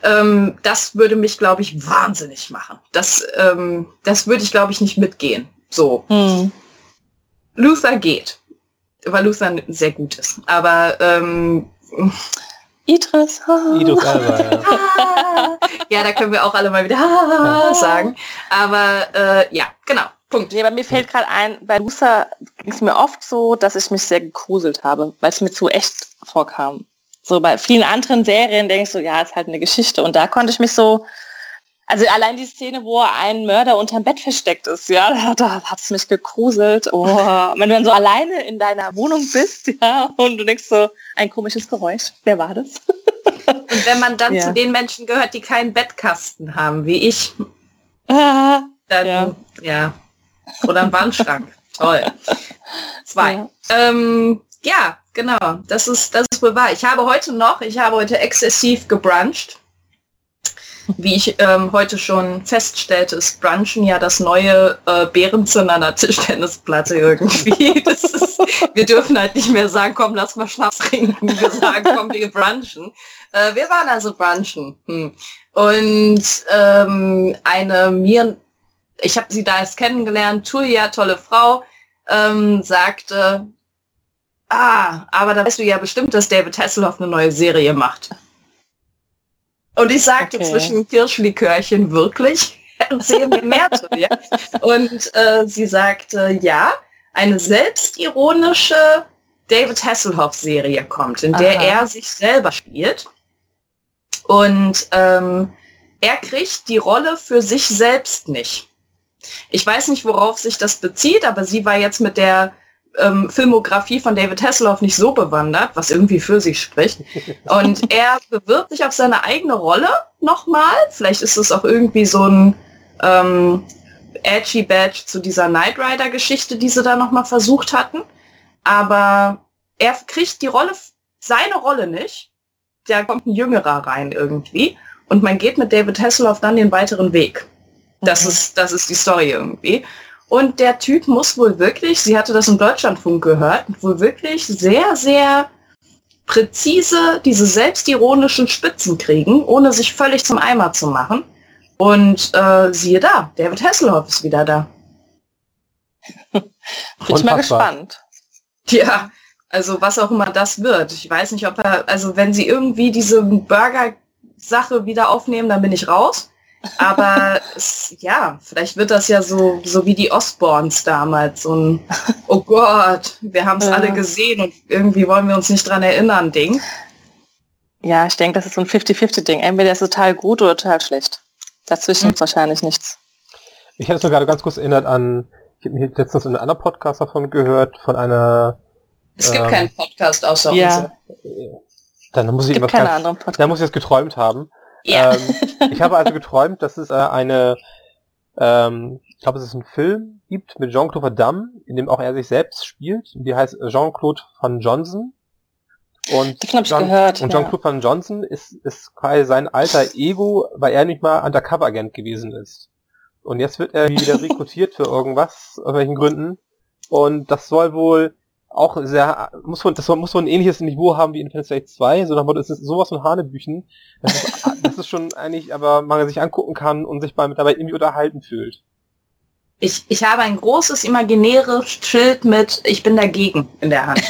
Ähm, das würde mich, glaube ich, wahnsinnig machen. Das, ähm, das würde ich, glaube ich, nicht mitgehen. So. Hm. Luther geht, weil Luther sehr gut ist. Aber ähm, Idris. Idris Elba, ja. ja, da können wir auch alle mal wieder sagen. Aber äh, ja, genau. Punkt. Nee, bei mir fällt gerade ein, bei Lusa ging es mir oft so, dass ich mich sehr gegruselt habe, weil es mir zu echt vorkam. So bei vielen anderen Serien denke ich so, ja, ist halt eine Geschichte. Und da konnte ich mich so also allein die Szene, wo ein Mörder unterm Bett versteckt ist, ja, da, da hat es mich gegruselt. Oh, wenn du dann so alleine in deiner Wohnung bist, ja, und du denkst so, ein komisches Geräusch, wer war das? Und wenn man dann ja. zu den Menschen gehört, die keinen Bettkasten haben, wie ich, ah, dann, ja. ja. Oder ein Wandschrank. Toll. Zwei. Ja. Ähm, ja, genau. Das ist, das ist wohl wahr. Ich habe heute noch, ich habe heute exzessiv gebruncht wie ich ähm, heute schon feststellte, ist Brunchen ja das neue äh, Bärenzimmer an der Tischtennisplatte irgendwie. Ist, wir dürfen halt nicht mehr sagen, komm, lass mal Schnaps trinken. Wir sagen, komm, wir brunchen. Äh, wir waren also brunchen. Hm. Und ähm, eine mir ich habe sie da erst kennengelernt, Julia, tolle Frau, ähm, sagte, ah, aber da weißt du ja bestimmt, dass David Hasselhoff eine neue Serie macht. Und ich sagte okay. zwischen Kirschlikörchen wirklich, erzähl mir mehr zu dir. Und äh, sie sagte, ja, eine selbstironische David Hasselhoff-Serie kommt, in der Aha. er sich selber spielt. Und ähm, er kriegt die Rolle für sich selbst nicht. Ich weiß nicht, worauf sich das bezieht, aber sie war jetzt mit der ähm, Filmografie von David Hasselhoff nicht so bewandert, was irgendwie für sich spricht. Und er bewirbt sich auf seine eigene Rolle nochmal. Vielleicht ist es auch irgendwie so ein ähm, edgy Badge zu dieser Knight Rider Geschichte, die sie da nochmal versucht hatten. Aber er kriegt die Rolle, seine Rolle nicht. Da kommt ein Jüngerer rein irgendwie. Und man geht mit David Hasselhoff dann den weiteren Weg. Das okay. ist, das ist die Story irgendwie. Und der Typ muss wohl wirklich, sie hatte das im Deutschlandfunk gehört, wohl wirklich sehr, sehr präzise diese selbstironischen Spitzen kriegen, ohne sich völlig zum Eimer zu machen. Und äh, siehe da, David Hasselhoff ist wieder da. Bin ich mal gespannt. Ja, also was auch immer das wird. Ich weiß nicht, ob er, also wenn sie irgendwie diese Burger-Sache wieder aufnehmen, dann bin ich raus. Aber es, ja, vielleicht wird das ja so, so wie die Osborns damals. So ein, oh Gott, wir haben es ja. alle gesehen und irgendwie wollen wir uns nicht dran erinnern, Ding. Ja, ich denke, das ist so ein 50-50-Ding. Entweder ist total gut oder total schlecht. Dazwischen mhm. wahrscheinlich nichts. Ich hätte es gerade ganz kurz erinnert an, ich habe letztens in einem anderen Podcast davon gehört, von einer... Es gibt ähm, keinen Podcast außer ja. Dann muss ich, keine ganz, dann muss ich es geträumt haben. Ja. Ähm, ich habe also geträumt, dass es äh, eine, ähm, ich glaube, es ist ein Film gibt mit Jean-Claude Van Damme, in dem auch er sich selbst spielt. Die heißt Jean-Claude Van Johnson. Und gehört, und Jean-Claude ja. Van Johnson ist, ist quasi sein alter Ego, weil er nicht mal Undercover-Agent gewesen ist. Und jetzt wird er wieder rekrutiert für irgendwas, aus welchen Gründen. Und das soll wohl auch sehr, muss man, das muss man ein ähnliches Niveau haben wie Independence Day 2, so nach Motto, es ist sowas von Hanebüchen, das ist, das ist schon eigentlich, aber man sich angucken kann und sich dabei irgendwie unterhalten fühlt. Ich, ich habe ein großes imaginäres Schild mit Ich bin dagegen in der Hand.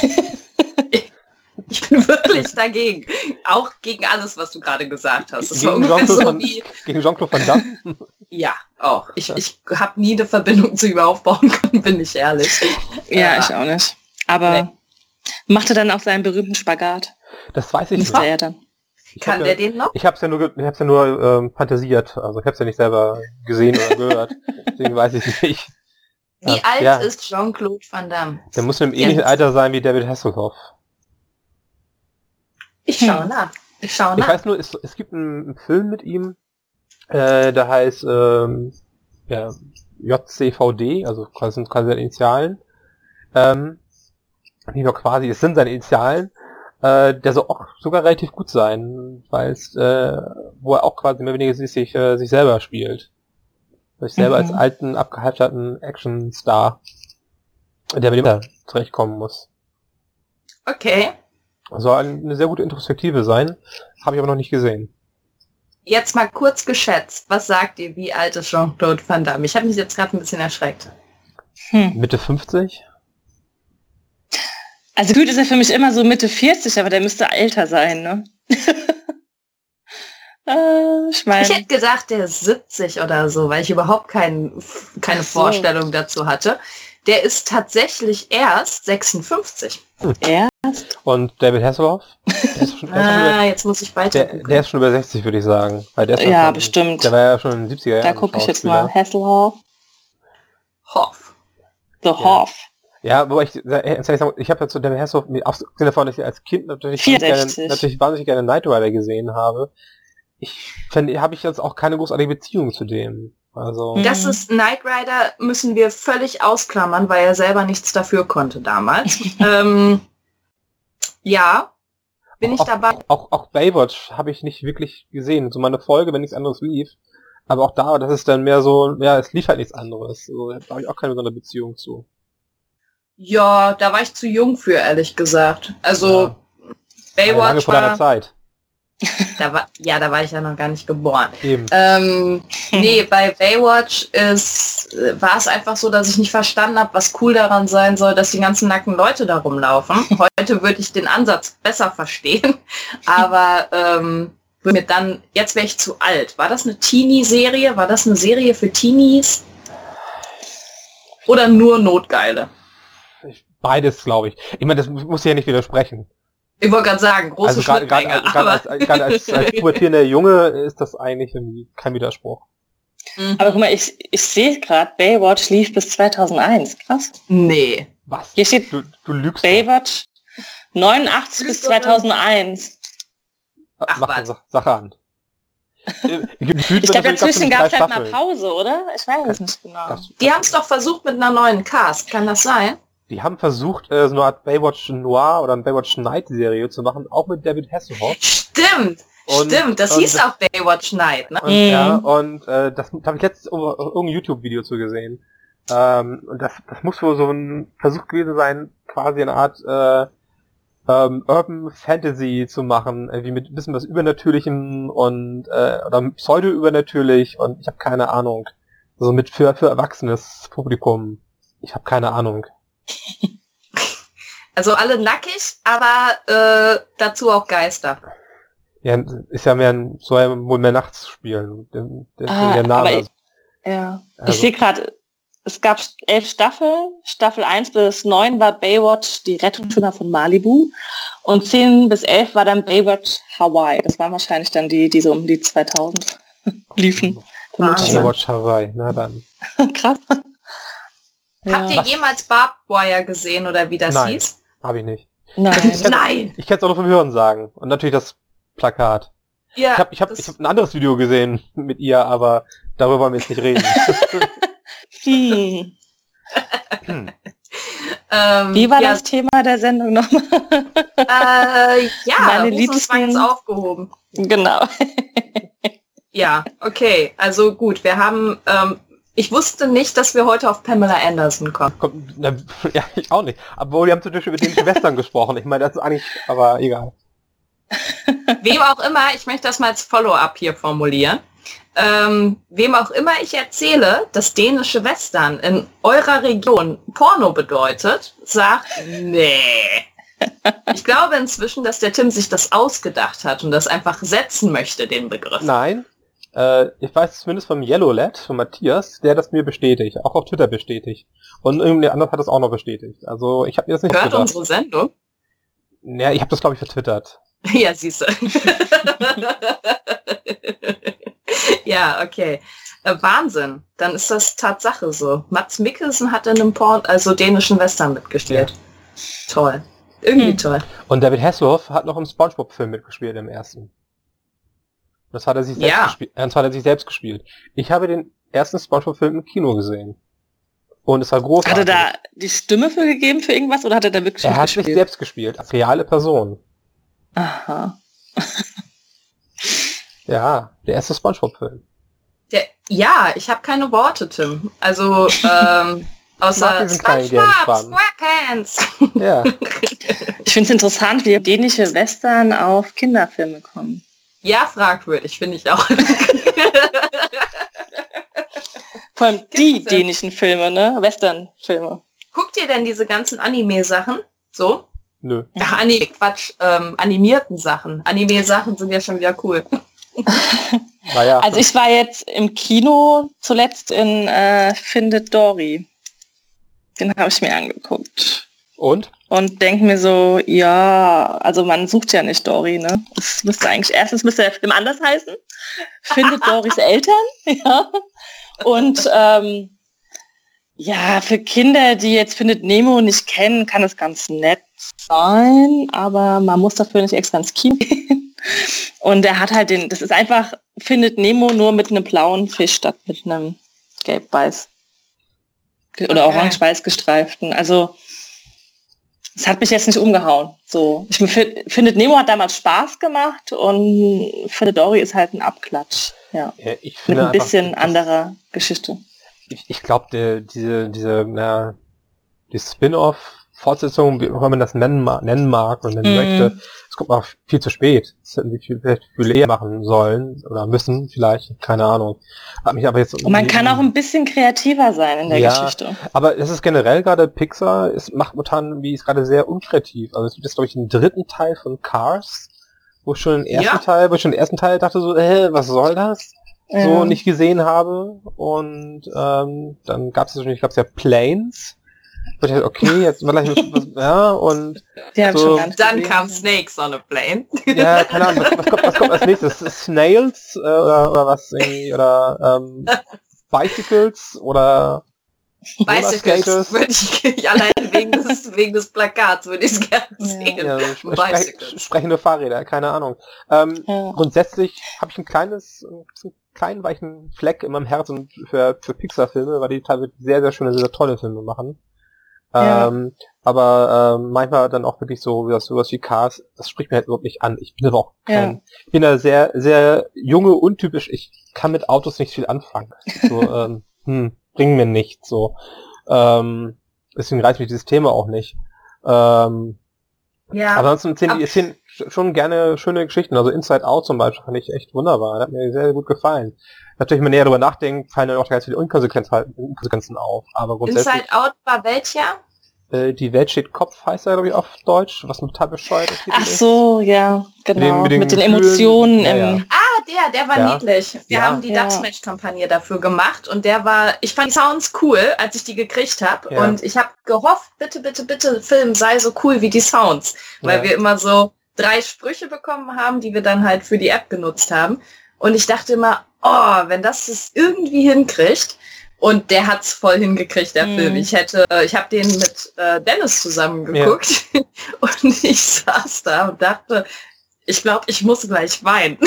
ich, ich bin wirklich dagegen. Auch gegen alles, was du gerade gesagt hast. Das gegen Jean-Claude so Jean Van Damme? Ja, auch. Ich, ich habe nie eine Verbindung zu ihm aufbauen können, bin ich ehrlich. Ja, äh, ich auch nicht. Aber nee. macht er dann auch seinen berühmten Spagat? Das weiß ich nicht. Er dann. Ich Kann der ja, den noch? Ich habe es ja nur, ich hab's ja nur ähm, fantasiert. Also ich habe es ja nicht selber gesehen oder gehört. Deswegen weiß ich nicht. Wie ja, alt ja. ist Jean-Claude Van Damme? Der muss im ähnlichen Alter sein wie David Hasselhoff. Ich schaue hm. nach. Ich schaue nach. Ich weiß nur, es, es gibt einen, einen Film mit ihm, äh, der heißt ähm, ja, JCVD, also quasi, sind quasi seine Initialen. Ähm, nicht nur quasi, es sind seine Initialen, äh, der soll auch sogar relativ gut sein, weil es, äh, wo er auch quasi mehr oder weniger sich, äh, sich selber spielt. Sich selber mhm. als alten, abgehalfterten Action-Star, der mit dem zurechtkommen muss. Okay. Soll eine sehr gute Introspektive sein, habe ich aber noch nicht gesehen. Jetzt mal kurz geschätzt, was sagt ihr, wie alt ist Jean-Claude Van Damme? Ich habe mich jetzt gerade ein bisschen erschreckt. Hm. Mitte 50? Also gut ist er für mich immer so Mitte 40, aber der müsste älter sein, ne? äh, ich, mein, ich hätte gesagt, der ist 70 oder so, weil ich überhaupt kein, keine so. Vorstellung dazu hatte. Der ist tatsächlich erst 56. Hm. Erst? Und David Hasselhoff? ah, jetzt muss ich weiter. Der, der, ist schon über 60, würde ich sagen. Weil der ja, schon, bestimmt. Der war ja schon in den 70er Jahren. Da gucke ich jetzt mal. Hasselhoff. Hoff. The ja. Hoff. Ja, wo ich, ich habe ja zu David Hasselhoff, abgesehen davon, dass ich als Kind natürlich, gerne, natürlich wahnsinnig gerne Night Rider gesehen habe, ich finde, habe ich jetzt auch keine großartige Beziehung zu dem. Also. Das ist Knight Rider müssen wir völlig ausklammern, weil er selber nichts dafür konnte damals. ähm, ja, bin auch, ich dabei. Auch, auch, auch Baywatch habe ich nicht wirklich gesehen. So meine Folge, wenn nichts anderes lief. Aber auch da, das ist dann mehr so, ja, es lief halt nichts anderes. So, da habe ich auch keine besondere Beziehung zu. Ja, da war ich zu jung für, ehrlich gesagt. Also ja. Baywatch lange vor war... Zeit. Da war, ja, da war ich ja noch gar nicht geboren. Ähm, nee, bei Baywatch ist, war es einfach so, dass ich nicht verstanden habe, was cool daran sein soll, dass die ganzen nackten Leute da rumlaufen. Heute würde ich den Ansatz besser verstehen, aber ähm, mir dann, jetzt wäre ich zu alt. War das eine Teenie-Serie? War das eine Serie für Teenies? Oder nur Notgeile? Beides, glaube ich. Ich meine, das muss ich ja nicht widersprechen. Ich wollte gerade sagen, große also gerade, als, gerade als, als pubertierender Junge ist das eigentlich kein Widerspruch. Mhm. Aber guck mal, ich, ich sehe gerade, Baywatch lief bis 2001. Krass. Nee. Was? Hier steht du, du lügst Baywatch 89 bis 2001. Ach, Mach was. Sache an. ich glaube, dazwischen gab es halt mal Pause, oder? Ich weiß es nicht genau. Die haben es doch versucht mit einer neuen Cast, kann das sein? Die haben versucht, äh, so eine Art Baywatch Noir oder eine Baywatch Night Serie zu machen, auch mit David Hasselhoff. Stimmt! Und, Stimmt, das und, hieß auch Baywatch Night, ne? Und, mhm. Ja, und äh, das habe ich jetzt irgendein YouTube-Video zu gesehen. Ähm, und das, das muss wohl so ein Versuch gewesen sein, quasi eine Art äh, ähm, Urban Fantasy zu machen, irgendwie mit ein bisschen was Übernatürlichem und äh, oder Pseudo-übernatürlich und ich habe keine Ahnung. So mit für, für erwachsenes Publikum. Ich habe keine Ahnung. Also alle nackig, aber äh, dazu auch Geister. Ja, ist ja mehr ein, soll ja wohl mehr nachts spielen. Der, ah, der Name. Ich, ja, also. ich sehe gerade, es gab elf Staffeln. Staffel 1 bis 9 war Baywatch die Rettungsschwimmer von Malibu. Und 10 bis 11 war dann Baywatch Hawaii. Das waren wahrscheinlich dann die, die so um die 2000 liefen. Baywatch Hawaii, na dann. Krass. Habt ihr jemals Barbed Wire gesehen oder wie das Nein, hieß? Habe ich nicht. Nein. Ich Nein. Ich kenne es auch nur vom Hören sagen. Und natürlich das Plakat. Ja, ich habe ich hab, ich hab ein anderes Video gesehen mit ihr, aber darüber wollen wir jetzt nicht reden. hm. Ähm, Wie war ja. das Thema der Sendung nochmal? Äh, ja, meine Liebsten ist aufgehoben. Genau. ja, okay. Also gut, wir haben ähm, ich wusste nicht, dass wir heute auf Pamela Anderson kommen. Komm, na, ja, ich auch nicht. Aber wir haben zum Beispiel über den Schwestern gesprochen. Ich meine, das ist eigentlich, aber egal. Wem auch immer, ich möchte das mal als Follow-up hier formulieren. Ähm, wem auch immer ich erzähle, dass dänische Western in eurer Region Porno bedeutet, sagt, nee. Ich glaube inzwischen, dass der Tim sich das ausgedacht hat und das einfach setzen möchte, den Begriff. Nein, äh, ich weiß zumindest vom Yellow Lad, von Matthias, der das mir bestätigt, auch auf Twitter bestätigt. Und irgendwie anders hat das auch noch bestätigt. Also ich habe mir das nicht Hört gedacht. unsere Sendung? Ja, ich habe das glaube ich vertwittert. Ja, siehst du. ja, okay. Äh, Wahnsinn. Dann ist das Tatsache so. Mats Mikkelsen hat in einem Porn, also dänischen Western mitgespielt. Ja. Toll. Irgendwie hm. toll. Und David Hasselhoff hat noch im Spongebob-Film mitgespielt, im ersten. Das hat er sich selbst ja. gespielt. Das hat er sich selbst gespielt. Ich habe den ersten Spongebob-Film im Kino gesehen. Und es war großartig. Hat er da die Stimme für gegeben für irgendwas oder hat er da wirklich Er hat gespielt? sich selbst gespielt, als reale Person. Aha. ja, der erste Spongebob-Film. Ja, ich habe keine Worte, Tim. Also, ähm, außer SpongeBob, Squarepants. Ja. ich finde es interessant, wie dänische Western auf Kinderfilme kommen. Ja, fragwürdig, finde ich auch. Vor allem die dänischen Filme, ne? Western-Filme. Guckt ihr denn diese ganzen Anime-Sachen? So? Nö. Ach, Anime, Quatsch, ähm, animierten Sachen. Anime-Sachen sind ja schon wieder cool. naja. Also ich war jetzt im Kino zuletzt in äh, Findet Dory. Den habe ich mir angeguckt. Und? Und denke mir so, ja, also man sucht ja nicht Dory, ne? Es müsste eigentlich, erstens müsste der Film anders heißen, findet Dorys Eltern, ja. Und ähm, ja, für Kinder, die jetzt Findet Nemo nicht kennen, kann es ganz nett sein, aber man muss dafür nicht extra ins Kino gehen. Und er hat halt den, das ist einfach Findet Nemo nur mit einem blauen Fisch statt mit einem gelb-weiß oder okay. orange-weiß gestreiften. Also es hat mich jetzt nicht umgehauen. So, ich finde, Nemo hat damals Spaß gemacht und finde Dory ist halt ein Abklatsch. Ja. ja ich finde Mit ein bisschen einfach, anderer Geschichte. Ich, ich glaube, diese, diese, na, die Spin-off Fortsetzung, wie man das nennen, nennen mag und nennen mm. möchte, es kommt auch viel zu spät. Das hätten die viel, viel eher machen sollen oder müssen, vielleicht, keine Ahnung. Hat mich aber jetzt und man kann auch ein bisschen kreativer sein in der ja, Geschichte. Aber es ist generell gerade Pixar, es macht momentan, wie es gerade sehr unkreativ. Also es gibt jetzt, glaube ich, einen dritten Teil von Cars, wo ich schon den ersten ja. Teil, wo ich schon den ersten Teil dachte so, äh, was soll das? So nicht gesehen habe. Und ähm, dann gab es schon, ich glaube es ja Planes und ich okay, jetzt vielleicht was, ja, und so, dann kam Snakes on a Plane. Ja, keine Ahnung, was, was, kommt, was kommt als nächstes? Snails äh, oder, oder was irgendwie, oder ähm, Bicycles oder Bicycles würde ich allein wegen des, wegen des Plakats würde ich es gerne sehen. Ja, sprech, sprechende Fahrräder, keine Ahnung. Ähm, ja. Grundsätzlich habe ich ein kleines, einen kleinen weichen Fleck in meinem Herzen für, für Pixar-Filme, weil die teilweise sehr, sehr schöne, sehr tolle Filme machen. Ähm, aber ähm, manchmal dann auch wirklich so wie sowas wie Cars, das spricht mir halt überhaupt nicht an. Ich bin aber auch kein, ja. ich bin da sehr, sehr junge, untypisch. Ich kann mit Autos nicht viel anfangen. So, ähm, hm, bringen mir nichts so. Ähm, deswegen reicht mich dieses Thema auch nicht. Ähm, ja. Aber ansonsten erzählen, erzählen schon gerne schöne Geschichten. Also Inside Out zum Beispiel fand ich echt wunderbar. Das hat mir sehr, sehr gut gefallen. Natürlich, wenn man näher darüber nachdenkt, fallen dann auch ganz viele Unkonsequenzen auf. Aber grundsätzlich. Inside Out war welcher? Äh, die Welt steht Kopf heißt er, glaube ich, auf Deutsch, was total bescheuert ist. Ach so, ja, genau. Mit den, mit den, den Emotionen. Ja, ja. Ah, der, der war ja. niedlich. Wir haben die ja. Dubsmash-Kampagne dafür gemacht und der war, ich fand die Sounds cool, als ich die gekriegt habe. Und ich habe gehofft, bitte, bitte, bitte, Film sei so cool wie die Sounds. Weil wir immer so drei Sprüche bekommen haben, die wir dann halt für die App genutzt haben. Und ich dachte immer, oh, wenn das es irgendwie hinkriegt, und der hat's voll hingekriegt, der mhm. Film. Ich hätte, ich habe den mit äh, Dennis zusammen geguckt ja. und ich saß da und dachte, ich glaube, ich muss gleich weinen.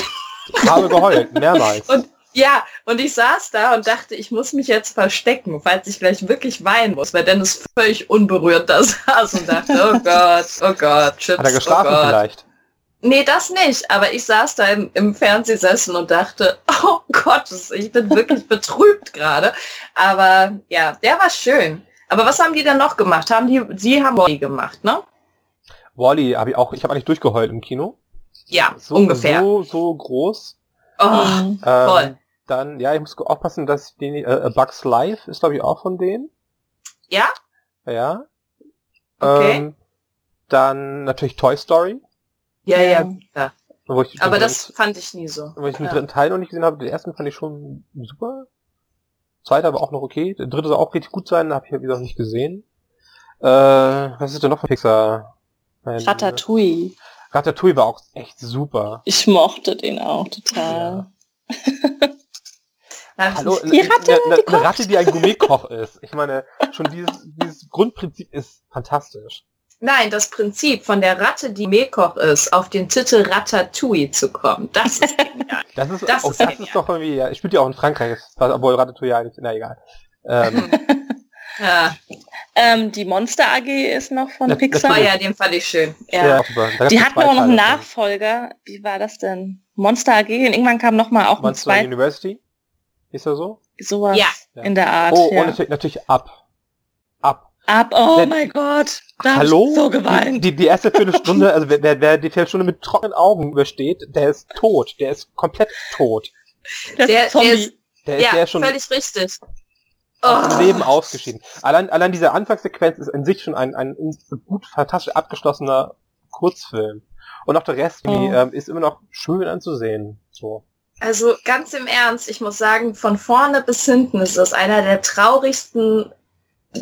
Ich habe geheult, mehrmals. Und ja, und ich saß da und dachte, ich muss mich jetzt verstecken, falls ich gleich wirklich weinen muss, weil Dennis völlig unberührt da saß und dachte, oh Gott, oh Gott, Chips, Hat er geschlafen oh vielleicht? Nee, das nicht. Aber ich saß da im, im Fernsehsessel und dachte, oh Gott, ich bin wirklich betrübt gerade. Aber ja, der war schön. Aber was haben die denn noch gemacht? Haben die, sie haben Wally gemacht, ne? Wally habe ich auch, ich habe eigentlich durchgeheult im Kino. Ja, so, ungefähr. So, so groß. Oh, ähm, voll. Dann, ja, ich muss aufpassen, dass die, äh, Bugs Life ist, glaube ich, auch von denen. Ja? Ja. Okay. Ähm, dann natürlich Toy Story. Ja, ja, ja. Aber das fand ich nie so. Weil ich den ja. dritten Teil noch nicht gesehen habe, den ersten fand ich schon super. Zweiter aber auch noch okay. Der dritte soll auch richtig gut sein, habe ich ja wieder noch nicht gesehen. Äh, was ist denn noch von Pixar? Ein, Ratatouille. Ratatouille war auch echt super. Ich mochte den auch total. Ja. Hallo, die Ratte, eine, eine, eine Ratte, die ein Gourmetkoch ist. Ich meine, schon dieses, dieses Grundprinzip ist fantastisch. Nein, das Prinzip von der Ratte, die Mehlkoch ist, auf den Titel Ratatouille zu kommen, das ist genial. das ist, das, oh, ist, das ist doch irgendwie, ja, ich spiele ja auch in Frankreich, obwohl Ratatouille eigentlich, na egal. Ähm, ja. Ähm, die Monster AG ist noch von das, Pixar. Das ja, den fand ich schön. Ja. ja die hatten auch noch einen Nachfolger. Wie war das denn? Monster AG und irgendwann kam noch mal auch Monster ein University? Ist er so? Sowas ja. in der Art. Oh, ja. und natürlich, natürlich ab. Ab. Oh Denn, mein Gott. Da hallo? so geweint. Die, die erste Viertelstunde, also wer, wer, wer die Viertelstunde mit trockenen Augen übersteht, der ist tot. Der ist komplett tot. Der, der ist, der ist, der ja, der schon völlig richtig. Aus dem Leben ausgeschieden. Allein, allein diese Anfangssequenz ist in sich schon ein, ein gut, fantastisch abgeschlossener Kurzfilm. Und auch der Rest oh. ähm, ist immer noch schön anzusehen. So. Also ganz im Ernst, ich muss sagen, von vorne bis hinten ist das einer der traurigsten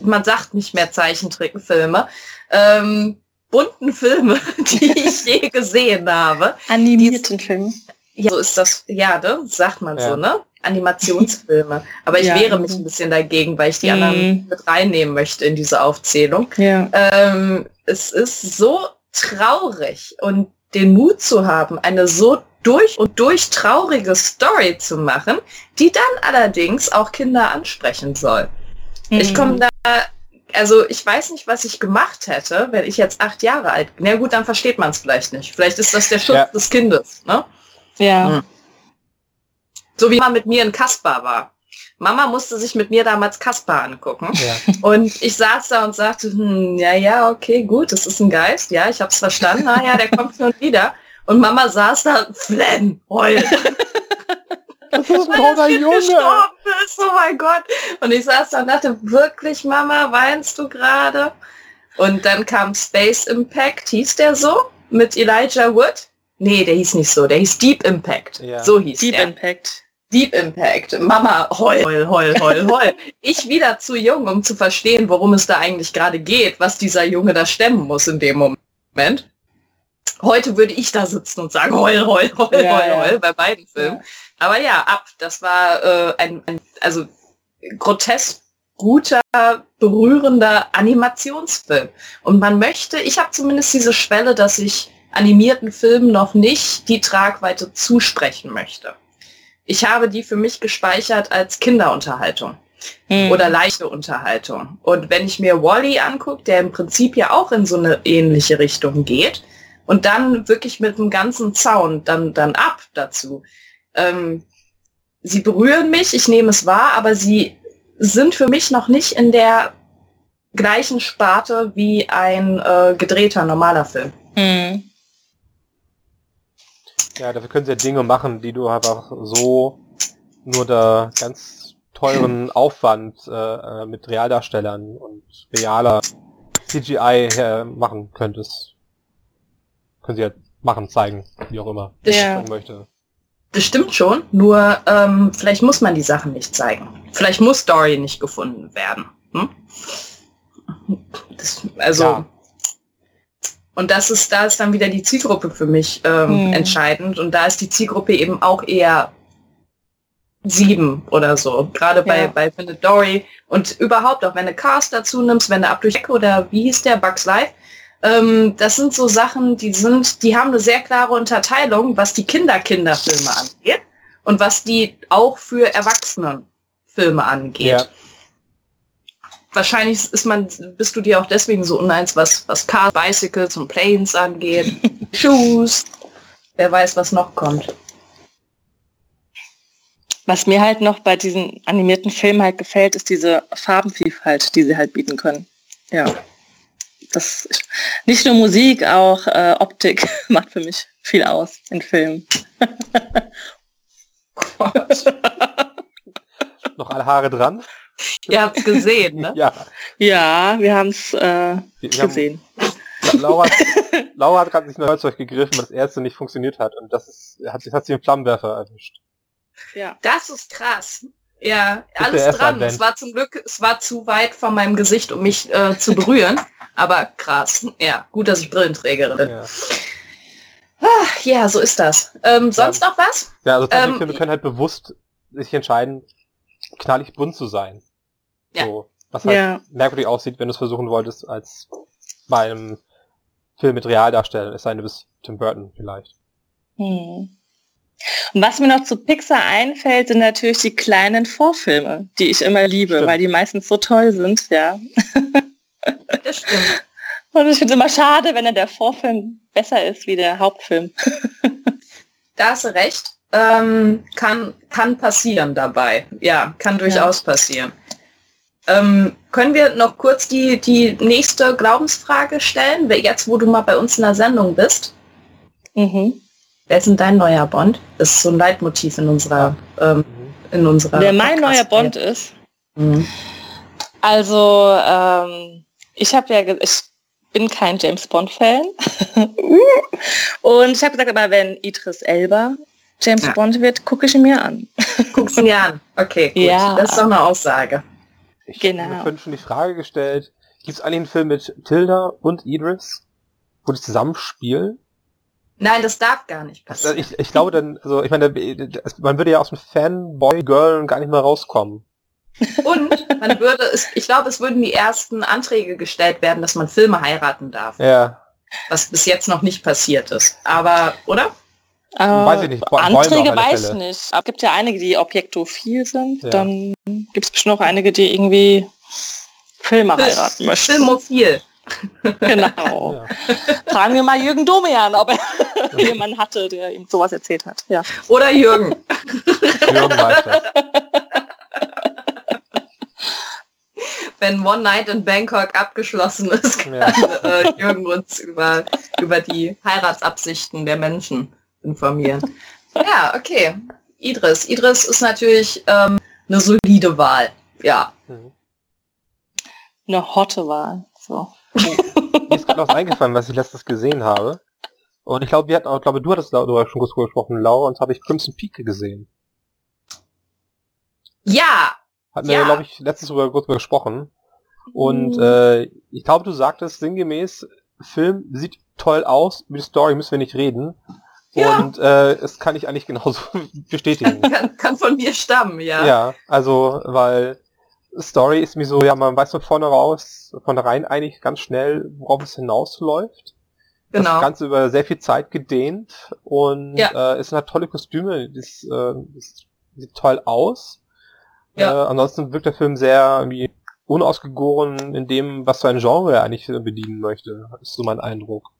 man sagt nicht mehr Zeichentrickfilme, ähm, bunten Filme, die ich je gesehen habe. Animierten Filme. Ja, so ist das, ja, ne? sagt man ja. so, ne? Animationsfilme. Aber ich ja, wehre mich ein bisschen dagegen, weil ich die mhm. anderen mit reinnehmen möchte in diese Aufzählung. Ja. Ähm, es ist so traurig und den Mut zu haben, eine so durch und durch traurige Story zu machen, die dann allerdings auch Kinder ansprechen soll. Mhm. Ich komme da, also ich weiß nicht, was ich gemacht hätte, wenn ich jetzt acht Jahre alt bin. Na gut, dann versteht man es vielleicht nicht. Vielleicht ist das der Schutz ja. des Kindes. Ne? Ja. Mhm. So wie man mit mir in Kaspar war. Mama musste sich mit mir damals Kaspar angucken. Ja. Und ich saß da und sagte, hm, ja, ja, okay, gut, das ist ein Geist. Ja, ich habe es verstanden. Na ja, der kommt schon wieder. Und Mama saß da, Flenn, heul. Das ist ein toller Junge. Ist. Oh mein Gott. Und ich saß da und dachte, wirklich, Mama, weinst du gerade? Und dann kam Space Impact, hieß der so? Mit Elijah Wood? Nee, der hieß nicht so, der hieß Deep Impact. Ja. So hieß Deep der. Impact. Deep Impact. Mama, heul, heul, heul, heul, heul. Ich wieder zu jung, um zu verstehen, worum es da eigentlich gerade geht, was dieser Junge da stemmen muss in dem Moment. Heute würde ich da sitzen und sagen, heul, heul, heul, ja, heul, ja. heul, bei beiden Filmen. Aber ja, ab. Das war äh, ein, ein, also grotesk guter, berührender Animationsfilm. Und man möchte, ich habe zumindest diese Schwelle, dass ich animierten Filmen noch nicht die Tragweite zusprechen möchte. Ich habe die für mich gespeichert als Kinderunterhaltung hm. oder leichte Unterhaltung. Und wenn ich mir Wally angucke, der im Prinzip ja auch in so eine ähnliche Richtung geht und dann wirklich mit einem ganzen Zaun dann, dann ab dazu. Ähm, sie berühren mich, ich nehme es wahr, aber sie sind für mich noch nicht in der gleichen Sparte wie ein äh, gedrehter normaler Film. Hm. Ja, dafür können sie ja Dinge machen, die du einfach so nur der ganz teuren Aufwand äh, äh mit Realdarstellern und realer CGI her machen könntest. Können sie ja machen, zeigen, wie auch immer, ja. ich möchte. Das stimmt schon, nur ähm, vielleicht muss man die Sachen nicht zeigen. Vielleicht muss Story nicht gefunden werden. Hm? Das, also ja. Und das ist, da ist dann wieder die Zielgruppe für mich ähm, mhm. entscheidend. Und da ist die Zielgruppe eben auch eher sieben oder so. Gerade bei, ja. bei Findet Dory. Und überhaupt auch, wenn du Cast dazu nimmst, wenn du ab durch oder wie hieß der, Bugs Life, ähm, das sind so Sachen, die sind, die haben eine sehr klare Unterteilung, was die Kinder-Kinderfilme angeht und was die auch für Erwachsene-Filme angeht. Ja wahrscheinlich ist man, bist du dir auch deswegen so uneins, was, was Cars, Bicycles und Planes angeht. Shoes. Wer weiß, was noch kommt. Was mir halt noch bei diesen animierten Filmen halt gefällt, ist diese Farbenvielfalt, die sie halt bieten können. Ja. Das nicht nur Musik, auch äh, Optik macht für mich viel aus in Filmen. noch alle Haare dran? Ihr habt es gesehen, ne? ja. Ja, wir haben es äh, gesehen. Haben, Laura, Laura hat gerade nicht mehr Holzzeug gegriffen, weil das erste nicht funktioniert hat. Und das ist, hat, hat sie den Flammenwerfer erwischt. Ja. Das ist krass. Ja, alles dran. Advent. Es war zum Glück, es war zu weit von meinem Gesicht, um mich äh, zu berühren. Aber krass. Ja, gut, dass ich Brillenträgerin bin. Ja. Ah, ja, so ist das. Ähm, sonst ja. noch was? Ja, also ähm, wir können halt bewusst sich entscheiden, knallig bunt zu sein. Ja. So, was halt ja. merkwürdig aussieht, wenn du es versuchen wolltest, als bei einem Film mit Realdarstellern, es sei denn, du bist Tim Burton vielleicht. Hm. Und was mir noch zu Pixar einfällt, sind natürlich die kleinen Vorfilme, die ich immer liebe, stimmt. weil die meistens so toll sind, ja. Das stimmt. Und ich finde es immer schade, wenn dann der Vorfilm besser ist wie der Hauptfilm. Da hast du recht. Ähm, kann, kann passieren dabei. Ja, kann durchaus ja. passieren. Ähm, können wir noch kurz die, die nächste Glaubensfrage stellen, jetzt wo du mal bei uns in der Sendung bist? Mhm. Wer ist denn dein neuer Bond? Das ist so ein Leitmotiv in unserer ähm, in unserer Wer mein neuer Bond ist? Mhm. Also ähm, ich habe ja ich bin kein James Bond Fan und ich habe gesagt, aber wenn Idris Elba James ja. Bond wird, gucke ich ihn mir an. Guckst du mir an? Okay, gut. Ja. Das ist doch eine Aussage. Ich genau. habe mir vorhin schon die Frage gestellt, gibt es eigentlich einen Film mit Tilda und Idris, wo die zusammenspielen? Nein, das darf gar nicht passieren. Ich, ich glaube dann, also ich meine, man würde ja aus dem Fanboy-Girl gar nicht mehr rauskommen. Und man würde, es, ich glaube, es würden die ersten Anträge gestellt werden, dass man Filme heiraten darf. Ja. Was bis jetzt noch nicht passiert ist. Aber, oder? Äh, weiß ich nicht. Bo Anträge weiß ich nicht. Aber es gibt ja einige, die objektophil sind. Ja. Dann gibt es bestimmt noch einige, die irgendwie Filme heiraten möchten. Filmophil. Genau. Ja. Fragen wir mal Jürgen Domian, ob er jemanden hatte, der ihm sowas erzählt hat. Ja. Oder Jürgen. Jürgen wenn One Night in Bangkok abgeschlossen ist, kann ja. äh, Jürgen uns über, über die Heiratsabsichten der Menschen informieren. Ja, okay. Idris. Idris ist natürlich ähm, eine solide Wahl. Ja. Mhm. Eine hotte Wahl. So. Mir ist gerade was eingefallen, was ich letztes gesehen habe. Und ich glaube, wir hatten auch, glaube du hattest darüber schon kurz gesprochen, Laura, und habe ich Crimson Peak gesehen. Ja. Hatten ja. wir, glaube ich, letztes Mal kurz gesprochen. Und mhm. äh, ich glaube, du sagtest sinngemäß, Film sieht toll aus, mit Story müssen wir nicht reden. Ja. Und äh, das kann ich eigentlich genauso bestätigen. kann, kann von mir stammen, ja. Ja, also, weil Story ist mir so, ja, man weiß von vorne raus, von rein eigentlich ganz schnell, worauf es hinausläuft. Genau. Das Ganze über sehr viel Zeit gedehnt und ja. äh, es sind halt tolle Kostüme, das, äh, das sieht toll aus. Ja. Äh, ansonsten wirkt der Film sehr irgendwie unausgegoren in dem, was für ein Genre er eigentlich bedienen möchte, ist so mein Eindruck.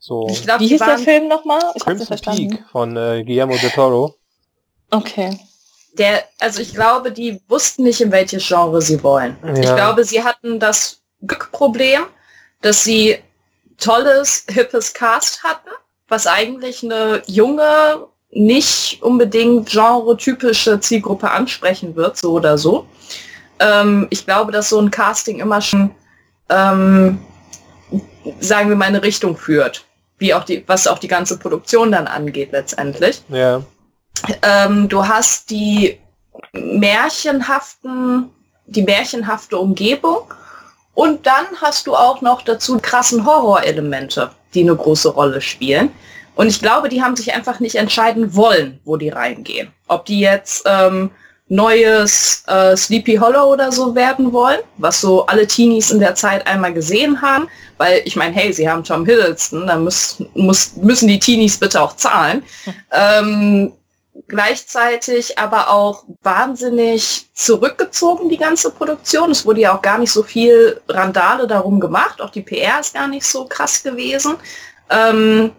So. Ich glaub, Wie hieß der Film nochmal? Ich Crimson Peak von äh, Guillermo del Toro. Okay. Der, also ich glaube, die wussten nicht, in welches Genre sie wollen. Ja. Ich glaube, sie hatten das Glückproblem, dass sie tolles, hippes Cast hatten, was eigentlich eine junge, nicht unbedingt genre-typische Zielgruppe ansprechen wird, so oder so. Ähm, ich glaube, dass so ein Casting immer schon, ähm, sagen wir mal, eine Richtung führt. Wie auch die, was auch die ganze Produktion dann angeht letztendlich. Ja. Ähm, du hast die märchenhaften, die märchenhafte Umgebung und dann hast du auch noch dazu krassen Horrorelemente, die eine große Rolle spielen. Und ich glaube, die haben sich einfach nicht entscheiden wollen, wo die reingehen. Ob die jetzt ähm, neues äh, Sleepy Hollow oder so werden wollen, was so alle Teenies in der Zeit einmal gesehen haben, weil ich meine, hey, sie haben Tom Hiddleston, dann muss, muss, müssen die Teenies bitte auch zahlen. ähm, gleichzeitig aber auch wahnsinnig zurückgezogen, die ganze Produktion. Es wurde ja auch gar nicht so viel Randale darum gemacht. Auch die PR ist gar nicht so krass gewesen. Ähm,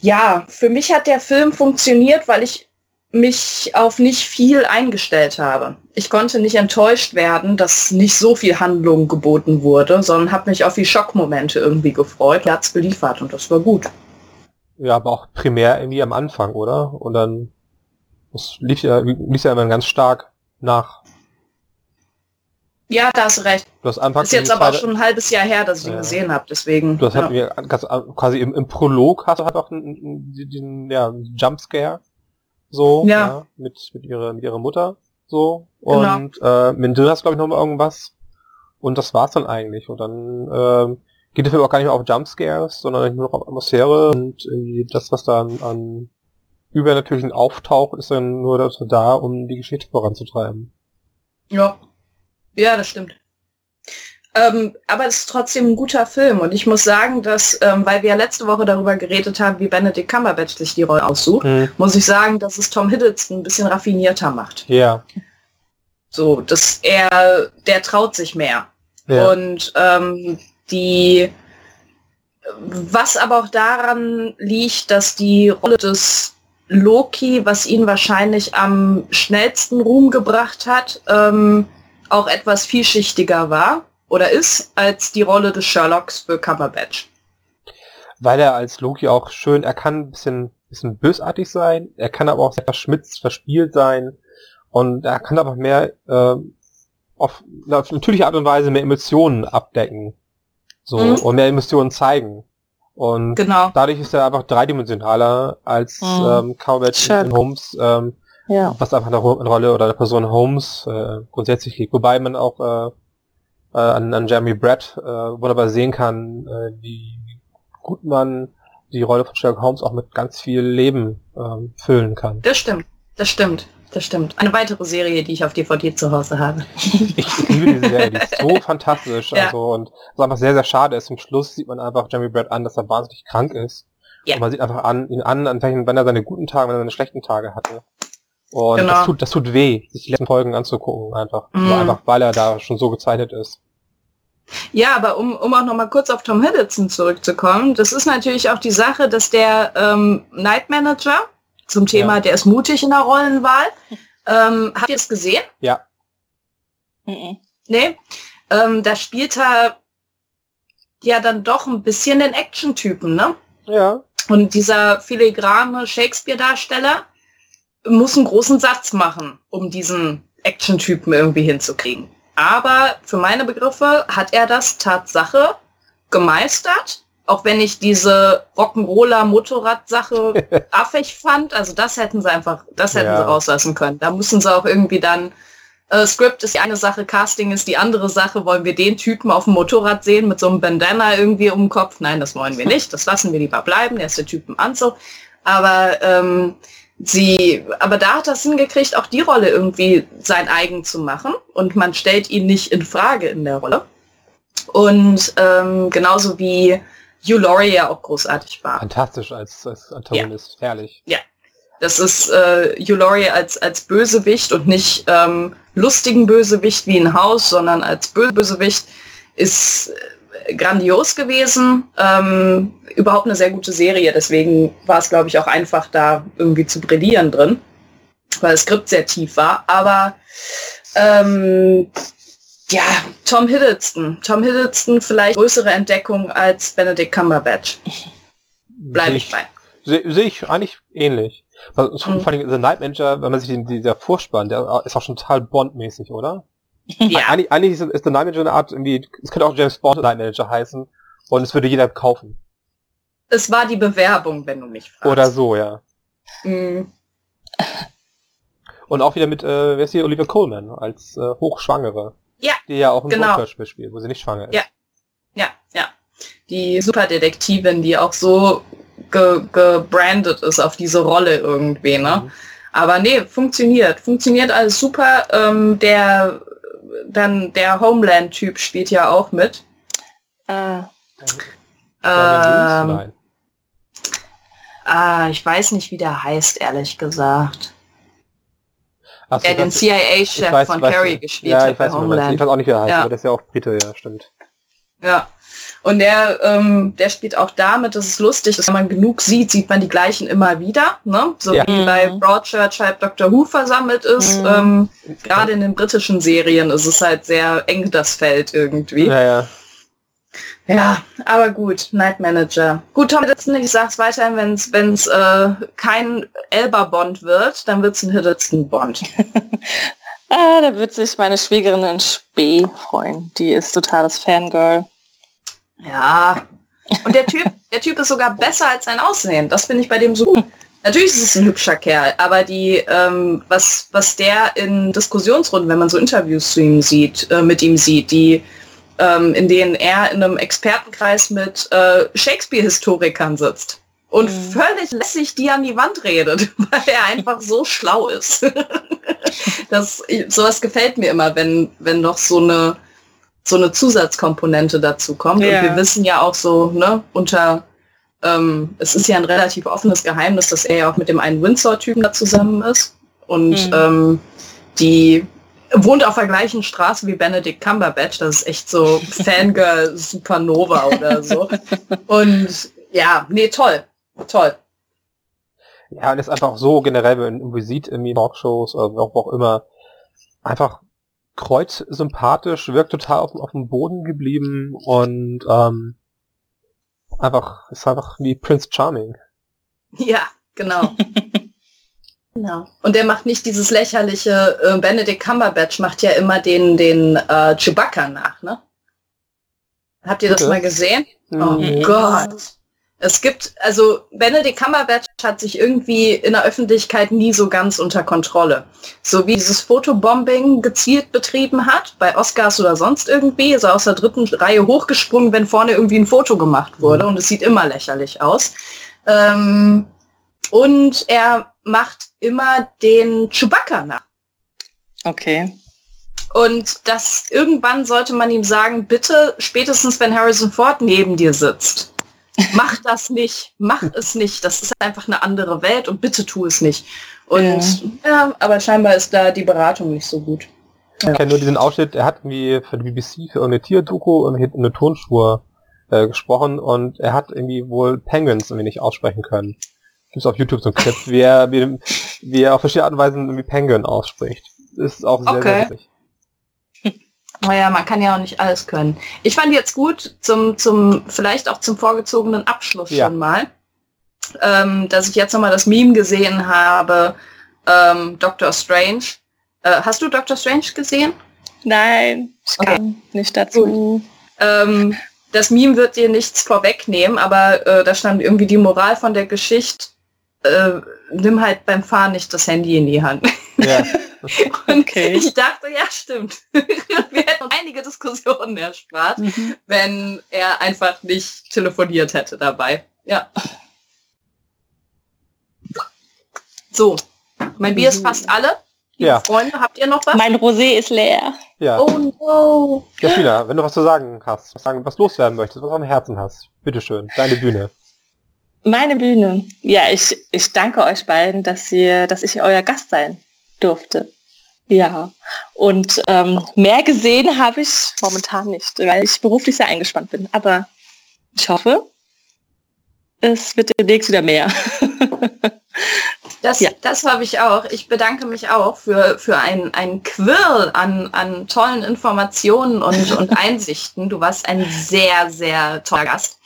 ja, für mich hat der Film funktioniert, weil ich mich auf nicht viel eingestellt habe. Ich konnte nicht enttäuscht werden, dass nicht so viel Handlung geboten wurde, sondern habe mich auf die Schockmomente irgendwie gefreut. Er hat es geliefert und das war gut. Ja, aber auch primär irgendwie am Anfang, oder? Und dann das lief ja, lief ja immer ganz stark nach. Ja, da hast du recht. Du hast Anfang ist jetzt aber auch schon ein halbes Jahr her, dass ich ihn ja. gesehen habe, deswegen. Du hast halt ja. ganz, quasi im, im Prolog hast du halt auch einen, den ja, Jumpscare. So, ja. ja. mit, mit ihrer, mit ihrer Mutter. So. Genau. Und genau. äh, mit hast glaube ich noch mal irgendwas. Und das war's dann eigentlich. Und dann äh, geht der Film auch gar nicht mehr auf Jumpscares, sondern nur noch auf Atmosphäre und irgendwie das, was da an, übernatürlichen Auftauch ist dann nur dazu da, um die Geschichte voranzutreiben. Ja. Ja, das stimmt. Ähm, aber es ist trotzdem ein guter Film und ich muss sagen, dass, ähm, weil wir ja letzte Woche darüber geredet haben, wie Benedict Cumberbatch sich die Rolle aussucht, mhm. muss ich sagen, dass es Tom Hiddleston ein bisschen raffinierter macht. Ja. So, dass er, der traut sich mehr. Ja. Und ähm, die, was aber auch daran liegt, dass die Rolle des Loki, was ihn wahrscheinlich am schnellsten Ruhm gebracht hat, ähm, auch etwas vielschichtiger war oder ist als die Rolle des Sherlocks für Cumberbatch. Weil er als Loki auch schön, er kann ein bisschen, bisschen bösartig sein, er kann aber auch sehr verschmitzt, verspielt sein und er kann aber mehr äh, auf, auf natürliche Art und Weise mehr Emotionen abdecken. So, mhm. und mehr Emotionen zeigen. Und genau. dadurch ist er einfach dreidimensionaler als mhm. ähm, Cumberbatch in Holmes, ähm, ja. was einfach eine, eine Rolle oder eine Person Holmes äh, grundsätzlich liegt. Wobei man auch äh, äh, an, an Jeremy Brett äh, wunderbar sehen kann, äh, wie gut man die Rolle von Sherlock Holmes auch mit ganz viel Leben ähm, füllen kann. Das stimmt, das stimmt das stimmt. Eine weitere Serie, die ich auf DVD zu Hause habe. ich liebe diese Serie, die ist so fantastisch. Ja. Also, und was einfach sehr, sehr schade ist, zum Schluss sieht man einfach Jeremy Brett an, dass er wahnsinnig krank ist. Ja. Und man sieht einfach an, ihn an, an welchen, wenn er seine guten Tage, wenn er seine schlechten Tage hatte. Und genau. das tut, das tut weh, sich die letzten Folgen anzugucken, einfach. Mm. Einfach, weil er da schon so gezeichnet ist. Ja, aber um, um auch noch mal kurz auf Tom Hiddleston zurückzukommen, das ist natürlich auch die Sache, dass der ähm, Night Manager, zum Thema, ja. der ist mutig in der Rollenwahl. Ähm, habt ihr es gesehen? Ja. Mhm. nee. Ähm, da spielt er ja dann doch ein bisschen den Action-Typen, ne? Ja. Und dieser filigrane Shakespeare-Darsteller muss einen großen Satz machen, um diesen Action-Typen irgendwie hinzukriegen. Aber für meine Begriffe hat er das Tatsache gemeistert. Auch wenn ich diese Rock'n'Roller Motorrad-Sache affig fand. Also das hätten sie einfach, das hätten ja. sie rauslassen können. Da müssen sie auch irgendwie dann äh, Script ist die eine Sache, Casting ist die andere Sache. Wollen wir den Typen auf dem Motorrad sehen mit so einem Bandana irgendwie um den Kopf? Nein, das wollen wir nicht. Das lassen wir lieber bleiben. Der ist der Typ im Anzug. Aber ähm, sie, aber da hat das hingekriegt, auch die Rolle irgendwie sein eigen zu machen. Und man stellt ihn nicht in Frage in der Rolle. Und ähm, genauso wie Hugh Laurie ja auch großartig war. Fantastisch als, als Antagonist, ja. herrlich. Ja, das ist äh, Hugh Laurie als, als Bösewicht und nicht ähm, lustigen Bösewicht wie ein Haus, sondern als Bösewicht ist äh, grandios gewesen. Ähm, überhaupt eine sehr gute Serie, deswegen war es, glaube ich, auch einfach da irgendwie zu brillieren drin, weil das Skript sehr tief war. Aber ähm, ja, Tom Hiddleston. Tom Hiddleston vielleicht größere Entdeckung als Benedict Cumberbatch. Bleibe ich bei. Sehe seh ich eigentlich ähnlich. Also, mhm. Vor allem The Night Manager, wenn man sich den, dieser Vorspann, der ist auch schon total Bond-mäßig, oder? Ja. Eig eigentlich ist, ist The Night Manager eine Art, irgendwie, es könnte auch James Bond Night Manager heißen und es würde jeder kaufen. Es war die Bewerbung, wenn du mich fragst. Oder so, ja. Mhm. Und auch wieder mit, äh, wer ist hier, Olivia Coleman als äh, Hochschwangere. Ja. Die ja auch ein genau. Hörspiel spielt, wo sie nicht schwanger ist. Ja. Ja, ja. Die Superdetektivin, die auch so ge gebrandet ist auf diese Rolle irgendwie, ne? Mhm. Aber nee, funktioniert. Funktioniert alles super. Ähm, der dann der Homeland-Typ spielt ja auch mit. Äh. Ähm, ah, ich weiß nicht, wie der heißt, ehrlich gesagt. Ach der den CIA-Chef von Carrie gespielt ja, hat bei Homeland. Ich weiß auch nicht, wie er heißt, ja. aber der ist ja auch Brite, ja, stimmt. Ja. Und der, ähm, der spielt auch damit, das ist lustig, dass wenn man genug sieht, sieht man die gleichen immer wieder. Ne? So ja. wie bei mhm. Broadchurch halt Dr. Who versammelt ist. Mhm. Ähm, Gerade in den britischen Serien ist es halt sehr eng das Feld irgendwie. Ja, ja. Ja, aber gut, Night Manager. Gut, Tom Hiddleston, ich sag's weiterhin, wenn es wenn's, äh, kein Elba-Bond wird, dann wird's ein Hiddleston-Bond. ah, da wird sich meine Schwiegerin in Spee freuen. Die ist totales Fangirl. Ja. Und der Typ, der Typ ist sogar besser als sein Aussehen. Das finde ich bei dem so gut. Natürlich ist es ein hübscher Kerl, aber die, ähm, was, was der in Diskussionsrunden, wenn man so Interviews zu ihm sieht, äh, mit ihm sieht, die, ähm, in denen er in einem Expertenkreis mit äh, Shakespeare-Historikern sitzt und mhm. völlig lässig die an die Wand redet, weil er einfach so schlau ist. das, sowas gefällt mir immer, wenn, wenn noch so eine so eine Zusatzkomponente dazu kommt. Ja. Und wir wissen ja auch so, ne, unter, ähm, es ist ja ein relativ offenes Geheimnis, dass er ja auch mit dem einen Windsor-Typen da zusammen ist. Und mhm. ähm, die wohnt auf der gleichen Straße wie Benedict Cumberbatch. Das ist echt so Fangirl Supernova oder so. Und ja, nee, toll. Toll. Ja, und ist einfach so generell, wenn man sieht in Talkshows oder auch, auch immer, einfach Kreuz sympathisch, wirkt total auf, auf dem Boden geblieben und ähm, einfach, ist einfach wie Prince Charming. Ja, genau. genau. Und der macht nicht dieses lächerliche, äh, Benedict Cumberbatch macht ja immer den, den äh, Chewbacca nach, ne? Habt ihr das okay. mal gesehen? Mhm. Oh Gott. Es gibt, also Benedict Cumberbatch hat sich irgendwie in der Öffentlichkeit nie so ganz unter Kontrolle. So wie dieses Fotobombing gezielt betrieben hat, bei Oscars oder sonst irgendwie, ist er aus der dritten Reihe hochgesprungen, wenn vorne irgendwie ein Foto gemacht wurde mhm. und es sieht immer lächerlich aus. Ähm, und er macht immer den Chewbacca nach. Okay. Und das irgendwann sollte man ihm sagen, bitte, spätestens wenn Harrison Ford neben dir sitzt, mach das nicht, mach es nicht. Das ist einfach eine andere Welt und bitte tu es nicht. Und ja, ja aber scheinbar ist da die Beratung nicht so gut. Ich kenne nur diesen Ausschnitt, er hat irgendwie für die BBC für irgendeine Tierdoku eine Tonspur äh, gesprochen und er hat irgendwie wohl Penguins irgendwie nicht aussprechen können. Gibt es auf YouTube so ein Clip, wie er, wie, wie er auf verschiedene Art und Weise irgendwie Penguin ausspricht. Ist auch sehr, okay. witzig. Naja, man kann ja auch nicht alles können. Ich fand jetzt gut, zum, zum, vielleicht auch zum vorgezogenen Abschluss ja. schon mal, ähm, dass ich jetzt nochmal das Meme gesehen habe, ähm, Doctor Strange. Äh, hast du Doctor Strange gesehen? Nein, ich okay. kann nicht dazu. Ähm, das Meme wird dir nichts vorwegnehmen, aber äh, da stand irgendwie die Moral von der Geschichte, äh, nimm halt beim Fahren nicht das Handy in die Hand. Ja. okay. ich dachte, ja, stimmt. Wir hätten einige Diskussionen erspart, mhm. wenn er einfach nicht telefoniert hätte dabei. Ja. So, mein Bier ist mhm. fast alle. Liebe ja. Freunde, habt ihr noch was? Mein Rosé ist leer. Ja. Oh no. Jasmina, wenn du was zu sagen hast, was, sagen, was loswerden möchtest, was dem Herzen hast, bitteschön, deine Bühne. Meine Bühne. Ja, ich, ich danke euch beiden, dass ihr, dass ich euer Gast sein durfte. Ja. Und ähm, mehr gesehen habe ich momentan nicht, weil ich beruflich sehr eingespannt bin. Aber ich hoffe, es wird demnächst wieder mehr. Das, ja. das habe ich auch. Ich bedanke mich auch für, für ein, ein Quirl an, an tollen Informationen und, und Einsichten. Du warst ein sehr, sehr toller Gast.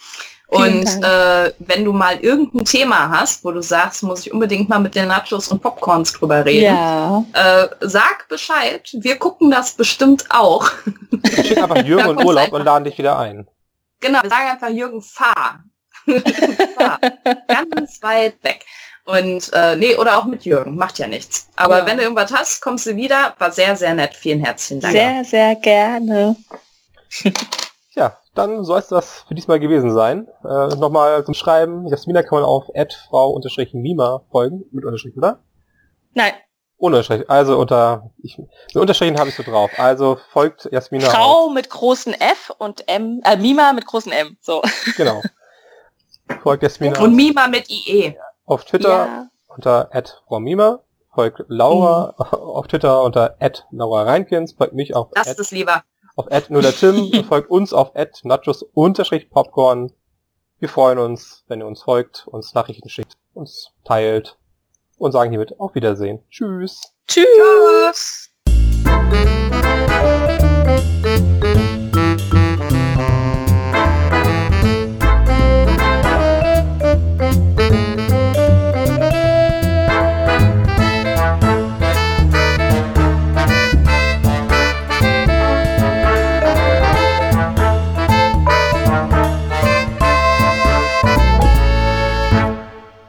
Und äh, wenn du mal irgendein Thema hast, wo du sagst, muss ich unbedingt mal mit den Nachos und Popcorns drüber reden, ja. äh, sag Bescheid. Wir gucken das bestimmt auch. Schick einfach Jürgen in Urlaub und laden dich wieder ein. Genau, wir sagen einfach Jürgen, fahr. fahr. Ganz weit weg. Und äh, nee, oder auch mit Jürgen, macht ja nichts. Aber ja. wenn du irgendwas hast, kommst du wieder. War sehr, sehr nett. Vielen herzlichen Dank. Sehr, sehr gerne. dann soll es das für diesmal gewesen sein. Äh, Nochmal zum Schreiben. Jasmina kann man auf frau-mima folgen. Mit Unterstrichen, oder? Nein. Ohne Unterstrich. Also unter, ich, mit Unterstrichen habe ich so drauf. Also folgt Jasmina Frau auf. mit großen F und M, äh, Mima mit großen M. So. Genau. Folgt Jasmina. Und Mima mit IE. Auf Twitter ja. unter @frau-mima. Folgt Laura mhm. auf Twitter unter Laura Reinkins. Folgt mich auf das ist lieber auf Tim, folgt uns auf nachos-popcorn. Wir freuen uns, wenn ihr uns folgt, uns Nachrichten schickt, uns teilt und sagen hiermit auf Wiedersehen. Tschüss. Tschüss. Tschüss.